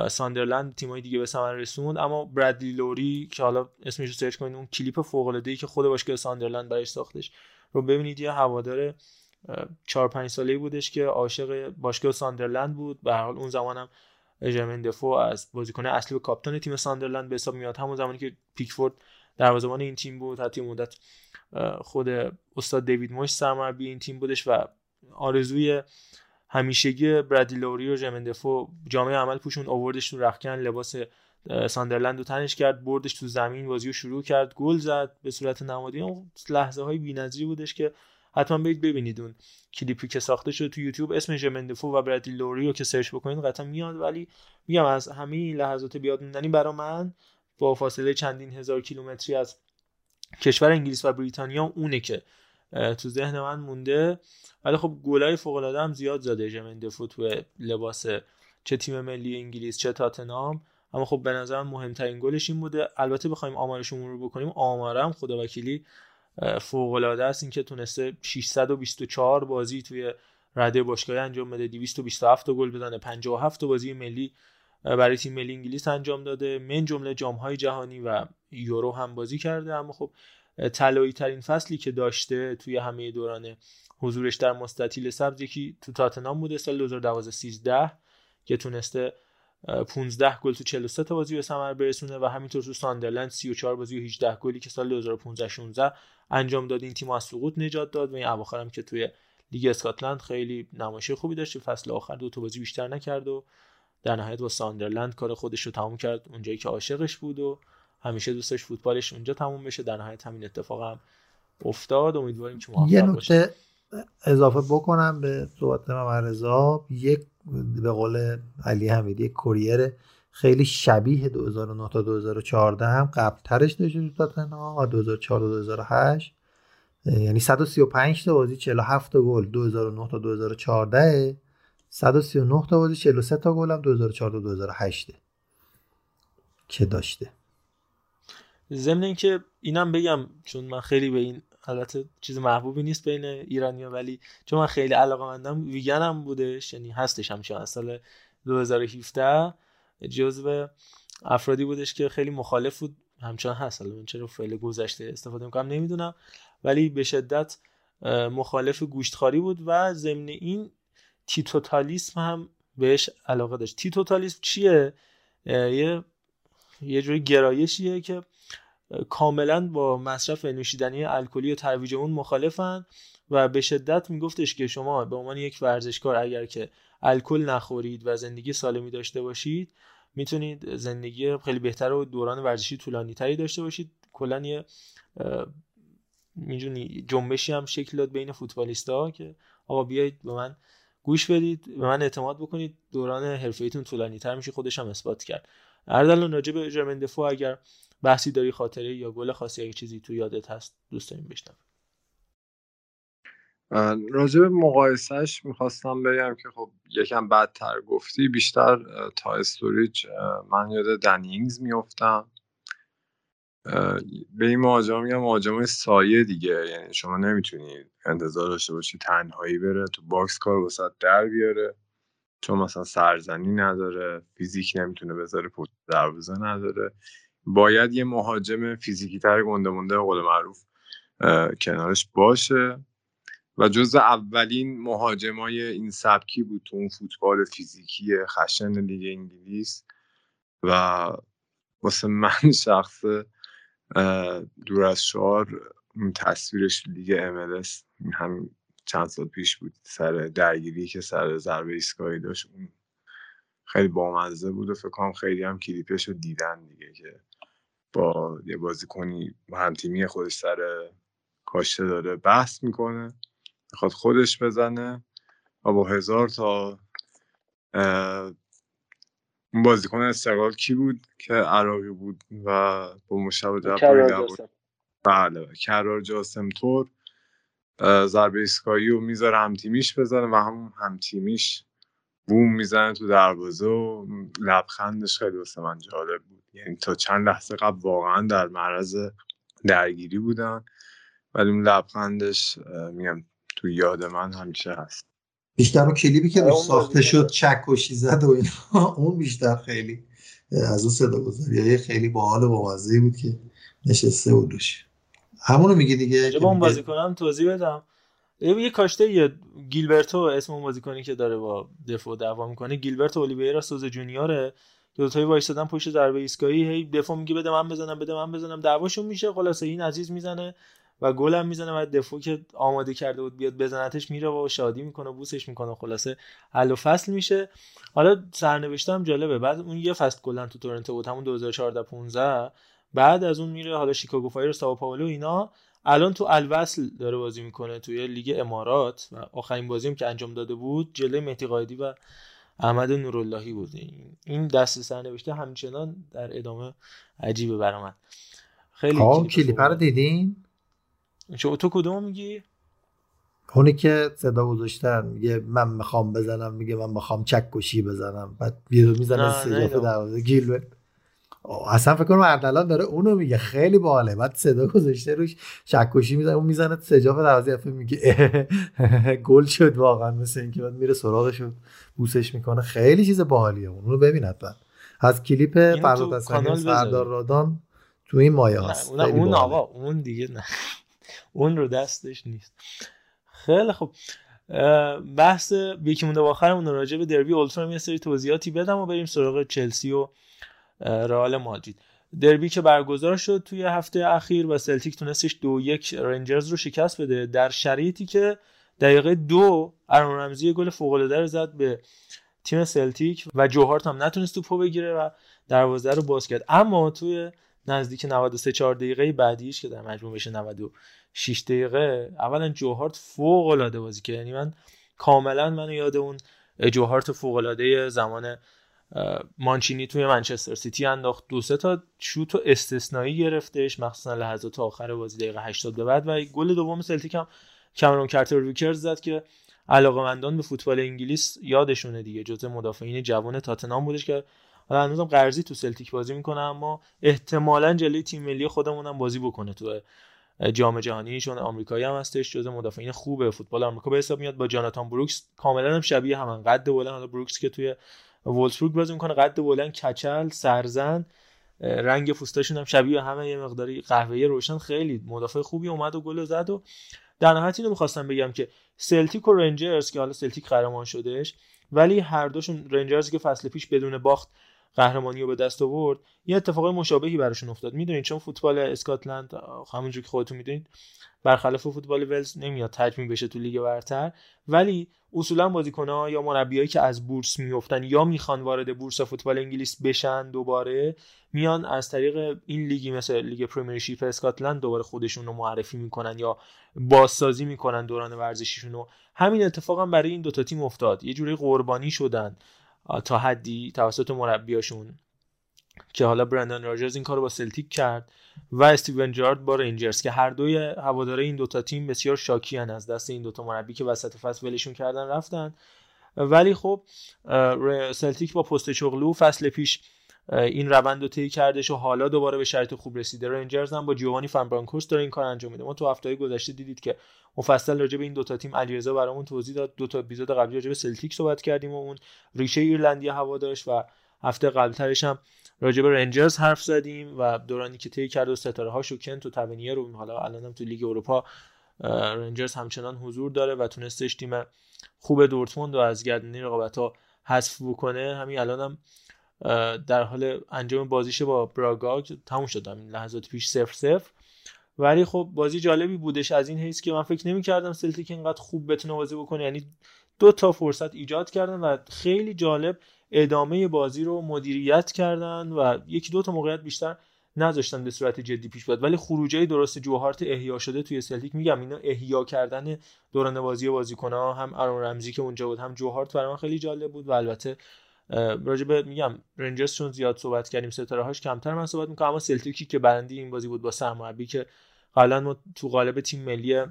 ساندرلند تیمای دیگه به ثمر رسوند. اما برادلی لوری که حالا اسمش رو search کنید اون کلیپ فوق العاده ای که خود باشگاه ساندرلند برای ساختش رو ببینید یه هوادار 4 5 ساله‌ای بودش که عاشق باشگاه ساندرلند بود. به هر حال اون زمانم ژرمن دفو از بازیکن اصلی و کاپیتان تیم ساندرلند به حساب میاد همون زمانی که پیکفورد دروازه‌بان این تیم بود حتی مدت خود استاد دیوید موش سرمربی این تیم بودش و آرزوی همیشگی برادیلوری و ژمندفو جامعه عمل پوشون آوردش تو رخکن لباس ساندرلند رو تنش کرد بردش تو زمین بازی رو شروع کرد گل زد به صورت نمادی اون لحظه های بی‌نظیری بودش که حتما برید ببینید اون کلیپی که ساخته شده تو یوتیوب. اسم ژمندفو و برادیلوری رو که سرچ بکنید قطعا میاد ولی میگم از همه این لحظات بیاد موندنی برا من با فاصله چندین هزار کیلومتری از کشور انگلیس و بریتانیا اونه که تو ذهن من مونده. ولی خب گلای فوق العاده هم زیاد زده. ژمن دفو تو لباس چه تیم ملی انگلیس چه تاتنام اما خب به نظرم مهمترین گلش این بوده. البته بخوایم آمارش رو بکنیم. آمارم خدا وکیلی فوق العاده است. اینکه تونسته 624 بازی توی رده باشگاهی انجام بده. 227 گل بزنه. 57 بازی ملی برای تیم ملی انگلیس انجام داده. من جمله جام های جهانی و یورو هم بازی کرده. اما خب طلایی ترین فصلی که داشته توی همه دوران حضورش در مستطیل سبز یکی تو تاتنام بوده سال 2012 13 که تونسته 15 گل تو 43 تا بازی به ثمر برسونه و همینطور تو ساندرلند 34 بازی و 18 گلی که سال 2015 16 انجام داد. این تیم از سقوط نجات داد و این اواخر هم که توی لیگ اسکاتلند خیلی نمایش خوبی داشت. فصل آخر دو تا بازی بیشتر نکرد و در نهایت با ساندرلند کار خودش رو تموم کرد. اونجایی که عاشقش بود و همیشه دوستش فوتبالش اونجا تموم بشه. در نهایت همین اتفاق هم افتاد. امیدواریم که موفق یه نکته اضافه بکنم به صحبت رضا. یک به قول علی حمیدی یک کوریر خیلی شبیه 2009 تا 2014 هم قبل ترش داشته تو تاتنهام 2004 تا 2008 یعنی 135 تا بازی 47 تا گل 2009 تا 2014 139 تا بازی 43 تا گل هم 2004 تا 2008 که داشته؟ ضمن اینکه اینم بگم چون من خیلی به این البته چیز محبوبی نیست بین ایرانیا ولی چون من خیلی علاقه مندم ویگنم بودش یعنی هستش همچنان از سال 2017 جزو افرادی بودش که خیلی مخالف بود. همچنان هست حالا من چرا فعل گذشته استفاده می‌کنم نمی‌دونم. ولی به شدت مخالف گوشتخاری بود و ضمن این تیتوتالیسم هم بهش علاقه داشت. تیتوتالیسم چیه؟ یه یه جوری گرایشیه که کاملا با مصرف نوشیدنی الکلی و ترویج اون مخالفن و به شدت میگفتش که شما به عنوان یک ورزشکار اگر که الکل نخورید و زندگی سالمی داشته باشید می‌تونید زندگی خیلی بهتر و دوران ورزشی طولانی تری داشته باشید. کلا یه می‌دونی جنبشی هم شکل داد بین فوتبالیستا که آقا بیایید به من گوش بدید به من اعتماد بکنید دوران حرفه‌ایتون طولانی تر میشه خودش هم اثبات کرد. اردلان راجع به ژرمن دفو اگر بحثی داری خاطره یا گل خاصی اگه چیزی تو یادت هست دوست داریم بشنویم. راجع به مقایسهش می‌خواستم بگم که خب یکم بدتر گفتی بیشتر تا استوریج من یاد دنینگز میفتم به این مهاجم میگم مهاجم سایه دیگه یعنی شما نمی‌تونی انتظار داشته باشی تنهایی بره تو box کار وسط در بیاره. چون مثلا سرزنی نداره فیزیک نمی‌تونه بذاره پشت دروازه نداره. باید یه مهاجم فیزیکی تر گنده مونده قول معروف کنارش باشه. و جز اولین مهاجمای این سبکی بود تو اون فوتبال فیزیکی خشن لیگ انگلیس. و واسه من شخص دور از شعار تصویرش لیگ MLS هم چند سال پیش بود سر درگیری که سر ضربه ایستگاهی داشت اون خیلی بامزه بود و فکر کنم خیلی هم کلیپش رو دیدن دیگه که با یه بازیکنی هم تیمی خودش سر کاشته داره بحث می‌کنه می‌خواد خودش بزنه و با هزار تا اون بازیکن استقلال کی بود که عراقی بود و با مشابه جعفری بله کرار جاسم تور. ضربه ایستگاهی رو می‌ذاره هم تیمیش بزنه و همون هم تیمیش بوم می‌زنه تو دروازه و لبخندش خیلی واسه من جالب بود. یعنی تا چند لحظه قبل واقعا در معرض درگیری بودن ولی اون لبخندش میگم تو یاد من همیشه هست. بیشتر اون کلیپی که روش ساخته شد چکشی زد و اینا اون بیشتر خیلی از اون صدا گذاری خیلی باحال و بامزه بود که نشسته بود روش. همونو میگی دیگه با اون بازیکنم توضیح بدم. یه کاشته یه گیلبرتو اسم اون بازیکنی که داره با دفاع دعوا می‌کنه گیلبرتو اولیویرا سوز جونیوره. دو تایی وایسادن پشت ضربه ایستگاهی هی دفاع میگه بده من بزنم بده من بزنم. دعواشون میشه. خلاصه این عزیز می‌زنه و گل هم می‌زنه و دفاع که آماده کرده بود بیاد بزنتش میره و شادی می‌کنه بوسش می‌کنه خلاصه حل و فصل میشه. حالا سرنوشته هم جالبه. بعد اون یه فصل کلا تو تورنتو بود همون 2014 15 بعد از اون میره حالا شیکاگو فایر ساو پائولو اینا. الان تو الوصل داره بازی می‌کنه توی لیگ امارات و آخرین بازی که انجام داده بود جلوی مهدی قایدی و احمد نوراللهی بود. این دست سرنوشته همچنان در ادامه عجیبه برام خیلی کلیپ رو دیدین؟ چه تو کدوم میگی؟ اونی که صدا گذاشتن میگه من می‌خوام بزنم میگه من می‌خوام چک کشی بزنم. بعد ویدیو می‌زنه سجاف دروازه گیل اصلا فکر کنم اردلان داره اونو میگه. خیلی باحاله. بعد صدا گذاشته روش چکشی می‌زنه اون می‌زنه سجاف دروازه میگه. گل شد واقعا مثل اینکه بعد میره سراغش و بوسش می‌کنه. خیلی چیز باحالیه. اونو ببین حتما از کلیپ فرزاد حسنی سردار رادان تو این مایه هست اون, اون آقا اون دیگه نه. اون رو دستش نیست. خیلی خب بحث یکی مونده آخرمون راجع به دربی اولترا یه سری توضیحاتی بدم و بریم سراغ چلسی و رئال مادرید. دربی که برگزار شد توی هفته اخیر و سلتیک تونستش دو یک رنجرز رو شکست بده در شرایطی که دقیقه دو ارون رمزی گل فوق العاده زد به تیم سلتیک و جوهارت هم نتونست توپو بگیره و دروازه رو باز کرد. اما توی نزدیک 93 4 دقیقه بعدیش که در مجموع بشه 96 دقیقه اولا جوهارت فوق العاده بازی کرد. یعنی من کاملا منو یاد اون جوهارت فوق العاده زمان مانچینی توی منچستر سیتی انداخت. دو سه تا شوت استثنایی گرفتش. مخصوصا لحظات آخر بازی دقیقه 80 به بعد. و گل دوم سلتیک هم کامرون کارتر ویکرز زد که علاقمندان به فوتبال انگلیس یادشونه دیگه. جزء مدافعین جوان تاتنام بودش که حالا هنوزم قرضی تو سلتیک بازی می‌کنه اما احتمالا جلوی تیم ملی خودمون هم بازی بکنه. تو جام جهانی چون آمریکایی هم هستش جزء مدافعین خوبه. فوتبال آمریکا به حساب میاد با جاناتان بروکس. کاملا هم شبیه همن قد بلند حالا بروکس که توی ولفسبورگ بازی می‌کنه قد بلند کچل سرزن. رنگ پوستاشون هم شبیه همه یه مقداری قهوه‌ای روشن. خیلی مدافع خوبی اومد و گل زد و در نهایت اینو می‌خواستم بگم که سلتیک و رنجرز که حالا سلتیک قهرمان شدهش ولی هر دوشون رنجرز که فصل پیش بدون باخت قهرمانی رو به دست آورد یه اتفاق مشابهی براشون افتاد. می‌دونید چون فوتبال اسکاتلند همونجور که خودتون می‌دونید برخلاف فوتبال ولز نمیاد تجمیع بشه تو لیگ برتر. ولی اصولا بازیکنها یا مربیایی که از بورس میفتن یا می‌خوان وارد بورس فوتبال انگلیس بشن دوباره میان از طریق این لیگی مثل لیگ پریمیرشیپ اسکاتلند دوباره خودشون رو معرفی می‌کنن یا بازسازی می‌کنن دوران ورزشیشون رو. همین اتفاق هم برای این دوتا تیم افتاد. یه جوری قربانی شدن. تا حدی توسط مربیاشون. که حالا برندن راجرز این کارو با سلتیک کرد و استیون جارد با رنجرز که هر دوی هواداره این دوتا تیم بسیار شاکیان از دست این دوتا مربی که وسط فصل ولشون کردن رفتن. ولی خب سلتیک با پست چغلو فصل پیش این روند رو طی کردش و حالا دوباره به شرط خوب رسیده. رنجرز هم با جوانی فنبرانکوس داره این کار انجام میده. ما تو هفته گذشته دیدید که مفصل راجع به این دوتا تیم علیرضا برامون توضیح داد. دو تا اپیزود قبلی راجع به سلتیک صحبت کردیم و اون ریشه ایرلندی هوا داشت و هفته قبلترش هم راجع به رنجرز حرف زدیم و دورانی که طی کرد و ستاره هاشو کنت و تونیر رو حالا الانم تو لیگ اروپا رنجرز همچنان حضور داره و تونستش تیم خوب دورتموند و از گردنی رقابت ها حذف بکنه. همین الانم در حال انجام بازیش با براگا تموم شد. این لحظات پیش سفر سفر ولی خب بازی جالبی بودش. از این حیث که من فکر نمی‌کردم سلتیک اینقدر خوب بتونه بازی بکنه. یعنی دو تا فرصت ایجاد کردن و خیلی جالب ادامه بازی رو مدیریت کردن و یکی دو تا موقعیت بیشتر نذاشتن به صورت جدی پیش بیاد. ولی خروجی درست جوهارت احیا شده توی سلتیک میگم. اینا احیا کردن دوران بازی بازیکن‌ها هم ارون رمزی که اونجا بود هم جوهارت برای من خیلی جالب بود و البته راجب میگم رنجرز چون زیاد صحبت کردیم ستاره هاش کمتر من صحبت می‌کنم اما سلتیکی که برنده این بازی بود با سرمربی که قبلا ما تو قالب تیم ملی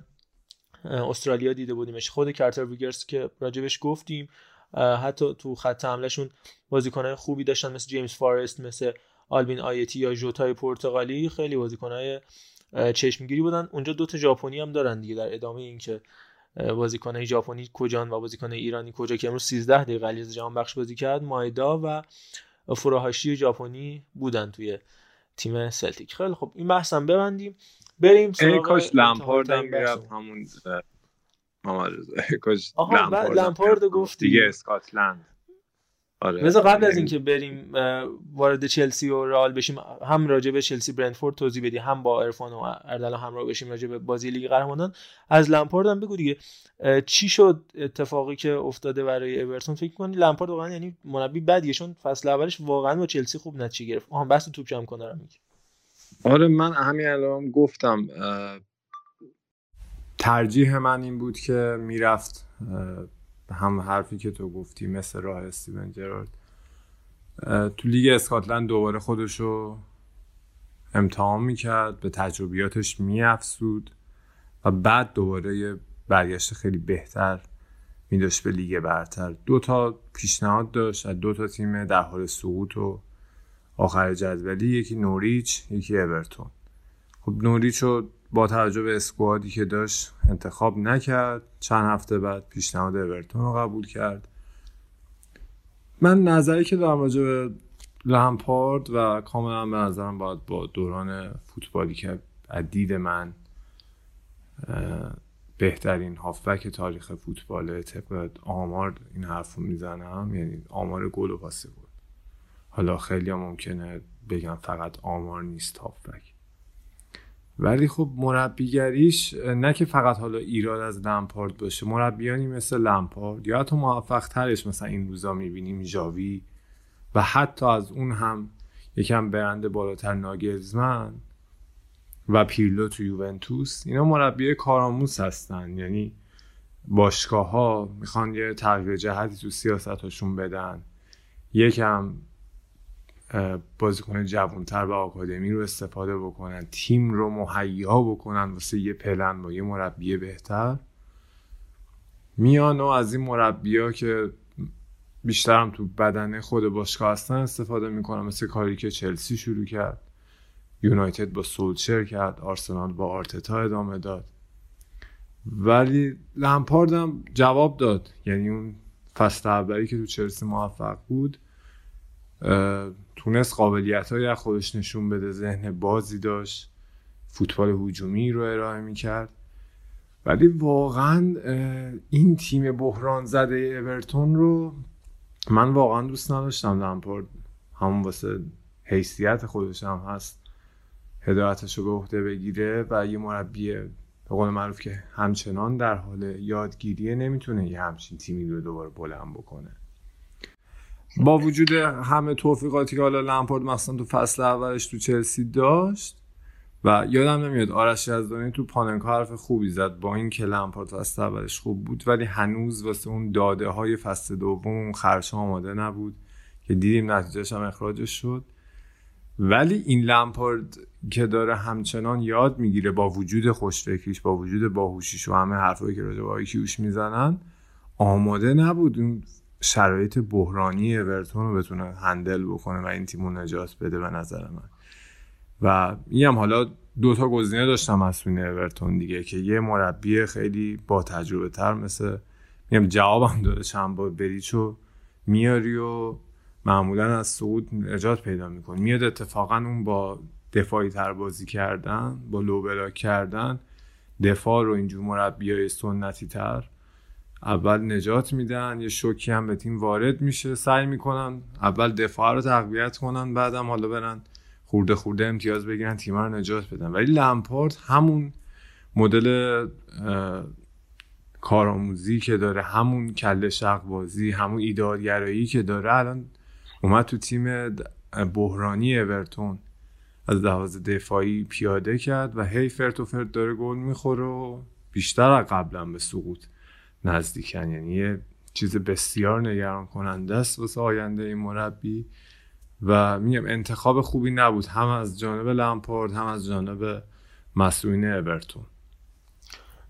استرالیا دیده بودیمش. خود کارتر ویکرز که راجبش گفتیم حتی تو خط حملهشون بازیکنهای خوبی داشتن مثل جیمز فارست مثل آلبیان آیتی یا ژوتای پرتغالی خیلی بازیکنهای چشمگیری بودن. اونجا دوتا ژاپنی هم دارن دیگه در ادامه اینکه بازیکن ژاپنی کجان و بازیکن ایرانی کجا که امروز 13 دقیقه علیرضا جهان بخش بازی کرد مایدا و فوروهاشی ژاپنی بودن توی تیم سلتیک. خیلی خب این بحثم ببندیم. بریم سراغ کاش لمپارد هم می‌رفت همون محمد رضا لمپارد گفتی. دیگه اسکاتلند. آره. قبل از اینکه بریم وارد چلسی و رئال بشیم هم راجع به چلسی برنتفورد توضیح بدی هم با ارفان و اردلا همراه بشیم راجع به بازی لیگ قهرمانان. از لمپارد هم بگو دیگه. چی شد اتفاقی که افتاده برای اورتون؟ فکر کنی لمپارد واقعا یعنی مربی بدیه چون فصل اولش واقعا با چلسی خوب نتیجه گرفت. آها بحث توپ جمع کنه رو میگه آره من همین الان گفتم ترجیح من این بود که می‌رفت هم حرفی که تو گفتی مثل راه استیون جرارد. تو لیگ اسکاتلند دوباره خودشو امتحان می‌کرد به تجربیاتش میافزود و بعد دوباره یه برگشت خیلی بهتر میداشت به لیگ برتر. دو تا پیشنهاد داشت از دو تا تیم در حال سقوط و آخر جدولی یکی نوریچ یکی اورتون. خب نوریچ رو با توجه به اسکوادی که داشت انتخاب نکرد. چند هفته بعد پیشنهاد اورتون رو قبول کرد. من نظری که دارم راجع به لمپارد و کاملا به نظرم باید با دوران فوتبالی که دید من بهترین هافبک تاریخ فوتبال طبق آمار این حرف رو می‌زنم یعنی آمار گل و پاس بود. حالا خیلی ممکنه بگم فقط آمار نیست هافبک. ولی خب مربیگریش نه که فقط حالا ایراد از لمپارد باشه مربیانی مثل لمپارد یا حتی موفق ترش مثلا این روزا می‌بینیم جاوی و حتی از اون هم یکم برنده بالاتر ناگلزمن و پیرلو تو یوونتوس اینا مربی کارآموز هستن. یعنی باشگاه ها می‌خوان یه تغییر جهتی تو سیاستاشون بدن. یکم بازیکن جوانتر و آکادمی رو استفاده بکنن تیم رو مهیا بکنن واسه یه پلن با یه مربی بهتر. میان و از این مربی که بیشتر هم تو بدن خود باشگاه هستن استفاده می‌کنن مثل کاری که چلسی شروع کرد یونایتد با سولچر کرد آرسنال با آرتتا ادامه داد. ولی لمپارد هم جواب داد. یعنی اون فصل اولی که تو چلسی موفق بود تونست قابلیت های خودش نشون بده ذهن بازی داشت فوتبال هجومی رو ارائه می‌کرد. ولی واقعا این تیم بحران زده اورتون رو من واقعا دوست نداشتم لمپارد همون واسه حیثیت خودش هم هست. هدایتش رو به عهده بگیره و یه مربی به قول معروف که همچنان در حال یادگیریه نمی‌تونه یه همچین تیمی رو دوباره بلند بکنه. با وجود همه توفیقاتی که حالا لمپارد مثلا تو فصل اولش تو چلسی داشت و یادم نمیاد آرش یزدانی تو پاننکا حرف خوبی زد با این که لمپارد فصل اولش خوب بود ولی هنوز واسه اون داده های فصل دوم اون خرش آماده نبود که دیدیم نتیجهش هم اخراجش شد. ولی این لمپارد که داره همچنان یاد می‌گیره با وجود خوشفکریش با وجود باهوشیش و همه حرفایی که راجع به آیکیوش می‌زنن آماده نبود. اون شرایط بحرانی اورتون رو بتونه هندل بکنه و این تیم نجات بده به نظر من. و میگم حالا دو تا گزینه داشتم مسئولین اورتون دیگه که یه مربی خیلی با تجربه تر مثل میگم جوابم داده چند بار بریچو میاری و معمولا از سعود نجات پیدا می‌کنه میاد اتفاقا اون با دفاعی تر بازی کردن با لو بلاک کردن دفاع رو اینجور مربی های سنتی تر اول نجات میدن یه شوکی هم به تیم وارد میشه سعی می‌کنن اول دفاع رو تقویت کنن بعدم حالا برن خورده خورده امتیاز بگیرن تیم رو نجات بدن. ولی لمپارد همون مدل کارآموزی که داره همون کله شق بازی همون ایدارگرایی که داره الان اومد تو تیم بحرانی اورتون. از لحاظ دفاعی پیاده کرد و هی فرت و فرت داره گل می‌خوره و بیشتر از قبلا به سقوط. نزدیکن. یعنی یه چیز بسیار نگران کننده است واسه آینده این مربی. و میگم انتخاب خوبی نبود. هم از جانب لمپارد هم از جانب مسئولین اورتون.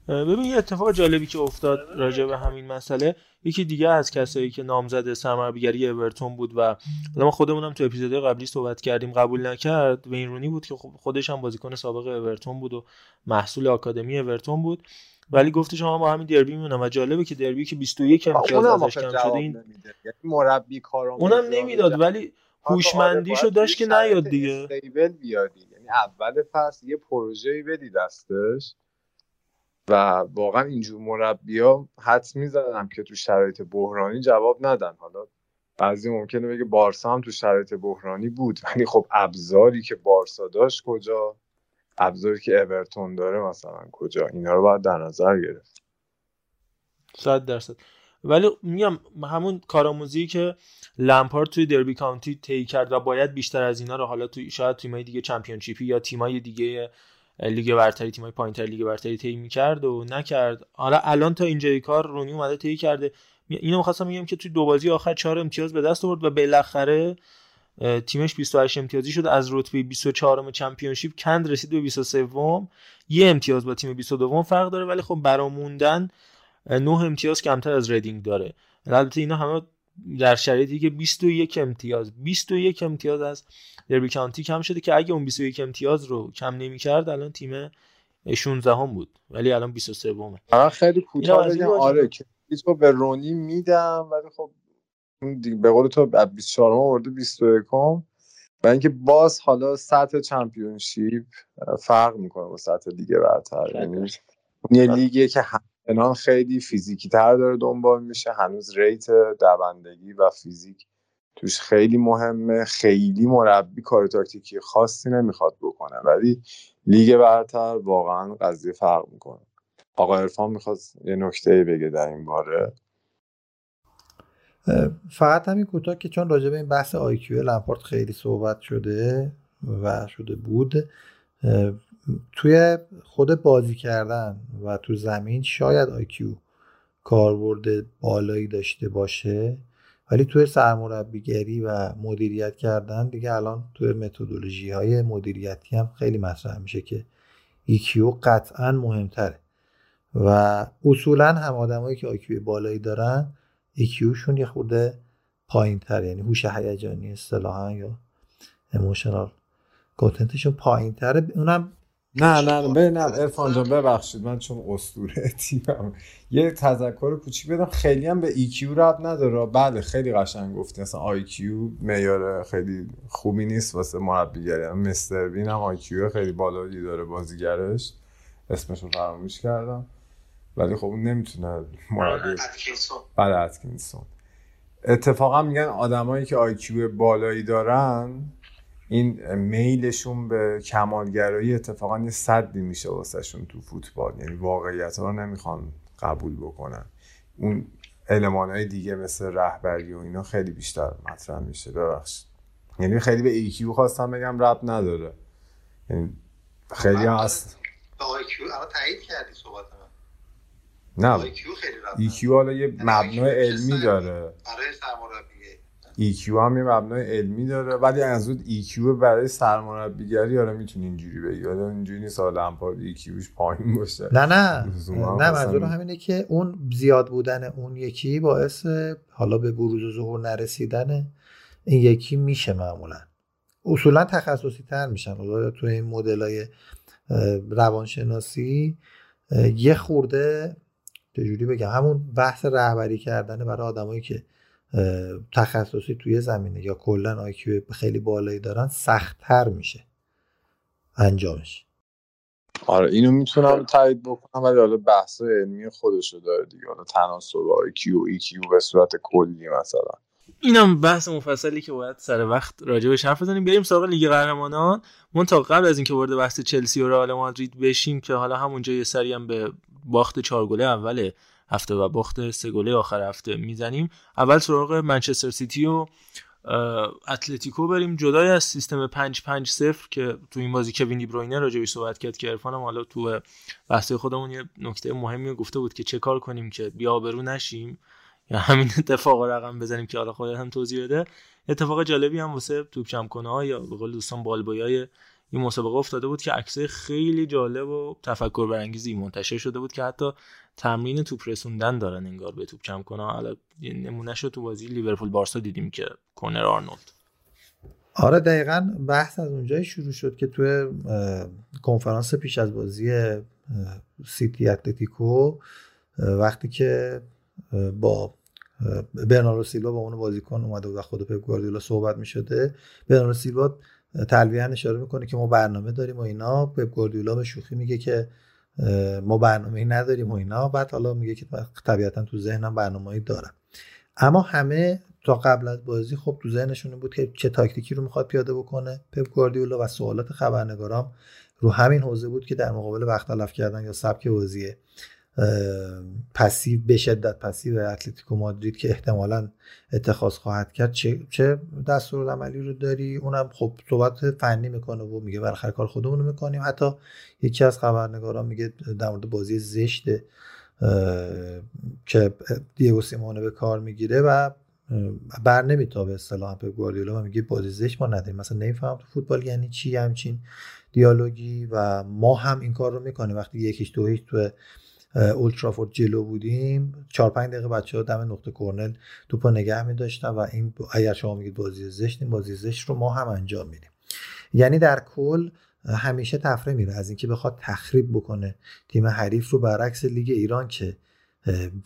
ببین یه اتفاق جالبی که افتاد راجع به همین مسئله. یکی دیگه از کسایی که نامزد سرمربیگری اورتون بود و ما خودمونم تو اپیزود قبلی صحبت کردیم قبول نکرد. و این رونی بود که خب خودش هم بازیکن سابق اورتون بود و محصول آکادمی اورتون بود. ولی گفته شما با همین دربی میمونم و جالبه که دربی که 21 امتیاز ازش کم شده این یعنی مربی کارو اونم نمی‌داد ولی هوشمندیشو داشت که نیاد دیگه. استیبل بیادی یعنی اول فصل یه پروژه‌ای بدی دستش و واقعا اینجور مربی ها حد می‌زدم که تو شرایط بحرانی جواب ندن. حالا بعضی ممکنه بگه بارسا هم تو شرایط بحرانی بود ولی خب ابزاری که بارسا داشت کجا؟ ابزاری که اورتون داره مثلا کجا؟ اینا رو باید در نظر گرفت. صد درصد. ولی میگم همون کارآموزی که لمپارد توی دربی کانتی طی کرد و باید بیشتر از اینا رو حالا توی شاید تیمای دیگه چمپیونشیپی یا تیمای دیگه لیگ برتری تیمای پایینتر لیگ برتری طی می‌کرد و نکرد. حالا الان تا اینجای کار رونی اومده طی کرده. اینو می‌خواستم میگم که توی دو بازی آخر چهار امتیاز به دست آورد و بالاخره تیمش 28 امتیازی شد. از رتبه 24 م چمپیونشیپ کند رسید به 23 یه امتیاز با تیم 22 فرق داره ولی خب برا موندن 9 امتیاز کمتر از ریدینگ داره. البته اینا همه در شرایطی که 21 امتیاز 21 امتیاز از دربی کانتی کم شده که اگه اون 21 امتیاز رو کم نمی‌کرد الان تیم 16 هم بود ولی الان 23 همه خیلی کوتاه بگم. آره که تو به رونی میدم ولی خب به قول تو 24 آورده 21 و اینکه باز حالا سطح چمپیونشیپ فرق می‌کنه با سطح لیگ برتر. یعنی یه لیگیه که همچنان خیلی فیزیکی تر داره دنبال میشه هنوز rate دوندگی و فیزیک توش خیلی مهمه. خیلی مربی کار تاکتیکی خاصی نمی‌خواد بکنه ولی لیگ برتر واقعا قضیه فرق می‌کنه. آقا عرفان می‌خواد یه نکته بگه در این باره. فقط همین کوتاه که چون راجع به این بحث IQ لمپارد خیلی صحبت شده و شده بود توی خود بازی کردن و تو زمین شاید IQ کاربرد بالایی داشته باشه ولی توی سرمربیگری و مدیریت کردن دیگه الان توی متدولوژی های مدیریتی هم خیلی مطرح میشه که EQ قطعا مهمتره. و اصولا هم آدمایی که IQ بالایی دارن EQ شون یه خورده پایین تر یعنی هوش هیجانی اصطلاحا یا اموشنال کانتنتشون پایین تره اونم نه نه نه نه ارفان جان ببخشید من چون اسطوره تیمم. یه تذکر کوچیک بدم. خیلی هم به EQ رب نداره. بله خیلی قشنگ گفتی. اصلا IQ معیار خیلی خوبی نیست واسه مربیگری. مستر بین هم IQ خیلی بالایی داره بازیگرش. اسمش رو فراموش کردم. ولی خب اون نمی‌تونه مربی بله اتکینسون اتفاقا میگن آدمایی که IQ بالایی دارن این میلشون به کمالگرایی اتفاقا یه سدی میشه واسهشون تو فوتبال. یعنی واقعیت رو نمی‌خوان قبول بکنن. اون المان های دیگه مثل رهبری و اینا خیلی بیشتر مطرح میشه. ببخشید. یعنی خیلی به IQ خواستم بگم ربط نداره. یعنی خیلی هست. تایید کردی نه. ایکیو حالا یه مبنای علمی داره. برای سرمربی EQ هم یه مبنای علمی داره ولی از اون EQ برای سرمربیگری آره می‌تونی اینجوری بگی. ولی اینجوری نیست لمپارد EQش پایین باشه. نه نه. نه منظورم همینه که اون زیاد بودن اون یکی باعث حالا به بروز و ظهور نرسیدن این یکی میشه معمولا. اصولا تخصصی تر میشن. حالا تو این مدل های روانشناسی یه خورده چجوری بگم؟ همون بحث رهبری کردن برای آدمایی که تخصصی توی زمینه یا کلا آیکیو خیلی بالایی دارن سختتر میشه انجامش. آره اینو می‌تونم تایید بکنم ولی حالا بحث علمی خودشو داره دیگه. حالا تناسب IQ و EQ به صورت کلی مثلا. اینم بحث مفصلی که باید سر وقت راجع بهش حرف بزنیم. بریم سراغ لیگ قهرمانان. من تا قبل از اینکه وارد بحث چلسی و رئال مادرید بشیم که حالا همونجا یه سری هم به باخت چهار گله اول هفته و باخت سه گله آخر هفته می‌زنیم. اول سراغ منچستر سیتی و اتلتیکو بریم. جدای از سیستم 5 5 0 که تو این بازی کوین دی بروینه راجعش صحبت کرد که عرفان حالا تو بحث خودمون یه نکته مهمی گفته بود که چه کار کنیم که بیابرو نشیم. یا همین اتفاق رقم بزنیم که حالا خودت هم توضیح بده. اتفاق جالبی هم واسه توپ جمع کنه یا به قول دوستان بالبویای این مسابقه افتاده بود که عکسای خیلی جالب و تفکر برانگیزی منتشر شده بود که حتی تمرین توپ رسوندن دارن انگار به توپ جمع کنه حالا یه نمونه شد تو بازی لیورپول بارسا دیدیم که کورنر آرنولد. آره دقیقا بحث از اونجایی شروع شد که توی کنفرانس پیش از بازی سیتی اتلتیکو وقتی که با اه، برناردو سیلوا با اون بازیکن اومده بود و خود پپ گواردیولا صحبت می شده برناردو سیلوا تلویحا اشاره می‌کنه که ما برنامه داریم و اینا. پپ گواردیولا به شوخی میگه که ما برنامه نداریم و اینا. بعد حالا میگه که طبیعتا تو ذهنم برنامه‌ای دارم. اما همه تا قبل از بازی خب تو ذهنشون بود که چه تاکتیکی رو می‌خواد پیاده بکنه پپ گواردیولا و سوالات خبرنگارام رو همین حوزه بود که در مقابل وقت تلف کردن یا سبک بازی اه، passive به شدت passive اتلتیکو مادرید که احتمالا اتخاذ خواهد کرد. چه چه دستورالعملی رو داری؟ اونم خب صحبت فنی می‌کنه و میگه بالاخره کار خودمون رو می‌کنیم. حتی یکی از خبرنگاران میگه در مورد بازی زشت که دیگو سیمونه به کار می‌گیره و بر نمیتابه اصطلاحا پپ گواردیولا و میگه بازی زشت ما نداریم. مثلا نمیفهم تو فوتبال یعنی چی؟ همچین دیالوگی و ما هم این کار رو می‌کنیم. وقتی یکیش دو هیچ تو اولترافورد جلو بودیم. چهار پنج دقیقه بچه ها دم نقطه کرنل توپو نگه میداشتن و این اگر شما میگید بازی زشت این بازی زشت رو ما هم انجام میدیم. یعنی در کل همیشه تفره میره. از اینکه بخواد تخریب بکنه تیم حریف رو برعکس لیگ ایران که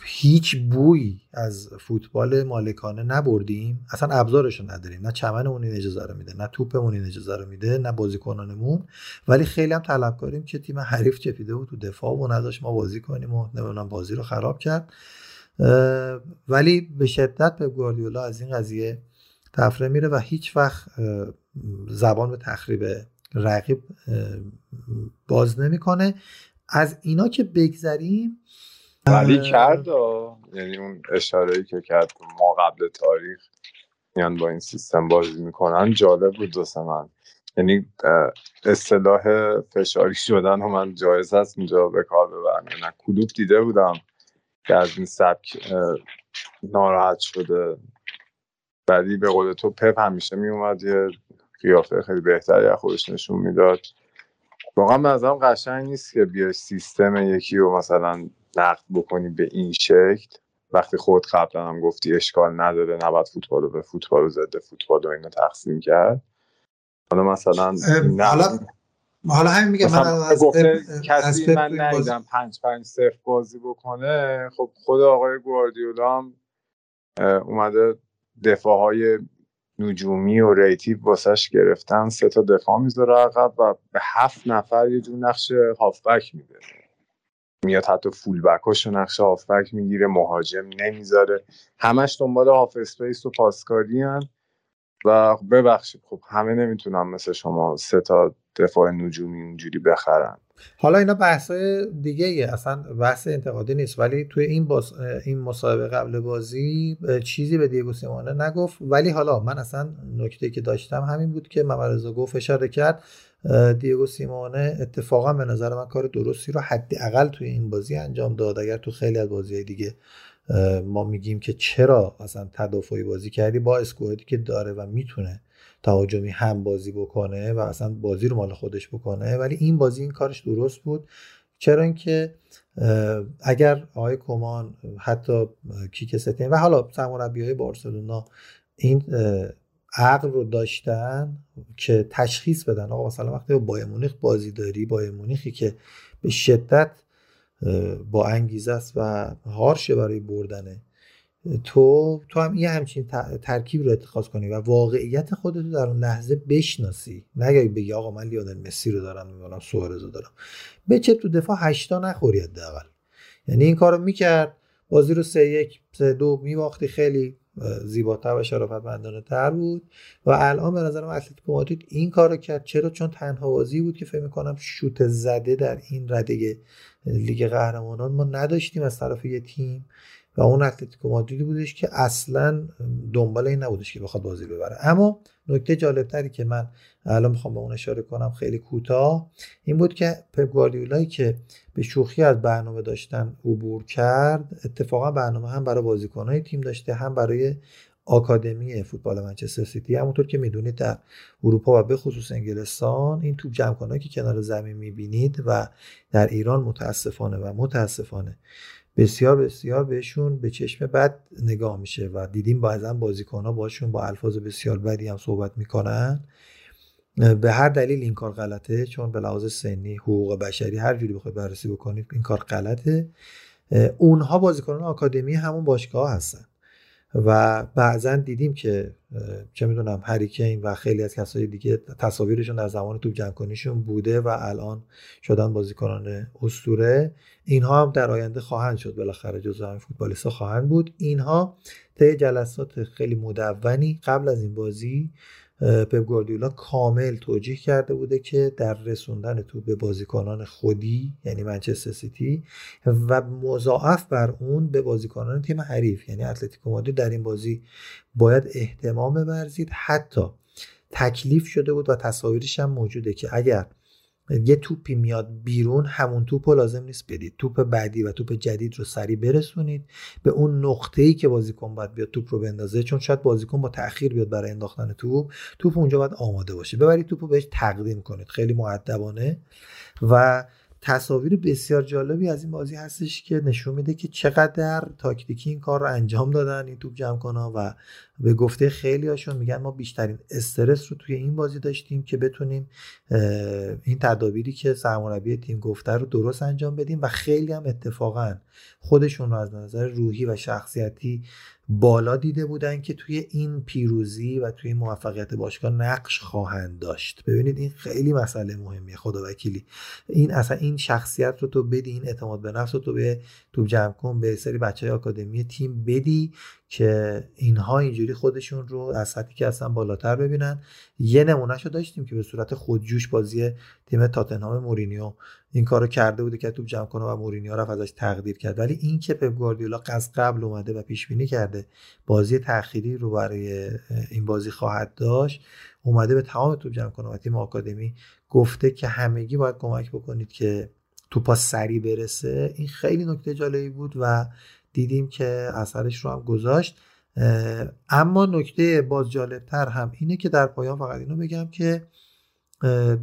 هیچ بوی از فوتبال مالکانه نبردیم. اصلا ابزارش نداریم. نه چمنمون این اجازه رو میده نه توپمون این اجازه رو میده نه بازیکنانمون. ولی خیلی هم طلبکاریم که تیم حریف چپیده بود تو دفاع و نداشت ما بازی کنیم و نمی‌دونم بازی رو خراب کرد. ولی به شدت پپ گواردیولا از این قضیه تفره میره و هیچ وقت زبان به تخریب رقیب باز نمی‌کنه. از اینا که بگذریم ولی اه، کرد. یعنی اون اشاره که کرد ما قبل تاریخ میان با این سیستم بازی می‌کنن جالب بود واسه من. یعنی اصطلاح فشاری شدن و من جایز هست اینجا به کار ببرم. یعنی کلوب دیده بودم که از این سبک ناراحت شده. ولی به قول تو پپ همیشه میومد یه قیافه خیلی بهتری از خودش نشون می‌داد. واقعا به نظرم قشنگ نیست که بیای سیستم یکی رو مثلا نقد بکنی به این شکل. وقتی خود قبلا هم گفتی اشکال نداره نباید فوتبال رو به فوتبال و ضد فوتبال و اینو تقسیم کرد. حالا مثلا حالا حالا همین میگه من از کسی من ندیدم پنج پنج صفر بازی بکنه. خب خود آقای گواردیولا هم اومده دفاع های نجومی و ریتیو واسش گرفتن. سه تا دفاع می‌ذاره عقب و به هفت نفر یه جور نقش هافبک میده. میاد حتی فول بکاشو نقش هافبک می‌گیره مهاجم نمی‌ذاره. همش دنبال half space و پاسکاری هان. و ببخشید خب همه نمی‌تونن مثل شما سه تا دفاع نجومی اونجوری بخرن. حالا اینا بحثای دیگه ایه. اصلا بحث انتقادی نیست. ولی توی این باز... این مسابقه قبل بازی چیزی به دیگو سیمونه نگفت. ولی حالا من اصلا نکته که داشتم همین بود که محمد رضا گفت اشاره کرد. دیگو سیمونه اتفاقا به نظر من کار درستی رو حداقل توی این بازی انجام داد. اگر تو خیلی از بازی دیگه ما میگیم که چرا اصلا تدافعی بازی کردی با اسکوادی که داره و می‌تونه تهاجمی هم بازی بکنه و اصلا بازی رو مال خودش بکنه. ولی این بازی این کارش درست بود. چرا اینکه اگر آقای کمان حتی کیک ستین و حالا سرمربی های بارسلونا این عقل رو داشتن که تشخیص بدن. آقا مثلا وقتی با مونیخ بازی داری با مونیخی که به شدت با انگیزه است و هارشه برای بردنه تو تو هم این همچین ترکیب رو اتخاذ کنی و واقعیت خودتو در اون لحظه بشناسی. نگه بگی آقا من لیونل مسی رو دارم نمی‌دونم سوارز رو دارم. بچه تو دفاع هشتا نخوری حداقل. یعنی این کارو می‌کرد بازی رو سه یک سه دو میباختی خیلی. زیباتر و شرافتمندانه تر بود. و الان به نظرم اتلتیکو مادرید این کارو کرد. چرا؟ چون تنها بازی بود که فکر می‌کنم شوت زده در این رده لیگ قهرمانان ما نداشتیم از طرف یه تیم. و اون اتلتیکو مادریدی بودش که اصلا دنبال این نبودش که بخواد بازی ببره. اما نکته جالبتری که من الان می‌خوام به اون اشاره کنم خیلی کوتاه این بود که پپ گواردیولایی که به شوخی از برنامه داشتن عبور کرد اتفاقا برنامه هم برای بازیکنهای تیم داشته هم برای آکادمی فوتبال منچستر سیتی. همونطور که می‌دونید در اروپا و به خصوص انگلستان این توپ جمع که کنار زمین می‌بینید و در ایران متاسفانه و متاسفانه بسیار بسیار بهشون به چشم بد نگاه میشه و دیدیم بعضا بازیکنها باشون با الفاظ بسیار بدی هم صحبت می‌کنن. به هر دلیل این کار غلطه چون به لحاظ سنی حقوق بشری هر جوری بخواید بررسی بکنید این کار غلطه. اونها بازیکنان آکادمی همون باشگاه هستن. و بعضا دیدیم که چه می‌دونم هریکین و خیلی از کسای دیگه تصاویرشون در زمان توپ جمع بوده و الان شدن بازیکنان اسطوره. اینها هم در آینده خواهند شد. بالاخره جزو همین فوتبالیستا خواهند بود. اینها طی جلسات خیلی مدونی قبل از این بازی پپ گواردیولا کامل توجیه کرده بوده که در رسوندن تو به بازیکنان خودی یعنی منچستر سیتی و مضاعف بر اون به بازیکنان تیم حریف یعنی اتلتیکو مادرید در این بازی باید احتمام بورزید حتی تکلیف شده بود و تصاویرش هم موجوده که اگر یه توپی میاد بیرون همون توپ رو لازم نیست بدید. توپ بعدی و توپ جدید رو سریع برسونید. به اون نقطه ای که بازیکن باید بیاد توپ رو بندازه چون شاید بازیکن با تاخیر بیاد برای انداختن توپ توپ اونجا باید آماده باشه. ببرید توپ رو بهش تقدیم کنید. خیلی معدبانه و تصاویر بسیار جالبی از این بازی هستش که نشون میده که چقدر تاکتیکی این کار رو انجام دادن این توپ جمع کنها و به گفته خیلی هاشون میگن ما بیشترین استرس رو توی این بازی داشتیم که بتونیم این تدابیری که سرمربی تیم گفته رو درست انجام بدیم و خیلی هم اتفاقا خودشون رو از نظر روحی و شخصیتی بالا دیده بودن که توی این پیروزی و توی موفقیت باشگاه نقش خواهند داشت. ببینید این خیلی مسئله مهمیه خدا وکیلی. این اصلا این شخصیت رو تو بدی این اعتماد به نفس رو تو به تو جمع کن به سری بچه های آکادمی تیم بدی که اینها اینجوری خودشون رو از سطحی که اصلا بالاتر ببینن. یه نمونهش رو داشتیم که به صورت خودجوش بازی تیم تاتنهام مورینیو این کارو کرده بوده که توپ جمع کنه و مورینیو رفت ازش تقدیر کرد. ولی این که پپ گواردیولا از قبل اومده و پیش بینی کرده بازی تأخیری رو برای این بازی خواهد داشت اومده به تمام توپ جمع کنه و تیم آکادمی گفته که همگی باید کمک بکنید که توپا سری برسه. این خیلی نکته جالبی بود و دیدیم که اثرش رو هم گذاشت. اما نکته باز جالبتر هم اینه که در پایان فقط اینو بگم که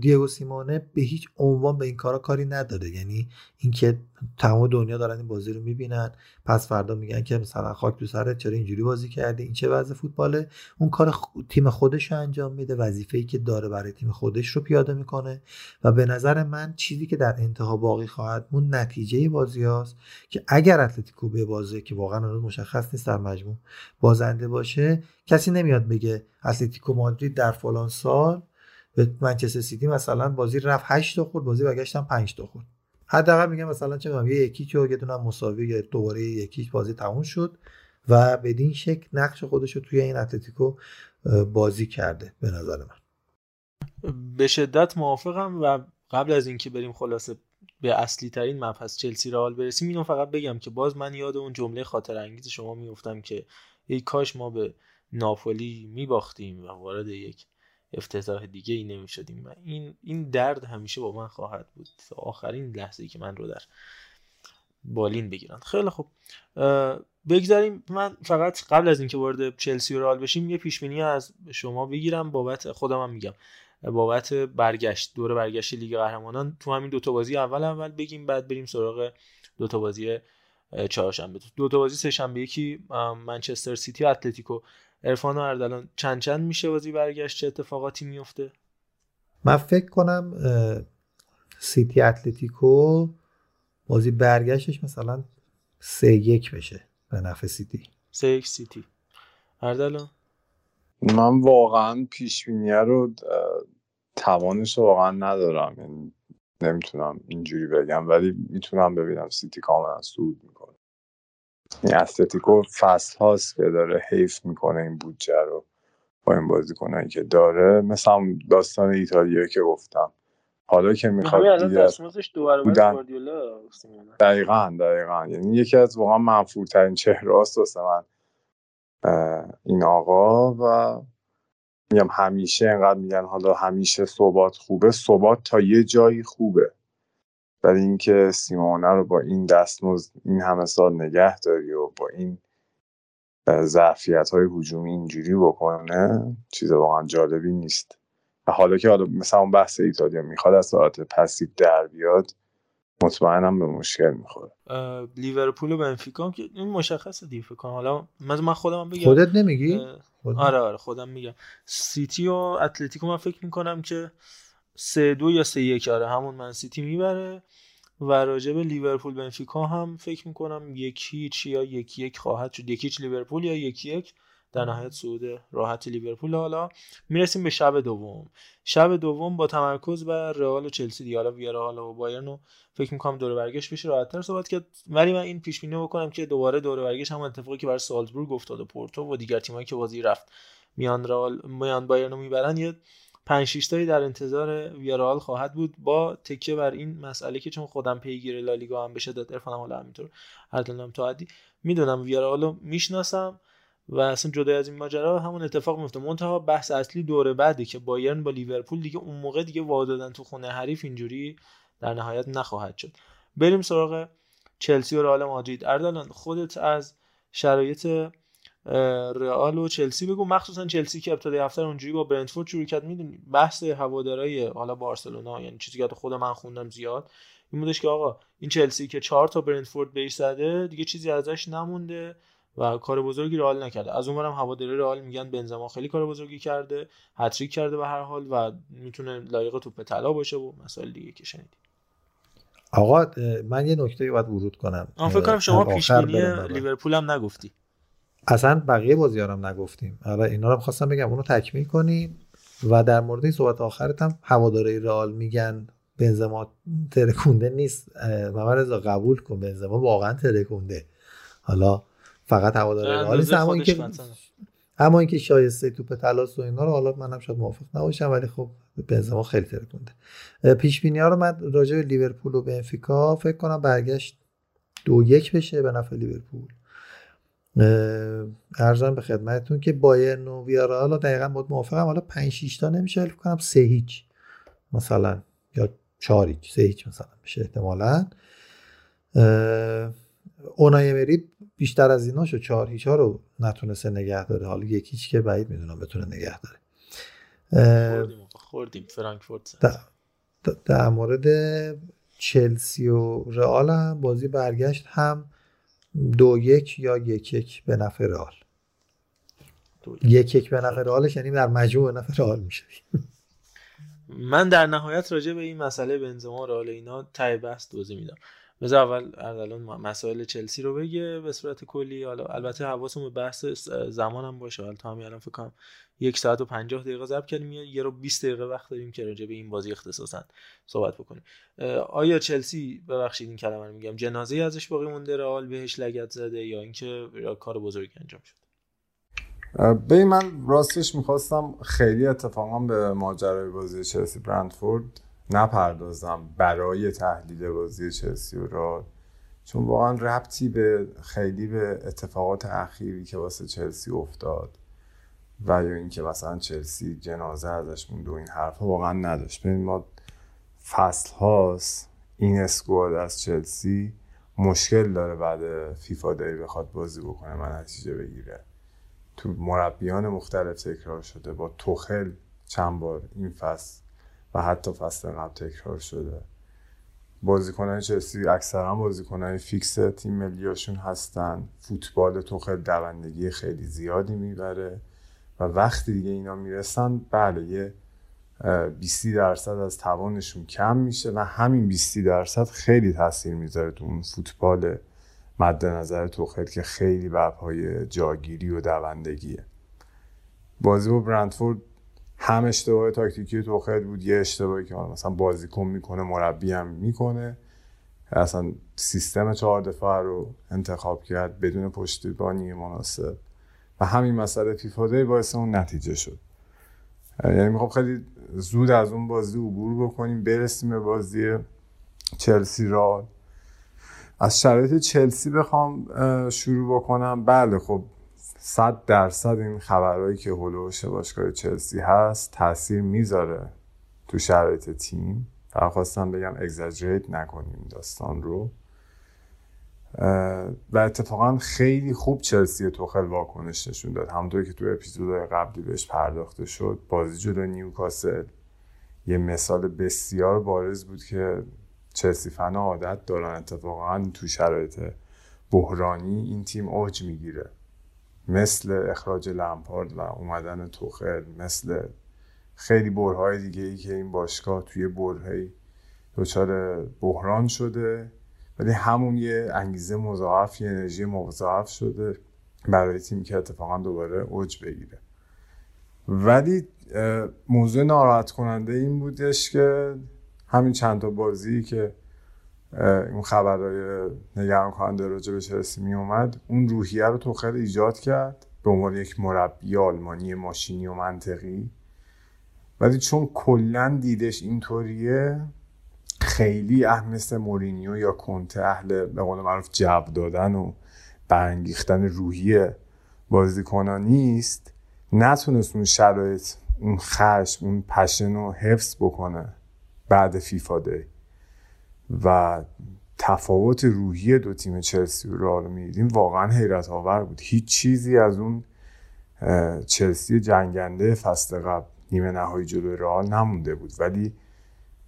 دیگو سیمونه به هیچ عنوان به این کارا کاری نداره یعنی اینکه تمام دنیا دارن این بازی رو می‌بینن پس فردا میگن که مثلا خاک تو سرت چرا اینجوری بازی کردی؟ این چه وضع فوتباله؟ اون کار تیم خودش رو انجام میده وظیفه ای که داره برای تیم خودش رو پیاده می‌کنه. و به نظر من چیزی که در انتها باقی خواهد مون نتیجه بازی هاست که اگر اتلتیکو به بازی که واقعا مشخص نیست در مجموع بازنده باشه کسی نمیاد بگه اتلتیکو مادرید در فلان سال به منچستر سیتی مثلا بازی رفت 8 تا خورد بازی برگشتن 5 تا خورد. حداقل میگم مثلا چه میگم یه یکی که یه دونه مساوی یا دوباره یکی بازی تموم شد و بدین شکل نقش خودش رو توی این اتلتیکو بازی کرده به نظر من. به شدت موافقم و قبل از اینکه بریم خلاصه به اصلی ترین مبحث چلسی رئال برسیم اینو فقط بگم که باز من یاد اون جمله خاطر انگیز شما میفتم که ای کاش ما به ناپولی میباختیم و وارد یک افتضاح دیگه ای نمی شدیم و این این درد همیشه با من خواهد بود. تا آخرین لحظه که من رو در بالین بگیرن خیلی خوب. بگذاریم. من فقط قبل از اینکه وارد چلسی و رئال بشیم یه پیش از شما بگیرم. بابت خودم هم میگم. بابت برگشت دور برگشت لیگ قهرمانان. تو همین دوتا بازی اول اول بگیم بعد بریم سراغ دوتا بازی چهارشنبه. دوتا بازی سه شنبه یکی منچستر سیتی اتلتیکو ارفان و اردلان چند چند میشه بازی برگشت؟ چه اتفاقاتی میفته؟ من فکر کنم سیتی اتلتیکو بازی برگشتش مثلا سه یک بشه به نفع سیتی. سه یک سیتی. اردلان؟ من واقعا پیش رو توانش واقعا ندارم. یعنی نمی‌تونم اینجوری بگم ولی می‌تونم ببینم سیتی کاملا سود می‌کنه. این اتلتیکو فصل هاست که داره حیف می‌کنه این بودجه رو با این بازیکنایی که داره. مثل داستان ایتالیا که گفتم. حالا که می‌خواد دیگه بودن. دقیقا دقیقا. یعنی یکی از واقعا منفورترین چهره هاست من این آقا و میگم همیشه انقدر میگن حالا همیشه صحبات خوبه. صحبات تا یه جایی خوبه. ولی اینکه سیمونه رو با این دستمزد این همه سال نگه داری و با این ظرفیت های هجومی اینجوری بکنه چیز واقعا جالبی نیست. و حالا که حالا مثلا اون بحث ایتالیا می‌خواد از حالت passive در بیاد مطمئنم به مشکل می‌خوره. لیورپول و بنفیکا که این مشخصه دیگه فکر کنم. حالا من خودم بگم. خودت نمیگی؟ آره آره خودم میگم. سیتی و اتلتیکو من فکر می‌کنم که سه دو یا سه یک آره همون من سیتی می‌بره و راجب لیورپول بنفیکا هم فکر می‌کنم یکی هیچ یا یکی یک خواهد شد. یکی لیورپول یا یکی یک؟ در نهایت صعود راحت لیورپول. حالا می‌رسیم به شب دوم. شب دوم با تمرکز بر رئال و چلسی دیگه. حالا ویارال و بایرن رو فکر می‌کنم دوره برگشت بشه راحتتر صحبت کرد. ولی من این پیش بینی بکنم که دوباره دوره برگشت هم اتفاقی که برای سالزبورگ افتاد و پورتو و دیگر تیمایی که بازی رفت میان رئال میان بایرن رو می‌برن یه 5 6 تایی در انتظار ویارال خواهد بود. با تکیه بر این مسئله که چون خودم پیگیر لالیگا هم بشه داد ارفانم حالا همینطور هر تا حدی می‌دونم ویارال رو می‌شناسم و اصلا جدا از این ماجرا همون اتفاق میفته منتها بحث اصلی دوره بعدی که بایرن با لیورپول دیگه اون موقع دیگه وادادن تو خونه حریف اینجوری در نهایت نخواهد شد. بریم سراغ چلسی و رئال مادرید. اردلان خودت از شرایط رئال و چلسی. بگو مخصوصا چلسی که ابتدای هفته اونجوری با برنتفورد شروع کرد. می‌دونی بحث هوادارای حالا بارسلونا یعنی چیزی که خود من خوندم زیاد این بودش که آقا این چلسی که چهار تا برنتفورد بهش زده دیگه چیزی ازش نمونده و کار بزرگی رئال نکرده. از اونورم هواداری رئال میگن بنزما خیلی کار بزرگی کرده هتریک کرده به هر حال و می‌تونه لایق توپ طلا باشه و مسائل دیگه که شنیدی. آقا من یه نکته باید ورود کنم. فکر کنم شما پیش لیورپول هم نگفتی. اصلا بقیه بازیارم نگفتیم. آره اینا رو خواستم بگم اونو تکمیل کنیم و در مورد این صحبت آخرت هم هواداری رئال میگن بنزما ترکونده نیست. من رضا قبول کن بنزما واقعا ترکونده. حالا فقط هوادار رئال اما اینکه اما اینکه شایسته توپ تلاس و اینا رو حالا منم شاید موافق نباشم ولی خب بنزما خیلی ترکونده. پیش بینی ها رو من راجع به لیورپول و بنفیکا فکر کنم برگشت دو یک بشه به نفع لیورپول. ارزم به خدمتتون که بایرن و ویارال دقیقا بود موافقم. حالا 5 6 تا نمیشه فکر کنم 3 هیچ. مثلا یا 4 هیچ 3 هیچ مثلا میشه احتمالاً. اونای مری بیشتر از ایناشو چهار هیچ ها رو نتونسته نگه داره. حالا یکیش که بعید می‌دونم بتونه نگه داره. خوردیم. فرانکفورت در, در مورد چلسی و رئال هم بازی برگشت هم دو یک یا یک یک به نفع رئال. یک یک به نفع رئالش یعنی در مجموع به نفع رئال میشه. من در نهایت راجع به این مسئله بنزما رئال اینا تای بحث توضیح میدم. بذار اول الان مسائل چلسی رو بگه به صورت کلی. حالا البته حواسمون به بحث زمانم باشه. حالا تا همین الان فکر کنم یک ساعت و پنجاه دقیقه ضبط کردیم. یه رو 20 دقیقه وقت داریم که راجع به این بازی اختصاصا صحبت بکنیم. آیا چلسی ببخشید این کلمه رو میگم. جنازه ازش باقی مونده رئال بهش لگت زده یا اینکه کار بزرگی انجام شد؟ به من راستش می‌خواستم خیلی اتفاقا به ماجرای بازی چلسی برندفورد نپردازم برای تحلیل بازی چلسی و رال چون واقعا ربطی به خیلی به اتفاقات اخیری که واسه چلسی افتاد و یا اینکه مثلا چلسی جنازه ازش موند و این حرف واقعا نداشت. ببین ما فصل هاست این اسکواد از چلسی مشکل داره بعد فیفا دی بخواد بازی بکنه من نتیجه بگیره. تو مربیان مختلف تکرار شده. با توخل چند بار این فصل و حتی فصل قبل تکرار شده. بازیکنان چلسی اکثرا بازیکنان فیکس تیم ملیاشون هستن. فوتبال توخل دوندگی خیلی زیادی می‌بره و وقتی دیگه اینا می‌رسن بله یه 20 درصد از توانشون کم میشه و همین 20 درصد خیلی تاثیر می‌ذاره تو اون فوتبال مد نظر توخل که خیلی بر پای جاگیری و دوندگیه. بازی با برندفورد هم اشتباه تاکتیکی توخل بود یه اشتباهی که مثلا بازیکن می‌کنه مربی هم می‌کنه. اصلا سیستم چهار دفاع رو انتخاب کرد بدون پشتیبانی مناسب. و همین مسئله فیفا باعث اون نتیجه شد. یعنی می‌خوام خیلی زود از اون بازی عبور بکنیم. برسیم به بازی چلسی را از شرایط چلسی بخوام شروع بکنم. بله خب صد درصد این خبرهایی که هلوش باشگاه چلسی هست تاثیر می‌ذاره تو شرایط تیم. فقط خواستم بگم اگزاجریت نکنیم داستان رو. و اتفاقا خیلی خوب چلسی توخل واکنش نشون داد. همونطور که تو اپیزودهای قبلی بهش پرداخته شد بازی جلو نیوکاسل یه مثال بسیار بارز بود که چلسی فنا عادت دارن. اتفاقا تو شرایط بحرانی این تیم اوج می‌گیره. مثل اخراج لمپارد و اومدن توخل مثل خیلی برهای دیگه ای که این باشگاه توی برهی دچار بحران شده. ولی همون یه انگیزه مضاعف یه انرژی مضاعف شده برای تیم که اتفاقا دوباره اوج بگیره. ولی موضوع ناراحت کننده این بودش که همین چند تا بازی که اون خبرهای نگران کننده راجع به چلسی می اومد. اون روحیه رو تو خیلی ایجاد کرد به عنوان یک مربی آلمانی ماشینی و منطقی. ولی چون کلا دیدش اینطوریه خیلی اهل مثل مورینیو یا کنته اهل به قول معروف جو دادن و برانگیختن روحیه بازیکنان نیست نتونست اون شرایط اون خشم اون پشن رو حفظ بکنه بعد فیفا دی. و تفاوت روحی دو تیم چلسی و رئال میدیم واقعا حیرت آور بود. هیچ چیزی از اون چلسی جنگنده فصل قبل نیمه نهایی جلوی رئال نمونده بود. ولی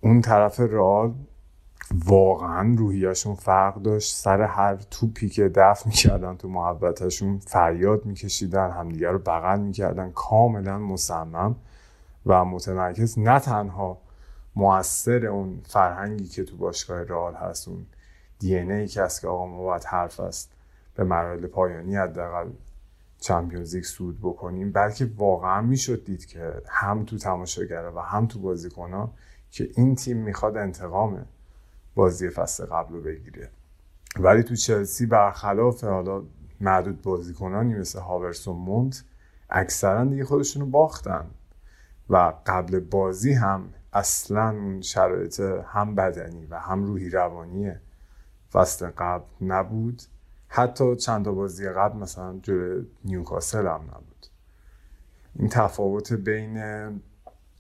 اون طرف رئال واقعا روحیشون فرق داشت. سر هر توپی که دفع می‌کردن تو محبتشون فریاد میکشیدن همدیگه رو بغل می‌کردن. کاملا مصمم و متمرکز. نه تنها موثر اون فرهنگی که تو باشگاه رئال هست اون دی ای که از که آقا ما باید حرف است به مراحل پایانی حداقل چمپیونز لیگ سود بکنیم. بلکه واقعا می‌شد دید که هم تو تماشاگره و هم تو بازیکنها که این تیم می‌خواد انتقام بازی فصل قبل رو بگیره. ولی تو چلسی برخلاف حالا معدود بازیکنانی مثل هاورس و مونت اکثرا دیگه خودشون رو باختن و قبل بازی هم اصلا اون شرایط هم بدنی و هم روحی روانی فصل قبل نبود. حتی چند بازی قبل مثلا جلوی نیوکاسل هم نبود. این تفاوت بین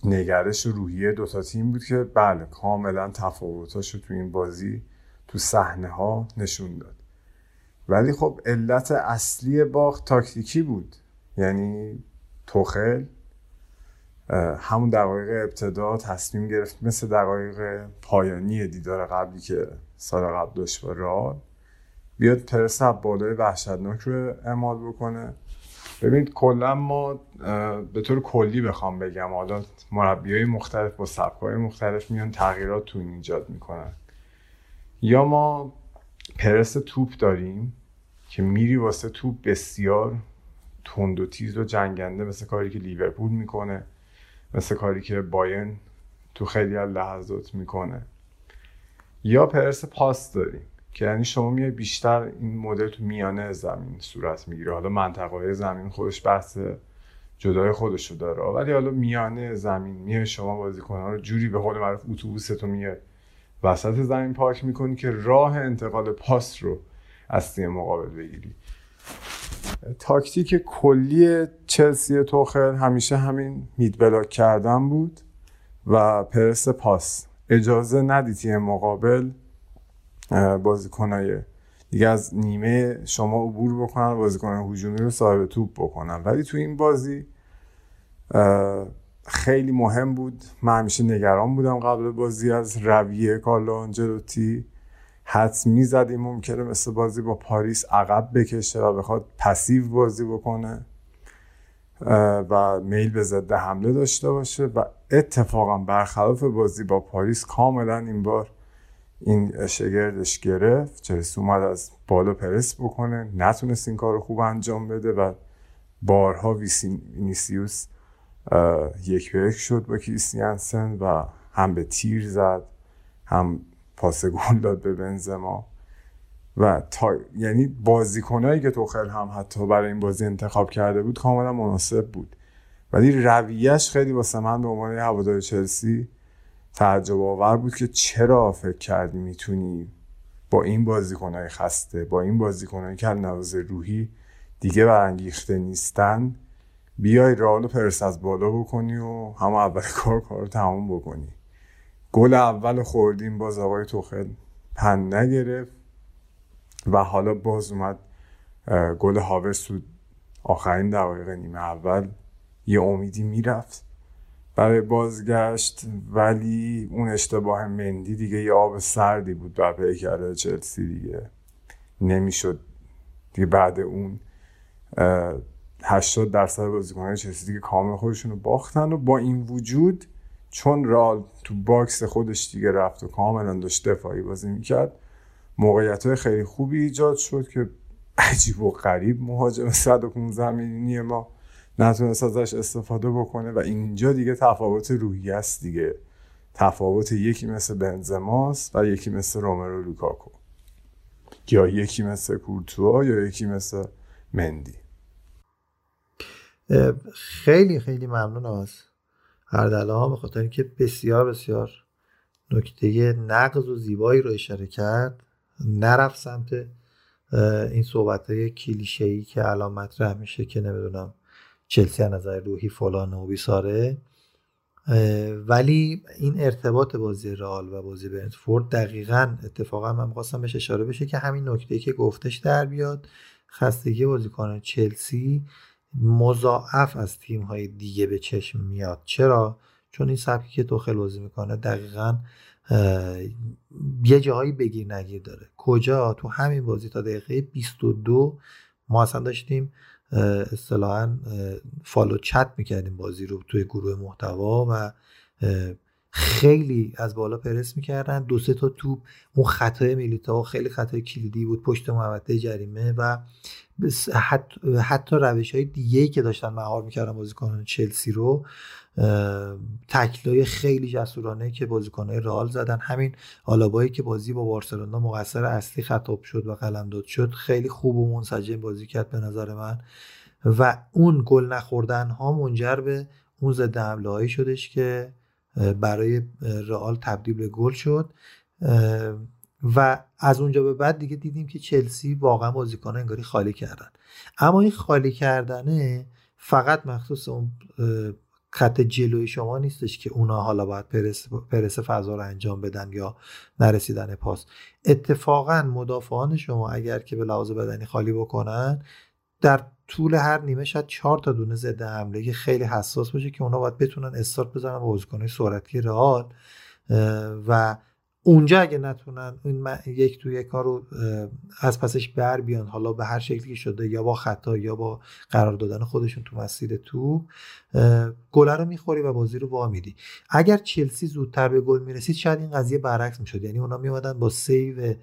نگرش روحیه دوتا تیم بود که بله کاملا تفاوتاش رو تو این بازی تو صحنه ها نشون داد. ولی خب علت اصلی باخت تاکتیکی بود. یعنی توخل همون دقایق ابتدا تصمیم گرفت مثل دقایق پایانی دیدار قبلی که سال قبل داشت با رال بیاد پرس بالای وحشتناک رو اعمال بکنه. ببینید کلا ما به طور کلی بخوام بگم حالا مربی های مختلف با سبک های مختلف میان تغییرات تو این ایجاد می‌کنن. یا ما پرس توپ داریم که میری واسه توپ بسیار تند و تیز و جنگنده مثل کاری که لیورپول می‌کنه. مثل کاری که باین تو خیلی از لحظات می‌کنه. یا پرس پاس داریم که یعنی شما میای بیشتر این مدل تو میانه زمین صورت می‌گیره. حالا منطقه زمین خودش بحث جدای خودش رو داره ولی حالا میانه زمین میای شما بازیکنان رو جوری به قول معروف اتوبوستو میای وسط زمین پارک می‌کنی که راه انتقال پاس رو از تیم مقابل بگیری. تاکتیک کلی چلسی توخل همیشه همین مید بلاک کردن بود و پرس پاس. اجازه ندی تیم مقابل بازیکنای دیگه از نیمه شما عبور بکنن بازیکن هجومی رو صاحب توپ بکنن. ولی تو این بازی خیلی مهم بود. من همیشه نگران بودم قبل بازی از رویه کارلو آنجلوتی. حدس می‌زد این ممکنه مثل بازی با پاریس عقب بکشه و بخواد پسیو بازی بکنه و میل به ضد حمله داشته باشه. و اتفاقا برخلاف بازی با پاریس کاملا این بار این شگردش گرفت. چلسی اومد از بالا پرس بکنه نتونست این کار خوب انجام بده و بارها وینیسیوس یک به یک شد با کریستیانسن و هم به تیر زد هم پاس گل داد به بنزما. و تا یعنی بازیکنایی که توخل هم حتی برای این بازی انتخاب کرده بود کاملا مناسب بود. ولی رویش خیلی واسه من به عنوان هوادار چلسی تعجب آور بود که چرا فکر کردی می‌تونی با این بازیکنهای خسته با این بازیکنهایی که نواز روحی دیگه برانگیخته نیستن بیای رئال پرس از بالا بکنی و همه اول کار کار رو تمام بکنی. گل اول خوردیم باز آقای توخل پن نگرفت و حالا باز اومد گل هاورس تو آخرین دقایق نیمه اول یه امیدی می‌رفت برای بازگشت ولی اون اشتباه مندی دیگه یه آب سردی بود بر پیکر چلسی دیگه. نمی‌شد دیگه بعد اون 80 درصد بازیکنان چلسی دیگه کامل خودشون رو باختن و با این وجود چون رئال تو باکس خودش دیگه رفت و کاملا داشت دفاعی بازی می‌کرد موقعیت های خیلی خوبی ایجاد شد که عجیب و غریب مهاجم 115 میلیونی ما نتونست ازش استفاده بکنه و اینجا دیگه تفاوت روحی است دیگه. تفاوت یکی مثل بنزماست و یکی مثل روملو لوکاکو. یا یکی مثل کورتوا یا یکی مثل مندی. خیلی خیلی ممنونم از ها به خاطر اینکه بسیار بسیار نکته نقض و زیبایی رو اشاره کرد نرفت سمت این صحبت های کلیشه ای که الان مطرح میشه که نمی‌دونم چلسی از نظر روحی فلان و بیساره. ولی این ارتباط بازی رئال و بازی برنتفورد دقیقا اتفاقا من می‌خواستم بهش اشاره بشه که همین نکته که گفتش در بیاد خستگی بازیکن چلسی مضاعف از تیم های دیگه به چشم میاد. چرا؟ چون این سبکی که توخل بازی می‌کنه دقیقا یه جاهایی بگیر نگیر داره. کجا؟ تو همین بازی تا دقیقه 22 ما اصلا داشتیم اصطلاحا فالو چت می‌کردیم بازی رو توی گروه محتوا و خیلی از بالا پرس می‌کردن. دو سه تا توپ اون خطای میلیتا خیلی خطای کلیدی بود. پشت محوطه جریمه و حتی روش های دیگه که داشتن مهار می‌کردن بازیکنان چلسی رو تکلای خیلی جسورانه که بازیکنهای رئال زدن. همین آلابایی که بازی با بارسلونا مقصر اصلی خطاب شد و قلمداد شد خیلی خوب و منسجم بازی کرد به نظر من. و اون گل نخوردن ها منجر به اون ضد حمله هایی شدش که برای رئال تبدیل به گل شد. و از اونجا به بعد دیگه دیدیم که چلسی واقعا بازیکن انگاری خالی کردن. اما این خالی کردنه فقط مخصوص اون خط جلوی شما نیستش که اونا حالا باید پرس, پرس فضا رو انجام بدن یا نرسیدن پاس. اتفاقا مدافعان شما اگر که به لحاظ بدنی خالی بکنن در طول هر نیمه شاید چهار تا دونه ضد حمله خیلی حساس باشه که اونا باید بتونن استارت بزنن با بازیکنهای سرعتی رئال و اونجا اگه نتونن این یک تو یک کار رو از پسش بر بیان حالا به هر شکلی که شده یا با خطا یا با قرار دادن خودشون تو مسیر تو گل رو می‌خوری و بازی رو وا میدی. اگر چلسی زودتر به گل می‌رسید شاید این قضیه برعکس می‌شد. یعنی اونا میومدن با سیو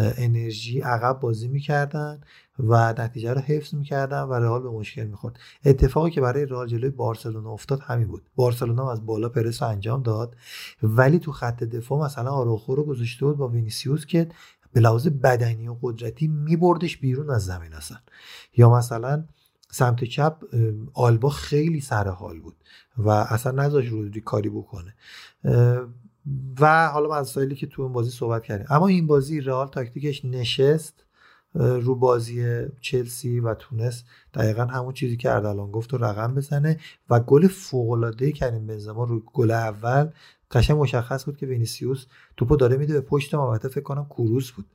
انرژی عقب بازی می‌کردن و نتیجه رو حفظ می‌کردن و رئال به مشکل می‌خورد. اتفاقی که برای رئال جلوی بارسلونا افتاد همین بود. بارسلونا از بالا پرس رو انجام داد ولی تو خط دفاع مثلا آروخو رو گذاشته بود با وینیسیوس که به لحاظ بدنی و قدرتی میبردش بیرون از زمین اصلا. یا مثلا سمت چپ آلبا خیلی سر حال بود و اصلا نذاش رودری کاری بکنه. و حالا مسائلی که تو اون بازی صحبت کردیم. اما این بازی رئال تاکتیکش نشست رو بازی چلسی و تونست دقیقا همون چیزی که اردلان گفت رو رقم بزنه. و گل فوق‌العاده کریم بنزما رو گل اول قشنگ مشخص بود که وینیسیوس توپو داره میده به پشت محوطه فکر کنم کوروس بود.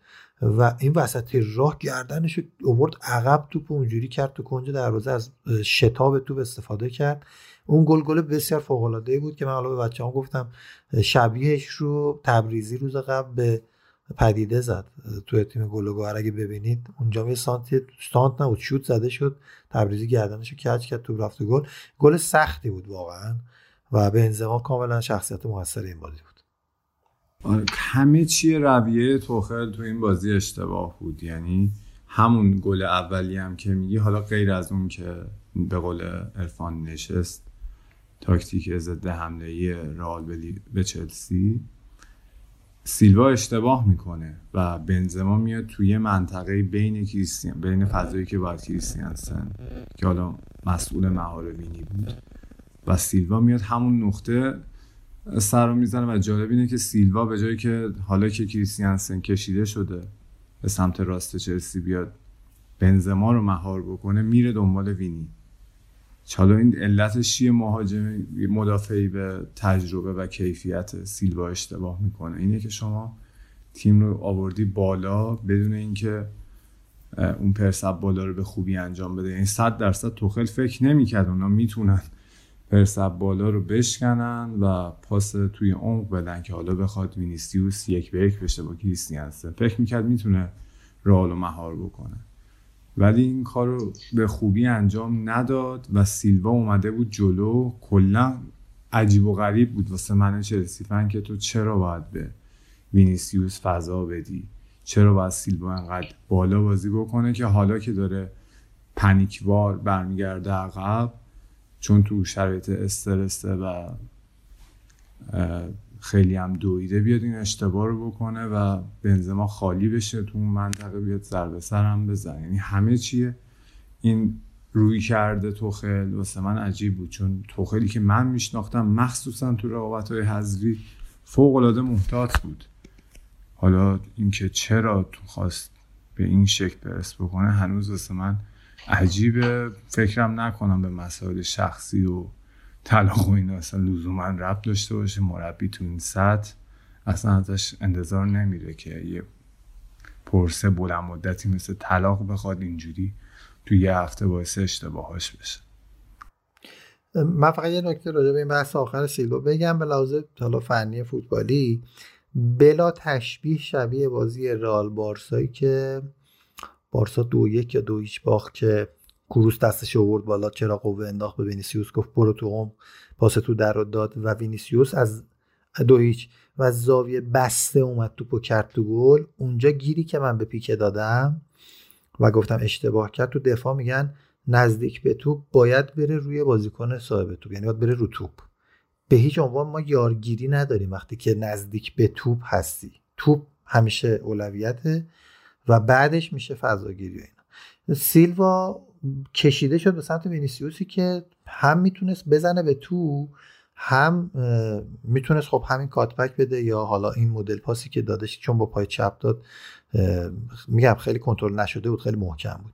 و این وسط راه گردنش اوورد عقب توپ اونجوری کرد تو کنج دروازه از شتاب توپ استفاده کرد. اون گل گل بسیار فوق العاده بود که من حالا به بچه‌ها گفتم شبیهش رو تبریزی روز قبل به پدیده زد توی تیم گلوگوهر. اگه ببینید اونجا یه سانتی سانت نبود شوت زده شد تبریزی گردنش رو کج کرد تو رفت گل. گل سختی بود واقعا و به انزما کاملا شخصیت موثر این بازی همه چی رویه توخل تو این بازی اشتباه بود. یعنی همون گل اولی هم که میگی حالا غیر از اون که به قول ارفان نشست تاکتیک ضد حمله رئال به چلسی سیلوا اشتباه می‌کنه و بنزما میاد توی منطقه بین کریستیان بین فضایی که باید کریستیانسن که حالا مسئول مهار وینی بود. و سیلوا میاد همون نقطه سر رو می‌زنه و جالب اینه که سیلوا به جایی که حالا که کریستیانسن کشیده شده به سمت راست چلسی بیاد بنزما رو مهار بکنه میره دنبال وینی. حالا این علتش چیه مهاجم مدافعی به تجربه و کیفیت سیلوا اشتباه می‌کنه. اینه که شما تیم رو آوردی بالا بدون اینکه اون پرسب بالا رو به خوبی انجام بده. یعنی صد درصد توخل فکر نمی‌کرد اونا می‌تونن پرسب بالا رو بشکنن و پاس توی عمق بدن که حالا بخواد وینیسیوس یک به یک بشه با کریستیانسن. فکر می‌کرد می‌تونه رئال و مهار بکنه. ولی این کار رو به خوبی انجام نداد و سیلوا اومده بود جلو. کلا عجیب و غریب بود. واسه من چلسی فن که تو چرا باید به وینیسیوس فضا بدی؟ چرا باید سیلوا انقدر بالا بازی بکنه که حالا که داره پنیکوار برمیگرده عقب چون تو شرایط استرسه و خیلی هم دویده بیاد این اشتباه رو بکنه و بنزما خالی بشه تو اون منطقه بیاد ضربه سر هم بزنه. یعنی همه چیه. این روی کرده توخل واسه من عجیب بود. چون توخلی که من میشناختم مخصوصا تو رقابت های حذفی فوق العاده محتاط بود. حالا اینکه چرا تو خواست به این شکل پرس بکنه هنوز واسه من عجیبه. فکرم نکنم به مسائل شخصی و طلاق و اینا اصلا لزوما رب داشته باشه. مربی تو این سطح اصلا ازش انتظار نمیره که یه پرسه بلند مدتی مثل طلاق بخواد اینجوری تو یه هفته باعث اشتباهاش بشه. من فقط یه نکته راجع به این بحث آخر سیلوا بگم. به لحاظ حالا فنی فوتبالی بلا تشبیه شبیه بازی رال بارسایی که بارسا دو یک یا دو هیچ باخت که کروس دستش آورد بالا چرا قوه انداخت به وینیسیوس گفت برو تو هم پاس تو در رو داد و وینیسیوس از دو هیچ و زاویه بسته اومد توپو کرد تو گل. اونجا گیری که من به پیکه دادم و گفتم اشتباه کرد تو دفاع میگن نزدیک به توپ باید بره روی بازیکن صاحب توپ یعنی باید بره رو توپ. به هیچ عنوان ما یارگیری نداریم وقتی که نزدیک به توپ هستی. توپ همیشه اولویته. و بعدش میشه فضاگیری اینا. سیلوا کشیده شد به سمت وینیسیوسی که هم می‌تونست بزنه به تو هم می‌تونست خب همین cutback بده یا حالا این مدل پاسی که دادش چون با پای چپ داد میگم خیلی کنترل نشده بود خیلی محکم بود.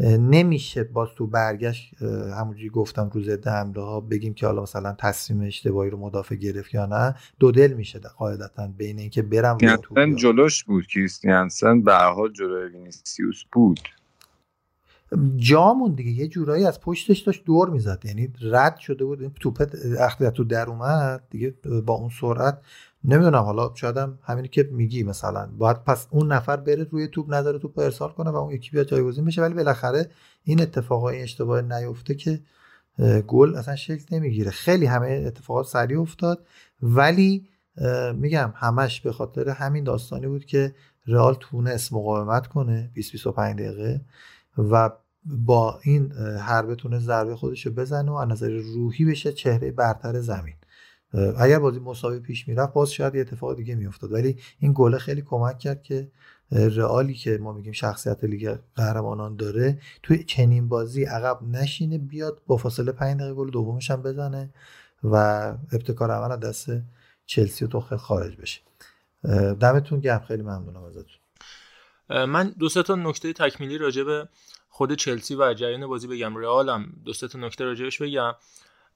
نمیشه باز تو برگشت همونجوری گفتم روز حمله ها بگیم که حالا مثلا تصمیم اشتباهی رو مدافع گرفت یا نه. دو دل میشه قاعدتا بین اینکه برم جلوش بود کریستیانسن به حال جلوی وینیسیوس بود. جامون دیگه یه جورایی از پشتش داشت دور می‌زد. یعنی رد شده بود این توپ وقتی تو در اومد دیگه با اون سرعت نمی‌دونم حالا شاید هم همینی که میگی مثلا. باید پس اون نفر بره روی توپ نظر توپ ارسال کنه و اون یکی بیاد جایگزین بشه. ولی بالاخره این اتفاقای اشتباه نیفته که گل اصلا شکل نمی‌گیره. خیلی همه اتفاقات سریع افتاد. ولی میگم همش به خاطر همین داستانی بود که رئال تونست مقاومت کنه 20 25 دقیقه و با این هر بتونه ضربه خودش رو بزنه و از نظر روحی بشه چهره برتر زمین. اگر بازی مساوی پیش می‌رفت باز شاید یه اتفاق دیگه میافتاد. ولی این گله خیلی کمک کرد که رئالی که ما میگیم شخصیت لیگ قهرمانان داره توی چنین بازی عقب نشینه بیاد با فاصله 5 دقیقه گل دومش هم بزنه و ابتکار از دست چلسی و توخل خارج بشه. دمتون گرم. خیلی ممنونم ازتون. من دو تا نکته تکمیلی راجع به خود چلسی و جریان بازی بگم. رئالم دو تا نکته راجعش بگم.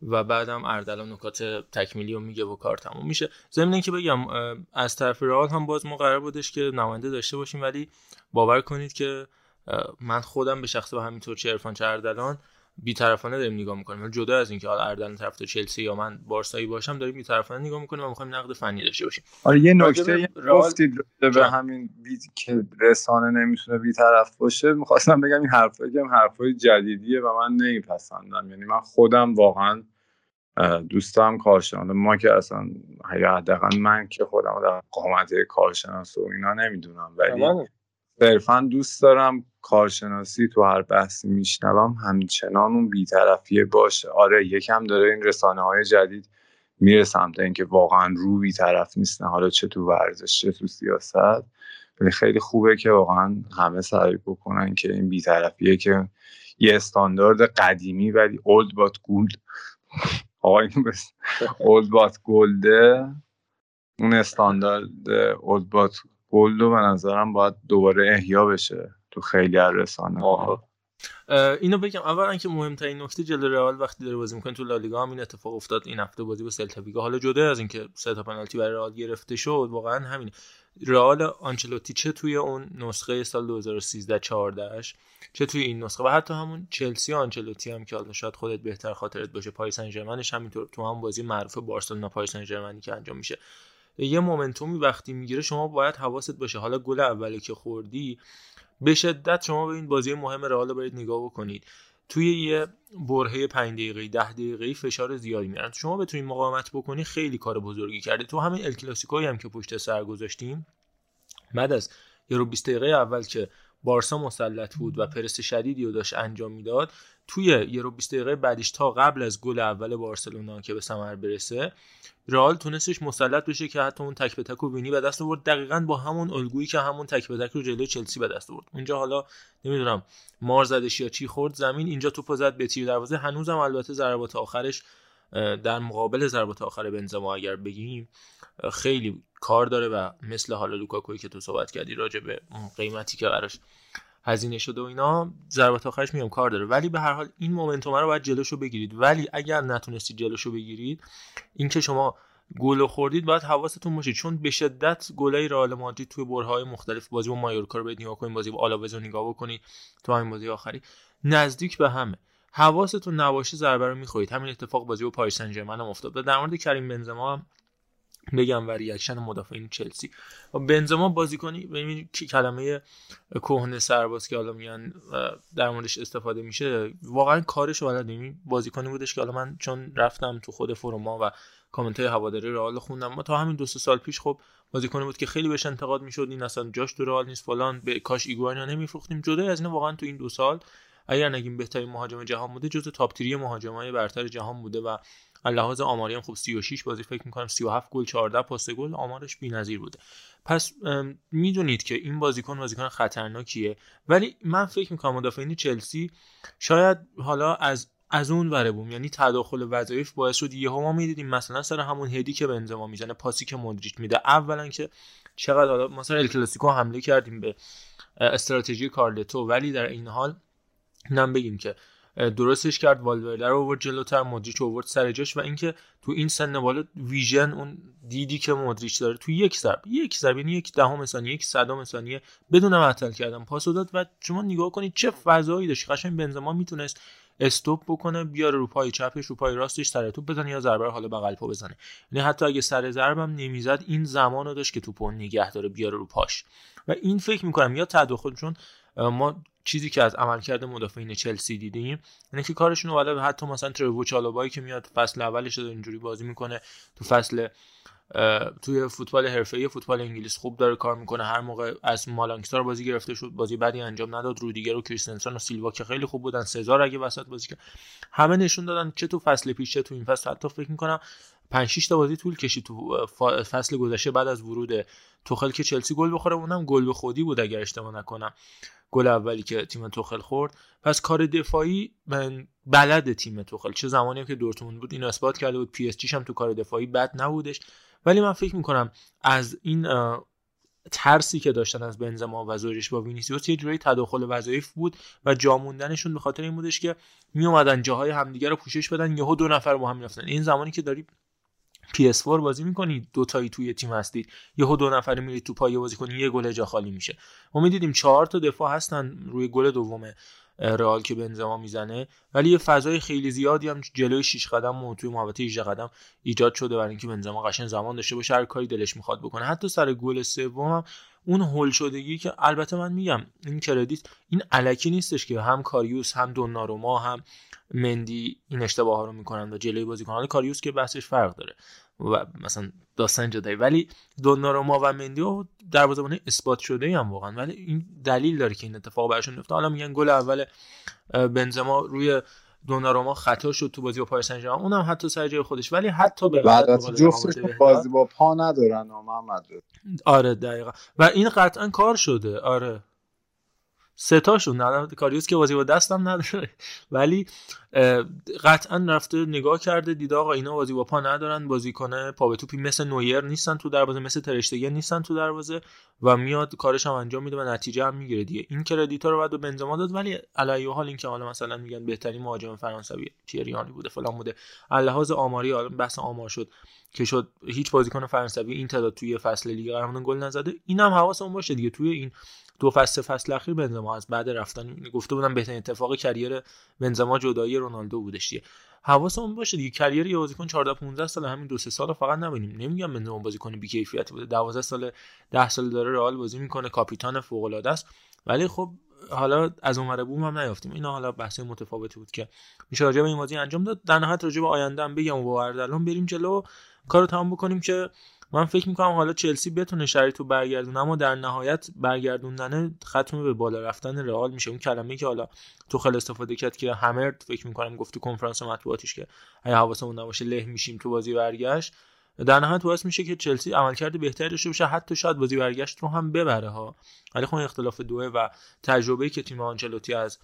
و بعدم اردلان نکات تکمیلی رو میگه و کار تموم میشه. ضمن که بگم از طرف رئال هم باز ما قرار بودش که نماینده داشته باشیم ولی باور کنید که من خودم به شخص و همینطور چه عرفان چه اردلان بی‌طرفانه داریم نگاه می‌کنیم. ولی جدا از اینکه حالا اردن طرف چلسی یا من بارسایی باشم داریم بی‌طرفانه نگاه می‌کنیم و می‌خوایم نقد فنی داشته باشیم. آره یه نکته گفتید به همین بیت که رسانه نمی‌تونه بی‌طرف باشه می‌خواستم بگم این حرفایی هم حرفای جدیدیه و من نمیپسندم. یعنی من خودم واقعا دوستم کارشناس ما که اصلا حداقل من که خودم در قامت کارشناس و اینا نمی‌دونم ولی صرفا دوست دارم کارشناسی تو هر بحثی میشنوم همچنان اون بیطرفیه باشه. آره یکم داره این رسانه های جدید میره سمت اینکه واقعا رو بیطرف نیستن. حالا چه تو ورزش چه تو سیاست. ولی خیلی خوبه که واقعا همه سعی بکنن که این بیطرفیه که یه استاندارد قدیمی ولی اولد بات گولد آقا اولد بات گولده اون استاندارد اولد بات گلدو به نظرم باید دوباره احیا بشه تو خیلی از رسانه اینو بگم اولا که مهمترین نکته جلو رئال وقتی داره بازی می‌کنه تو لالیگا هم این اتفاق افتاد این هفته بازی با سلتا حالا جدا از اینکه سه تا پنالتی برای رئال گرفته شد واقعا همین رئال آنچلوتی چه توی اون نسخه سال 2013 14 چه توی این نسخه و حتی همون چلسی آنچلوتی هم که حالا شاید خودت بهتر خاطرت باشه پاریس سن ژرمنش همینطور تو هم بازی معروف بارسلونا پاریس سن ژرمنی که انجام میشه. یه مومنتومی وقتی می‌گیره شما باید حواست باشه. حالا گل اولی که خوردی به شدت شما به این بازی مهم رئال باید نگاه بکنید. توی یه برهه 5 دقیقه 10 دقیقه فشار زیادی میارن شما بتونید مقاومت بکنی خیلی کار بزرگی کرده تو همین ال کلاسیکویی هم که پشت سر گذاشتیم بعد از یه رو 20 دقیقه اول که بارسا مسلط بود و پرس شدیدی رو داشت انجام می‌داد توی یه رو 20 دقیقه بعدش تا قبل از گل اول بارسلونا که به ثمر برسه رئال تونستش مسلط بشه که حتی اون تک به تک و وینی به دست آورد. دقیقا با همون الگویی که همون تک به تک رو جلوی چلسی به دست آورد. اونجا حالا نمی‌دونم مار زدش یا چی خورد. زمین اینجا توپو زد به تیر دروازه. هنوزم البته ضربات آخرش در مقابل ضربات آخر بنزما اگر بگیم خیلی کار داره و مثل حالا لوکاکوی که تو صحبت کردی راجع به قیمتی که براش هزینه شده و اینا ضربات آخرش میام کار داره. ولی به هر حال این momentum رو باید جلوشو بگیرید. ولی اگر نتونستید جلوشو بگیرید اینکه شما گل خوردید باید حواستون باشه. چون به شدت گلای رئال مادرید توی برهه‌های مختلف بازی با مایورکا رو نگاه کنید بازی با آلاوز نگاه بکنید تو همین بازی آخری. نزدیک به همه. حواستون نباشه ضربه رو می‌خورید. همین اتفاق بازی با پاریس سن هم افتاد. در مورد کریم بنزما بگم و reaction مدافعین چلسی. و بنزما بازیکنی ببین کلمه کهنه سرباز که حالا میان در موردش استفاده میشه واقعا کارش بلد بازیکنی بودش که حالا من چون رفتم تو خود فروما و کامنت های هواداری رئال خوندم ما تا همین دو سال پیش خب بازیکنی بود که خیلی بهش انتقاد می‌شد این اصلا جاش تو رئال نیست فلان به کاش ایگواینو نمیفروختیم. جدا از این واقعا تو این دو سال اگر نگیم بهترین مهاجم جهان بوده جزو top مهاجمای برتر جهان بوده و لحاظ آماری هم خب 36 بازی فکر می‌کنم 37 گل 14 پاس گل آمارش بی‌نظیر بوده. پس می‌دونید که این بازیکن بازیکن خطرناکیه. ولی من فکر می‌کنم مدافعین چلسی شاید حالا از از اون وره بوم. یعنی تداخل وظایف باعث شد یهو ما می‌دیدیم مثلا سر همون هدی که بنزما می‌زنه پاسی که مودریچ میده. اولا که چقدر حالا مثلا ال کلاسیکو حمله کردیم به استراتژی کارلتو. ولی در این حال نم بگیم که درستش کرد والورده رو آورد جلوتر مودریچ آورد سر جاش و اینکه تو این سن بالا ویژن اون دیدی که مودریچ داره تو یک ضرب یک ضرب یعنی یک دهم ثانیه یک صدم ثانیه بدون معطل کردن. پاس داد و شما نگاه کنید چه فضایی داشت. قشنگ بنزما می‌تونست استوب بکنه بیاره رو پای چپش رو پای راستش سر توپ بزنه یا ضربه حالا بغل پا بزنه. یعنی حتی اگه سر ضربم نمی‌زد این زمان رو داشت که توپو نگه داره بیاره رو پاش. و این فکر می‌کنم یا تداخل چون ما چیزی که از عملکرد مدافعین چلسی دیدیم اینه که کارشون رو حتی مثلا تریوو چالوبایی که میاد فصل اولش داره اینجوری بازی می‌کنه تو فصل توی فوتبال حرفه‌ای فوتبال انگلیس خوب داره کار می‌کنه. هر موقع از مالانگستار بازی گرفته شد بازی بعدی انجام نداد. رودیگر و کریستنسن و سیلوا که خیلی خوب بودن. سزار اگه وسط بازی که همه نشون دادن چه تو فصل پیش چه تو این فصل. حتی فکر می‌کنم 5 6 تا بازی طول کشید تو فصل گذشته بعد از ورود توخل که چلسی گل بخوره. اونم گل به خودی بود اگر اشتباه نکنم. گل اولی که تیم توخل خورد. پس کار دفاعی من بلد تیم توخل. چه زمانی که دورتموند بود اینو اثبات کرده بود. پی اس جی هم تو کار دفاعی بد نبودش. ولی من فکر می‌کنم از این ترسی که داشتن از بنزما و زوجش با وینیسیوس یه جوری تداخل وظایف بود و جاموندنشون به خاطر این بودش که می اومدن جاهای همدیگه رو پوشش بدن. یهو دو نفر با هم می‌رفتن این زمانی که داری PS4 بازی می‌کنید دو تایی توی تیم هستید. یهو دو نفر میرید تو پایه بازی کنید یه گل جا خالی میشه. ما می‌دیدیم چهار تا دفاع هستن روی گل دوم رئال که بنزما می‌زنه. ولی یه فضای خیلی زیادی هم جلوی 6 قدم و توی محوطه 18 قدم ایجاد شده برای اینکه بنزما قشن زمان داشته باشه هر کاری دلش می‌خواد بکنه. حتی سر گل سوم هم اون هول شدگی که البته من میگم این کردیت این علکی نیستش که هم کاریوس هم دوناروما هم مندی این اشتباه ها رو می‌کنن و جلوی بازیکنان کاریوس که بحثش فرق داره و مثلا داستان جدایی ولی دوناروما و مندی و دروازه‌بان اثبات شده هم واقعا. ولی این دلیل داره که این اتفاق براشون افتاد حالا میگن گل اول بنزما روی دوناروما خطا شد تو بازی با پاریس سن اونم حتی سر جای خودش. ولی حتی به بعد جفتش بازی با پا ندارن محمد آره دقیقا. و این قطعا کار شده. آره. سه تاشون. نه کاریوس که بازی با دستم نداره. ولی قطعا رفته نگاه کرده دیده آقا اینا بازی با پا ندارن بازی کنه پا به توپی مثل نویر نیستن تو دروازه مثل ترشتگی نیستن تو دروازه و میاد کارش هم انجام میده و نتیجه هم می‌گیره دیگه. این کردیتا رو بعد به بنزما داد ولی علی حال اینکه حالا مثلا میگن بهترین مهاجم فرانسوی تیریانی بوده فلان بوده. لحاظ آماری حالا بحث آمار شد که شد هیچ بازیکن فرانسوی این تعداد توی فصل لیگ قهرمانان گل نزده. اینم حواسمون باشه دیگه توی این دو فصل فصل اخیر بنزما از بعد رفتن گفته بودم بهترین اتفاق کریر بنزما جدایی رونالدو بودش دیگه. حواسمون باشه دیگه. کریر یه بازیکن 14 15 سال همین دو سه سال فقط نبینیم. نمیگم بنزما بازیکن بی کیفیت بوده. 12 سال 10 سال داره رئال بازی می‌کنه کاپیتان فوق العاده است. ولی خب حالا از اونور بوم هم نیافتیم. اینا حالا بحث متفاوتی بود که میشه راجع به این بازی انجام داد. در نهایت راجع به آینده هم بگم و بریم جلو. کارو تمام بکنیم که من فکر می‌کنم حالا چلسی بتونه شرایط رو برگردونه اما در نهایت برگردوندن ختم به بالا رفتن رئال میشه. اون کلمه که حالا تو خیلی استفاده کرد که همر فکر می‌کنم گفت تو کنفرانس مطبوعاتش که اگه حواسمون نباشه له میشیم تو بازی برگشت. در نهایت باعث میشه که چلسی عملکرد بهتری داشته باشه حتی شاید بازی برگشت رو هم ببره ها. ولی خب اختلاف دوه و تجربه‌ای که تیم آنچلوتی از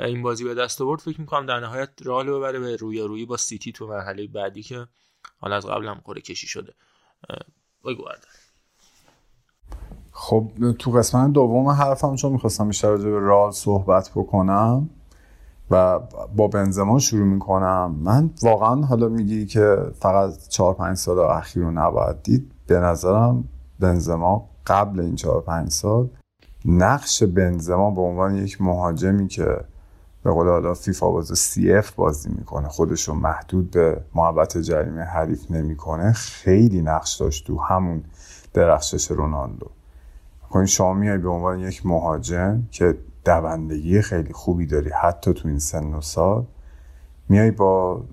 این بازی به دست آورد فکر می‌کنم در نهایت رئال ببره به روی روی با سیتی تو مرحله بعدی که حالا از قبل هم قرعه کشی شده. بگو خب تو قسمت دوم حرفم چون می‌خواستم بیشتر راجع به رال صحبت بکنم و با بنزما شروع می‌کنم من واقعا حالا میگی که فقط 4 5 سال اخیر رو نباید دید به نظرم بنزما قبل این 4 5 سال نقش بنزما به عنوان یک مهاجمی که به قول حالا فیفا بازی سی اف بازی می‌کنه. خودش رو محدود به محبت جریمه حریف نمی‌کنه. خیلی نقش داشت تو همون درخشش رونالدو. کنید شما میای به عنوان یک مهاجم که دوندگی خیلی خوبی داری حتی تو این سن و سال میای با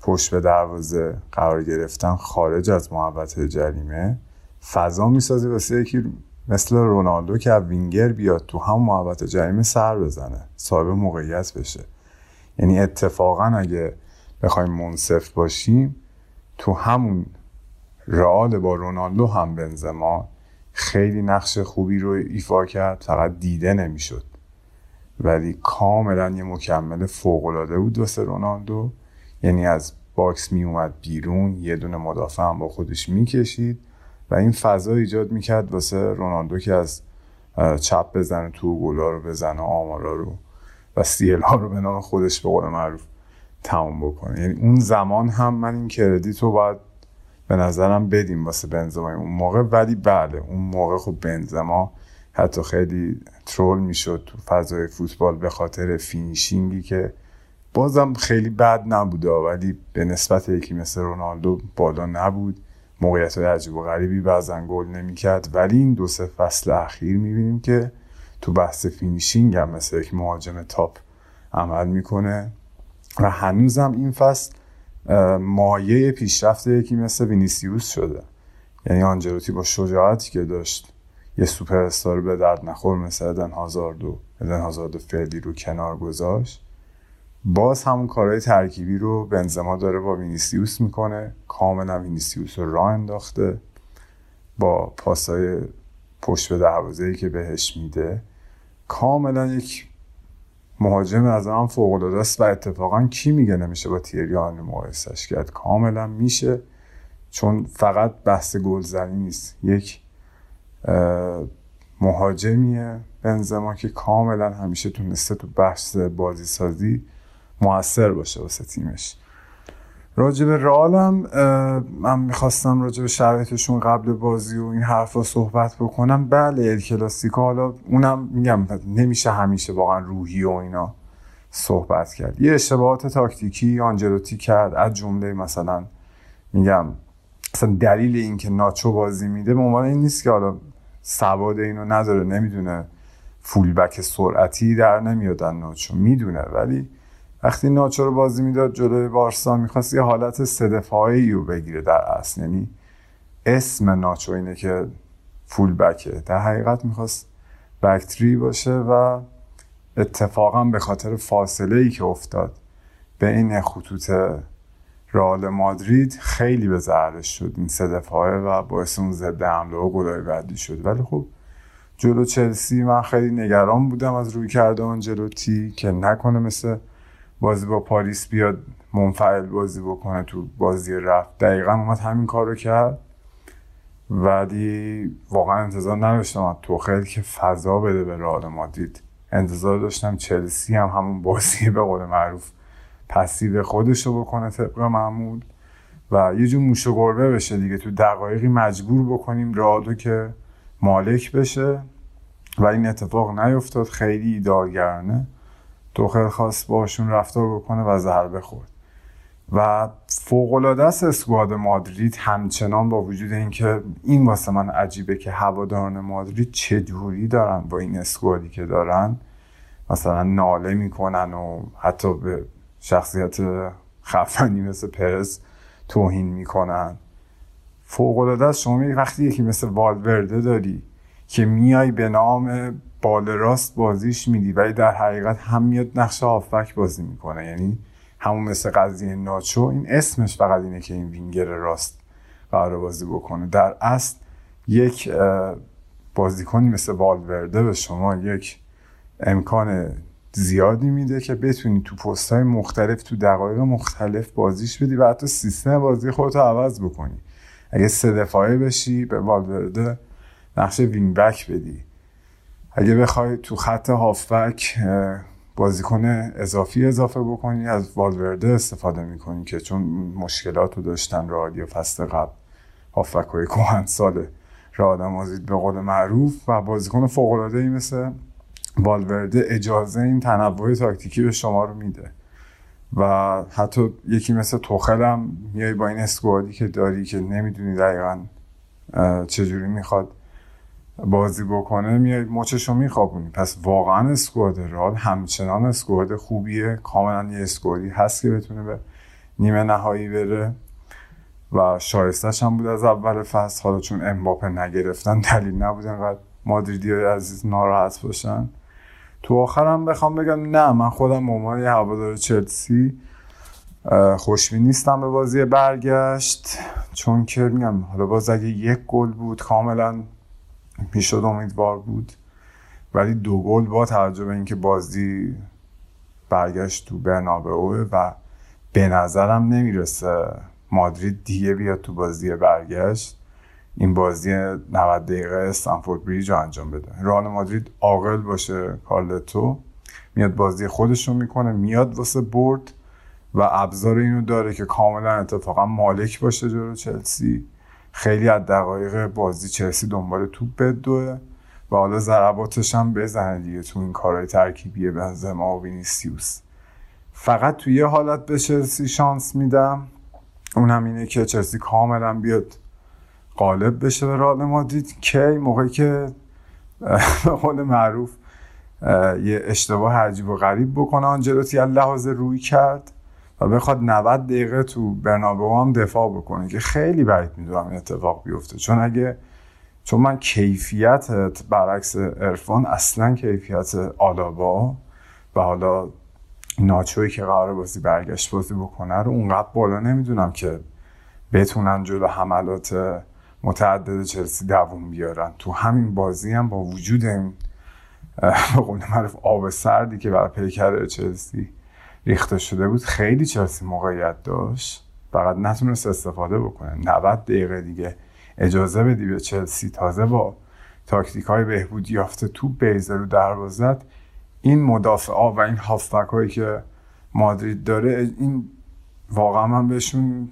پشت به دروازه قرار گرفتن خارج از محبت جریمه فضا می‌سازی واسه یکی مثل رونالدو که وینگر بیاد تو هم محبت جریمه سر بزنه صاحب موقعیت بشه. یعنی اتفاقا اگه بخوایم منصف باشیم تو همون رئال با رونالدو هم بنزما خیلی نقش خوبی رو ایفا کرد فقط دیده نمی‌شد. ولی کاملا یه مکمل فوقالعاده بود واسه رونالدو. یعنی از باکس می اومد بیرون یه دونه مدافع هم با خودش می‌کشید. و این فضا ایجاد می‌کرد واسه رونالدو که از چپ بزنه تو گلا رو بزنه آمارا رو و سیل ها رو به نام خودش به قول معروف تمام بکنه. یعنی اون زمان هم من این credit رو باید به نظرم بدیم واسه بنزما. اون موقع ولی بله اون موقع خب بنزما حتی خیلی troll می‌شد تو فضای فوتبال به خاطر finishing ی که بازم خیلی بد نبوده ولی به نسبت یکی مثل رونالدو بالا نبود. موقعیت های عجیب و غریبی بعضا گل نمی‌کرد. ولی این دو سه فصل اخیر می‌بینیم که تو بحث finishing هم مثل یک مهاجم top عمل می‌کنه. و هنوزم این فصل مایه پیشرفت یکی مثل وینیسیوس شده. یعنی آنجلوتی با شجاعتی که داشت یه سوپر استار به درد نخور مثل ادن هازارد ادن هازارد فعلی رو کنار گذاشت. باز همون کارهای ترکیبی رو بنزما داره با وینیسیوس می‌کنه. کاملا وینیسیوس رو راه انداخته با پاسای پشت به دروازه که بهش میده. کاملا یک مهاجم از هم فوق است و اتفاقا کی میگه نمیشه با تیری آنری مقایسش کرد کاملا میشه. چون فقط بحث گلزنی نیست. یک مهاجمیه بنزما که کاملا همیشه تونسته تو بحث بازی سازی موثر باشه واسه تیمش. راجب رالم من می‌خواستم راجب شرایطشون قبل بازی و این حرفا صحبت بکنم. بله ال کلاسیکو. حالا اونم میگم نمیشه همیشه واقعا روحی و اینا صحبت کرد. یه اشتباهات تاکتیکی آنجلوتی کرد. از جمله مثلا میگم اصلا دلیل اینکه ناچو بازی میده به عنوان این نیست که حالا سواد اینو نداره نمی‌دونه. فولبک سرعتی در نمیادن ناچو. می‌دونه ولی وقتی ناچو رو بازی می‌داد جلوی بارسا می‌خواست یه حالت سه دفاعی رو بگیره در اصل. یعنی اسم ناچو اینه که فول بکه. در حقیقت می‌خواست بکتری باشه و اتفاقا به خاطر فاصله ای که افتاد بین خطوط رئال مادرید خیلی به ضررش شد این سه دفاعه و باعث اون ضد حمله و گلای بعدی شد. ولی خب جلو چلسی من خیلی نگران بودم از روی کرده آنجلوتی که نکنه مثل بازی با پاریس بیاد منفعل بازی بکنه تو بازی رفت. دقیقا اومد همین کار رو کرد. ولی واقعا انتظار نداشتم از توخیل که فضا بده به رئال مادرید. انتظار داشتم چلسی هم همون بازی به قول معروف پسیو خودش رو بکنه طبق معمول. و یه جور موش گربه بشه دیگه. تو دقایقی مجبور بکنیم رادو که مالک بشه. و این اتفاق نیفتاد. خیلی ایدارگرانه توخل خواست باشون رفتار بکنه و ضربه خورد و فوقالعاده است اسکواد مادرید همچنان با وجود اینکه این واسه من عجیبه که هواداران مادرید چه جوری دارن با این اسکوادی که دارن. مثلا ناله می‌کنن و حتی به شخصیت خفنی مثل پرز توهین می‌کنن. فوقالعاده است. شما وقتی یکی مثل والورده داری که میای به نام بال راست بازیش میدی ولی در حقیقت هم میاد نقش هافبک بازی می‌کنه. یعنی همون مثل قضیه ناچو این اسمش فقط اینه که این وینگر راست قرار بازی بکنه. در اصل یک بازیکنی مثل والورده به شما یک امکان زیادی میده که بتونی تو پست های مختلف تو دقایق مختلف بازیش بدی و حتی سیستم بازی خودتو عوض بکنی. اگه سه دفاعه بشی به والورده نقش وینگ بک بدی. اگه بخوای تو خط هافبک بازیکن اضافی اضافه بکنی از والورده استفاده می‌کنی که چون مشکلات رو داشتن رادیو فصل قبل. هافبک های کوهن سال را آزید به قول معروف و بازیکن فوق ای مثل والورده اجازه این تنوع تاکتیکی به شما رو میده. و حتی یکی مثل توخل هم میای با این اسکوادی که داری که نمی‌دونی دقیقا چجوری می‌خواد بازی بکنه میای مچشو میخوابونی. پس واقعا اسکواد رال همچنان اسکواد خوبیه. کاملا یه اسکوادی هست که بتونه به نیمه نهایی بره. و شایستش هم بود از اول فصل. حالا چون امباپه نگرفتن دلیل نبود انقدر مادریدی عزیز ناراحت باشن. تو آخرم بخوام بگم نه من خودم به عنوان هوادار چلسی خوشبین نیستم به بازی برگشت. چون که میگم حالا باز اگه یک گل بود کاملا می‌شد امیدوار بود. ولی دو گل با توجه به اینکه بازی برگشت تو برنابئو و به نظرم نمی‌رسه مادرید دیگه بیاد تو بازی برگشت این بازی 90 دقیقه استنفورد بریج رو انجام بده. رئال مادرید عاقل باشه کارلتو میاد بازی خودش رو می‌کنه میاد واسه برد و ابزار اینو داره که کاملا اتفاقا مالک باشه جلو چلسی. خیلی از دقایق بازی چلسی دنبال توپ بدوه و حالا ضرباتش هم بزنه دیگه تو این کارهای ترکیبی بنزما و وینیسیوس. فقط توی یه حالت به چلسی شانس میدم. اونم اینه که چلسی کاملا بیاد قالب بشه به رئال مادرید. کی؟ موقعی که به قول معروف یه اشتباه عجیب و غریب بکنه. آنجلوتی لحاظ روی کرد. و بخواد 90 دقیقه تو برنابه هم دفاع بکنه که خیلی بعید می‌دونم این اتفاق بیفته. چون اگه چون من کیفیت برعکس ارفان اصلا کیفیت آلابا و حالا ناچوی که قرار بازی برگشت بازی بکنه رو اونقدر بالا نمی‌دونم که بتونن جلو حملات متعدد چلسی دووم بیارن. تو همین بازی هم با وجود این به قول معروف آب سردی که برای پیکر چلسی ریخته شده بود خیلی چلسی موقعیت داشت. فقط نتونست استفاده بکنه. 90 دقیقه دیگه اجازه بدی به چلسی تازه با تاکتیک های بهبودی یافته تو بیزه رو دروازت این مدافعا و این هافبک هایی که مادرید داره این واقعا من بهشون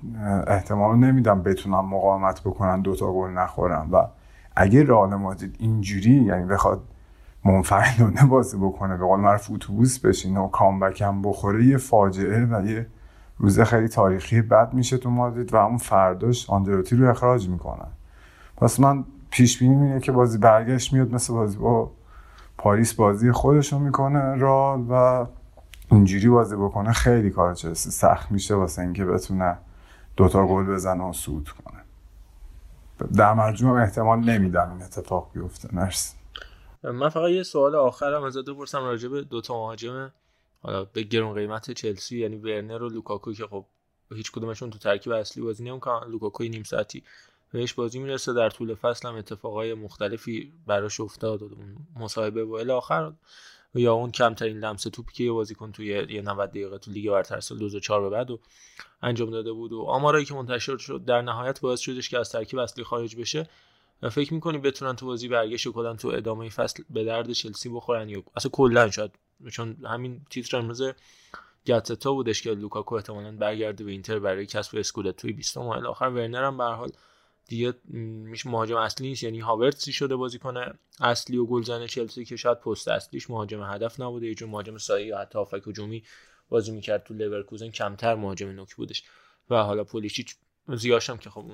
احتمال نمیدم بتونن مقاومت بکنن دوتا گل نخورن. و اگه رئال مادرید اینجوری یعنی بخواد منفردانه بازی بکنه به قول معروف اتوبوس بشینه و کامبک هم بخوره یه فاجعه و یه روز خیلی تاریخی بد میشه تو مادرید و همون فرداش آندروتی رو اخراج می‌کنن. پس من پیش بینی اینه که بازی برگشت میاد مثل بازی با پاریس بازی خودش رو می‌کنه رال و اینجوری بازی بکنه خیلی کار چلسی سخت میشه واسه اینکه بتونه دوتا گل بزنه و سود کنه. در مجموع احتمال نمیدم این اتفاق بیفته. مرسی. من فقط یه سوال آخرم ازت بپرسم راجع به دو تا مهاجم حالا به گرون قیمت چلسی یعنی ورنر و لوکاکو که خب هیچ کدومشون تو ترکیب اصلی بازی نمی‌کنن. لوکاکو نیم ساعتی بهش بازی می‌رسه. در طول فصل هم اتفاقای مختلفی براش افتاد. مصاحبه و الی آخر یا اون کمترین لمس توپی که یه بازیکن توی یه 90 دقیقه تو لیگ برتر سال 2004 به بعد و انجام داده بود و آمارایی که منتشر شد در نهایت باعث شدش که از ترکیب اصلی خارج بشه. فکر می‌کنی بتونن تو بازی برگشت کنن تو ادامه فصل به درد چلسی بخورن یا اصلا کلا شاید چون همین تیتر امروز گاتتا بودش که لوکاکو احتمالاً برگرده به اینتر برای کسب اسکودتوی 20 و آخر ورنر هم به هر دیگه میشه مهاجم اصلی نیست یعنی هاورتسی شده بازی کنه. اصلی و گلزن چلسی که شاید پست اصلیش مهاجم هدف نبوده یه جور مهاجم سایه یا حتی هافک هجومی بازی می‌کرد تو لورکوزن کمتر مهاجم نوک بودش. و حالا پولیچیچ زیاشم که خب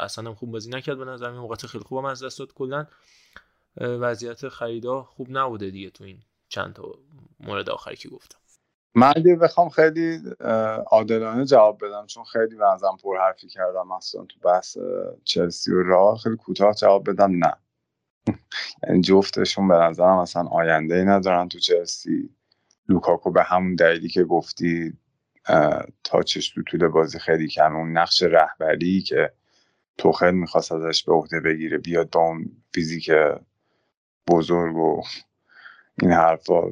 اصلا هم خوب بازی نکرد به نظر من موقعیت خیلی خوبم از دست داد کلا. وضعیت خریدا خوب نبوده دیگه تو این چند تا مورد آخری که گفتم. من اگه بخوام خیلی عادلانه جواب بدم چون خیلی بنظرم پر حرفی کردم مثلا تو بحث چلسی و راه خیلی کوتاه جواب بدم نه. یعنی جفتشون به نظرم اصلا آینده ای ندارن تو چلسی. لوکاکو به همون دلیلی که گفتی تاچش تو طول بازی خیلی کم اون نقش رهبری که توخل می‌خواست ازش به عهده بگیره بیاد با اون فیزیک بزرگ و این حرفا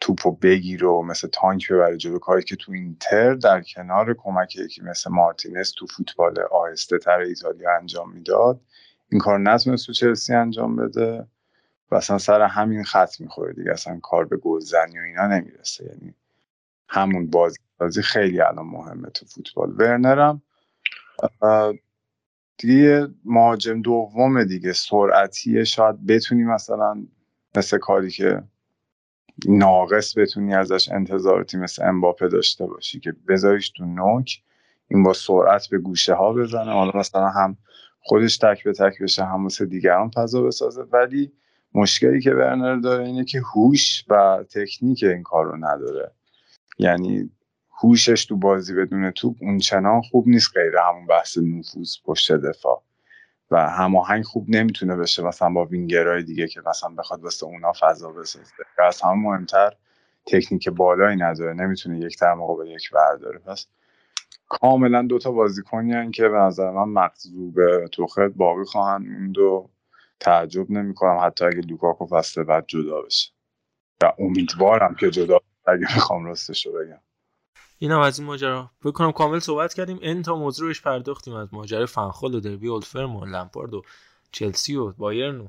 توپو بگیره و مثل تانک ببره جلو. کاری که تو اینتر در کنار کمک یکی مثل مارتینز تو فوتبال آهسته تر ایتالیا انجام می‌داد این کار نتونست تو چلسی انجام بده و اصلا سر همین خط می‌خوره دیگه. اصلا کار به گلزنی و اینا نمی‌رسه. یعنی همون بازی خیلی الان مهمه تو فوتبال. ورنرم دیگه مهاجم دوم دیگه سرعتیه شاید بتونی مثلا مثل کاری که ناقص بتونی ازش انتظاراتی مثل امباپه داشته باشی که بذاریش تو نوک این با سرعت به گوشه ها بزنه. حالا مثلا هم خودش تک به تک بشه هم واسه دیگران فضا بسازه. ولی مشکلی که ورنر داره اینه که هوش و تکنیک این کار رو نداره. یعنی هوشش تو بازی بدون توپ اون چنان خوب نیست غیر همون بحث نفوذ پشت دفاع. و هماهنگ خوب نمی‌تونه بشه مثلا با وینگرهای دیگه که مثلا بخواد واسه اونا فضا بسازه. از همه مهمتر تکنیک بالایی نداره نمی‌تونه یک در به یک برداره. پس کاملا دوتا بازیکنی که به نظر من مقصوب توخت باقی خواهند موند و تعجب نمی‌کنم حتی اگه لوکاکو فصل بعد جدا بشه. و امیدوارم که جدا اگه می‌خوام راستش رو بگم. این هم از این ماجرا. بکنم کامل صحبت کردیم. این تا موضوع روش پرداختیم. از ماجرای فنخال و دربی اولفرم و لمپارد و چلسی و بایرن و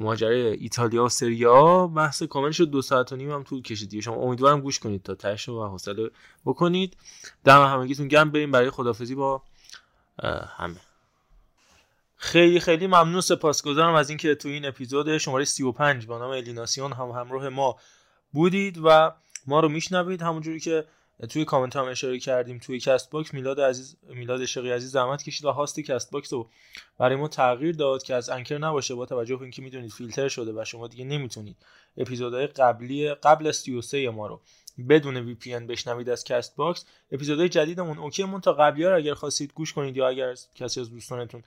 ماجرای ایتالیا و سریا بحث کامل شد. دو ساعت و نیم هم طول کشید شما امیدوارم گوش کنید تا تش و حوصله بکنید. دم همگیتون گرم بریم برای خدافظی با همه. خیلی خیلی ممنون. سپاسگزارم از اینکه تو این اپیزود شماره 35 با نام الیناسیون هم همراه ما بودید و ما رو میشنوید. همونجوری که توی کامنت هم اشاره کردیم توی Castbox میلاد عزیز میلاد شقی عزیز زحمت کشید و host Castbox رو برای ما تغییر داد که از Anchor نباشه با توجه به اینکه می‌دونید فیلتر شده و شما دیگه نمی‌تونید اپیزودهای قبلی قبل از 33 ما رو بدون VPN بشنوید از Castbox اپیزودهای جدیدمون OK ه منتها قبلی ها اگر خواستید گوش کنید یا اگر کسی از دوستانتون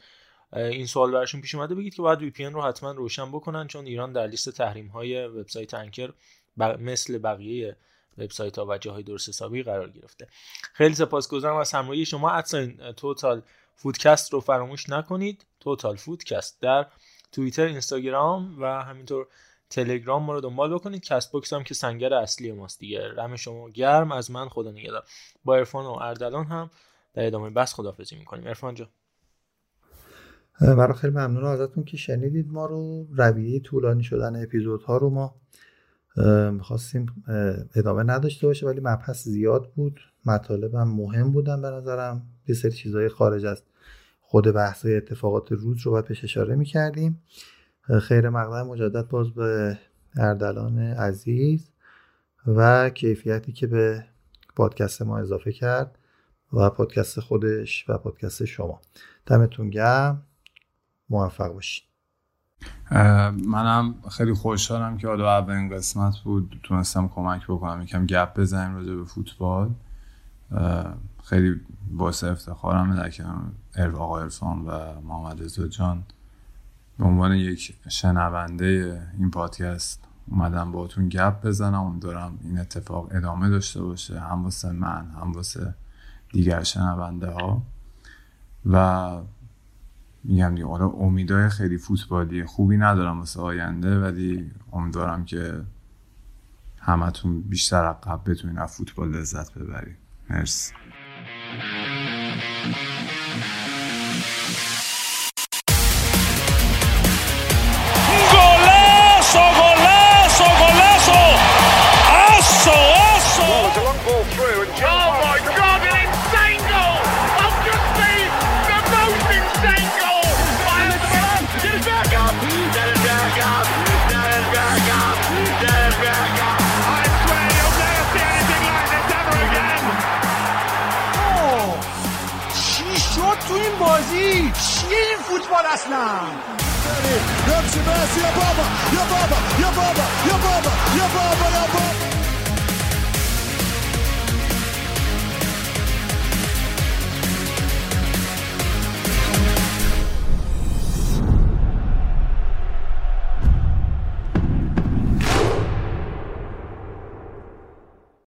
این سوال براشون پیش اومده بگید که باید VPN رو حتما روشن بکنن چون ایران در لیست تحریم های وبسایت Anchor مثل بقیه وبسایت ها و جاهای درست حسابی قرار گرفته. خیلی سپاسگزارم از همراهی شما. at sign Total Footcast رو فراموش نکنید. Total Footcast در توییتر اینستاگرام و همینطور تلگرام ما رو دنبال بکنید. Castbox هم که سنگر اصلی ماست دیگه. دم شما گرم از من. خدا نگهدار. با عرفان و اردلان هم در ادامه بس خدافظی می‌کنیم. عرفان جا برای خیلی ممنون. ازتون که شنیدید ما رو. رویه طولانی شدن اپیزودها رو ما می‌خواستیم ادامه نداشته باشه ولی مبحث زیاد بود. مطالبم مهم بودن به نظرم. یه سری چیزهای خارج از خود بحث اتفاقات روز رو باید بهش اشاره می‌کردیم. خیر مقدم مجدد باز به اردلان عزیز و کیفیتی که به پادکست ما اضافه کرد و پادکست خودش و پادکست شما. دمتون گرم. موفق باشید منم خیلی خوشحالم که حالا اولین قسمت بود. تونستم کمک بکنم یکم گپ بزنیم راجع به فوتبال. خیلی باعث افتخارم در کنار آقا ارفان و محمد رضا جان. به عنوان یک شنونده این پادکست اومدم باهاتون گپ بزنم. دارم این اتفاق ادامه داشته باشه هم واسه من هم واسه دیگر شنونده ها و میگم دیگه حالا امیدای خیلی فوتبالی خوبی ندارم واسه آینده ولی امیدوارم که همتون بیشتر عقب بتونین از فوتبال لذت ببرید مرسی. فوتبال for us now.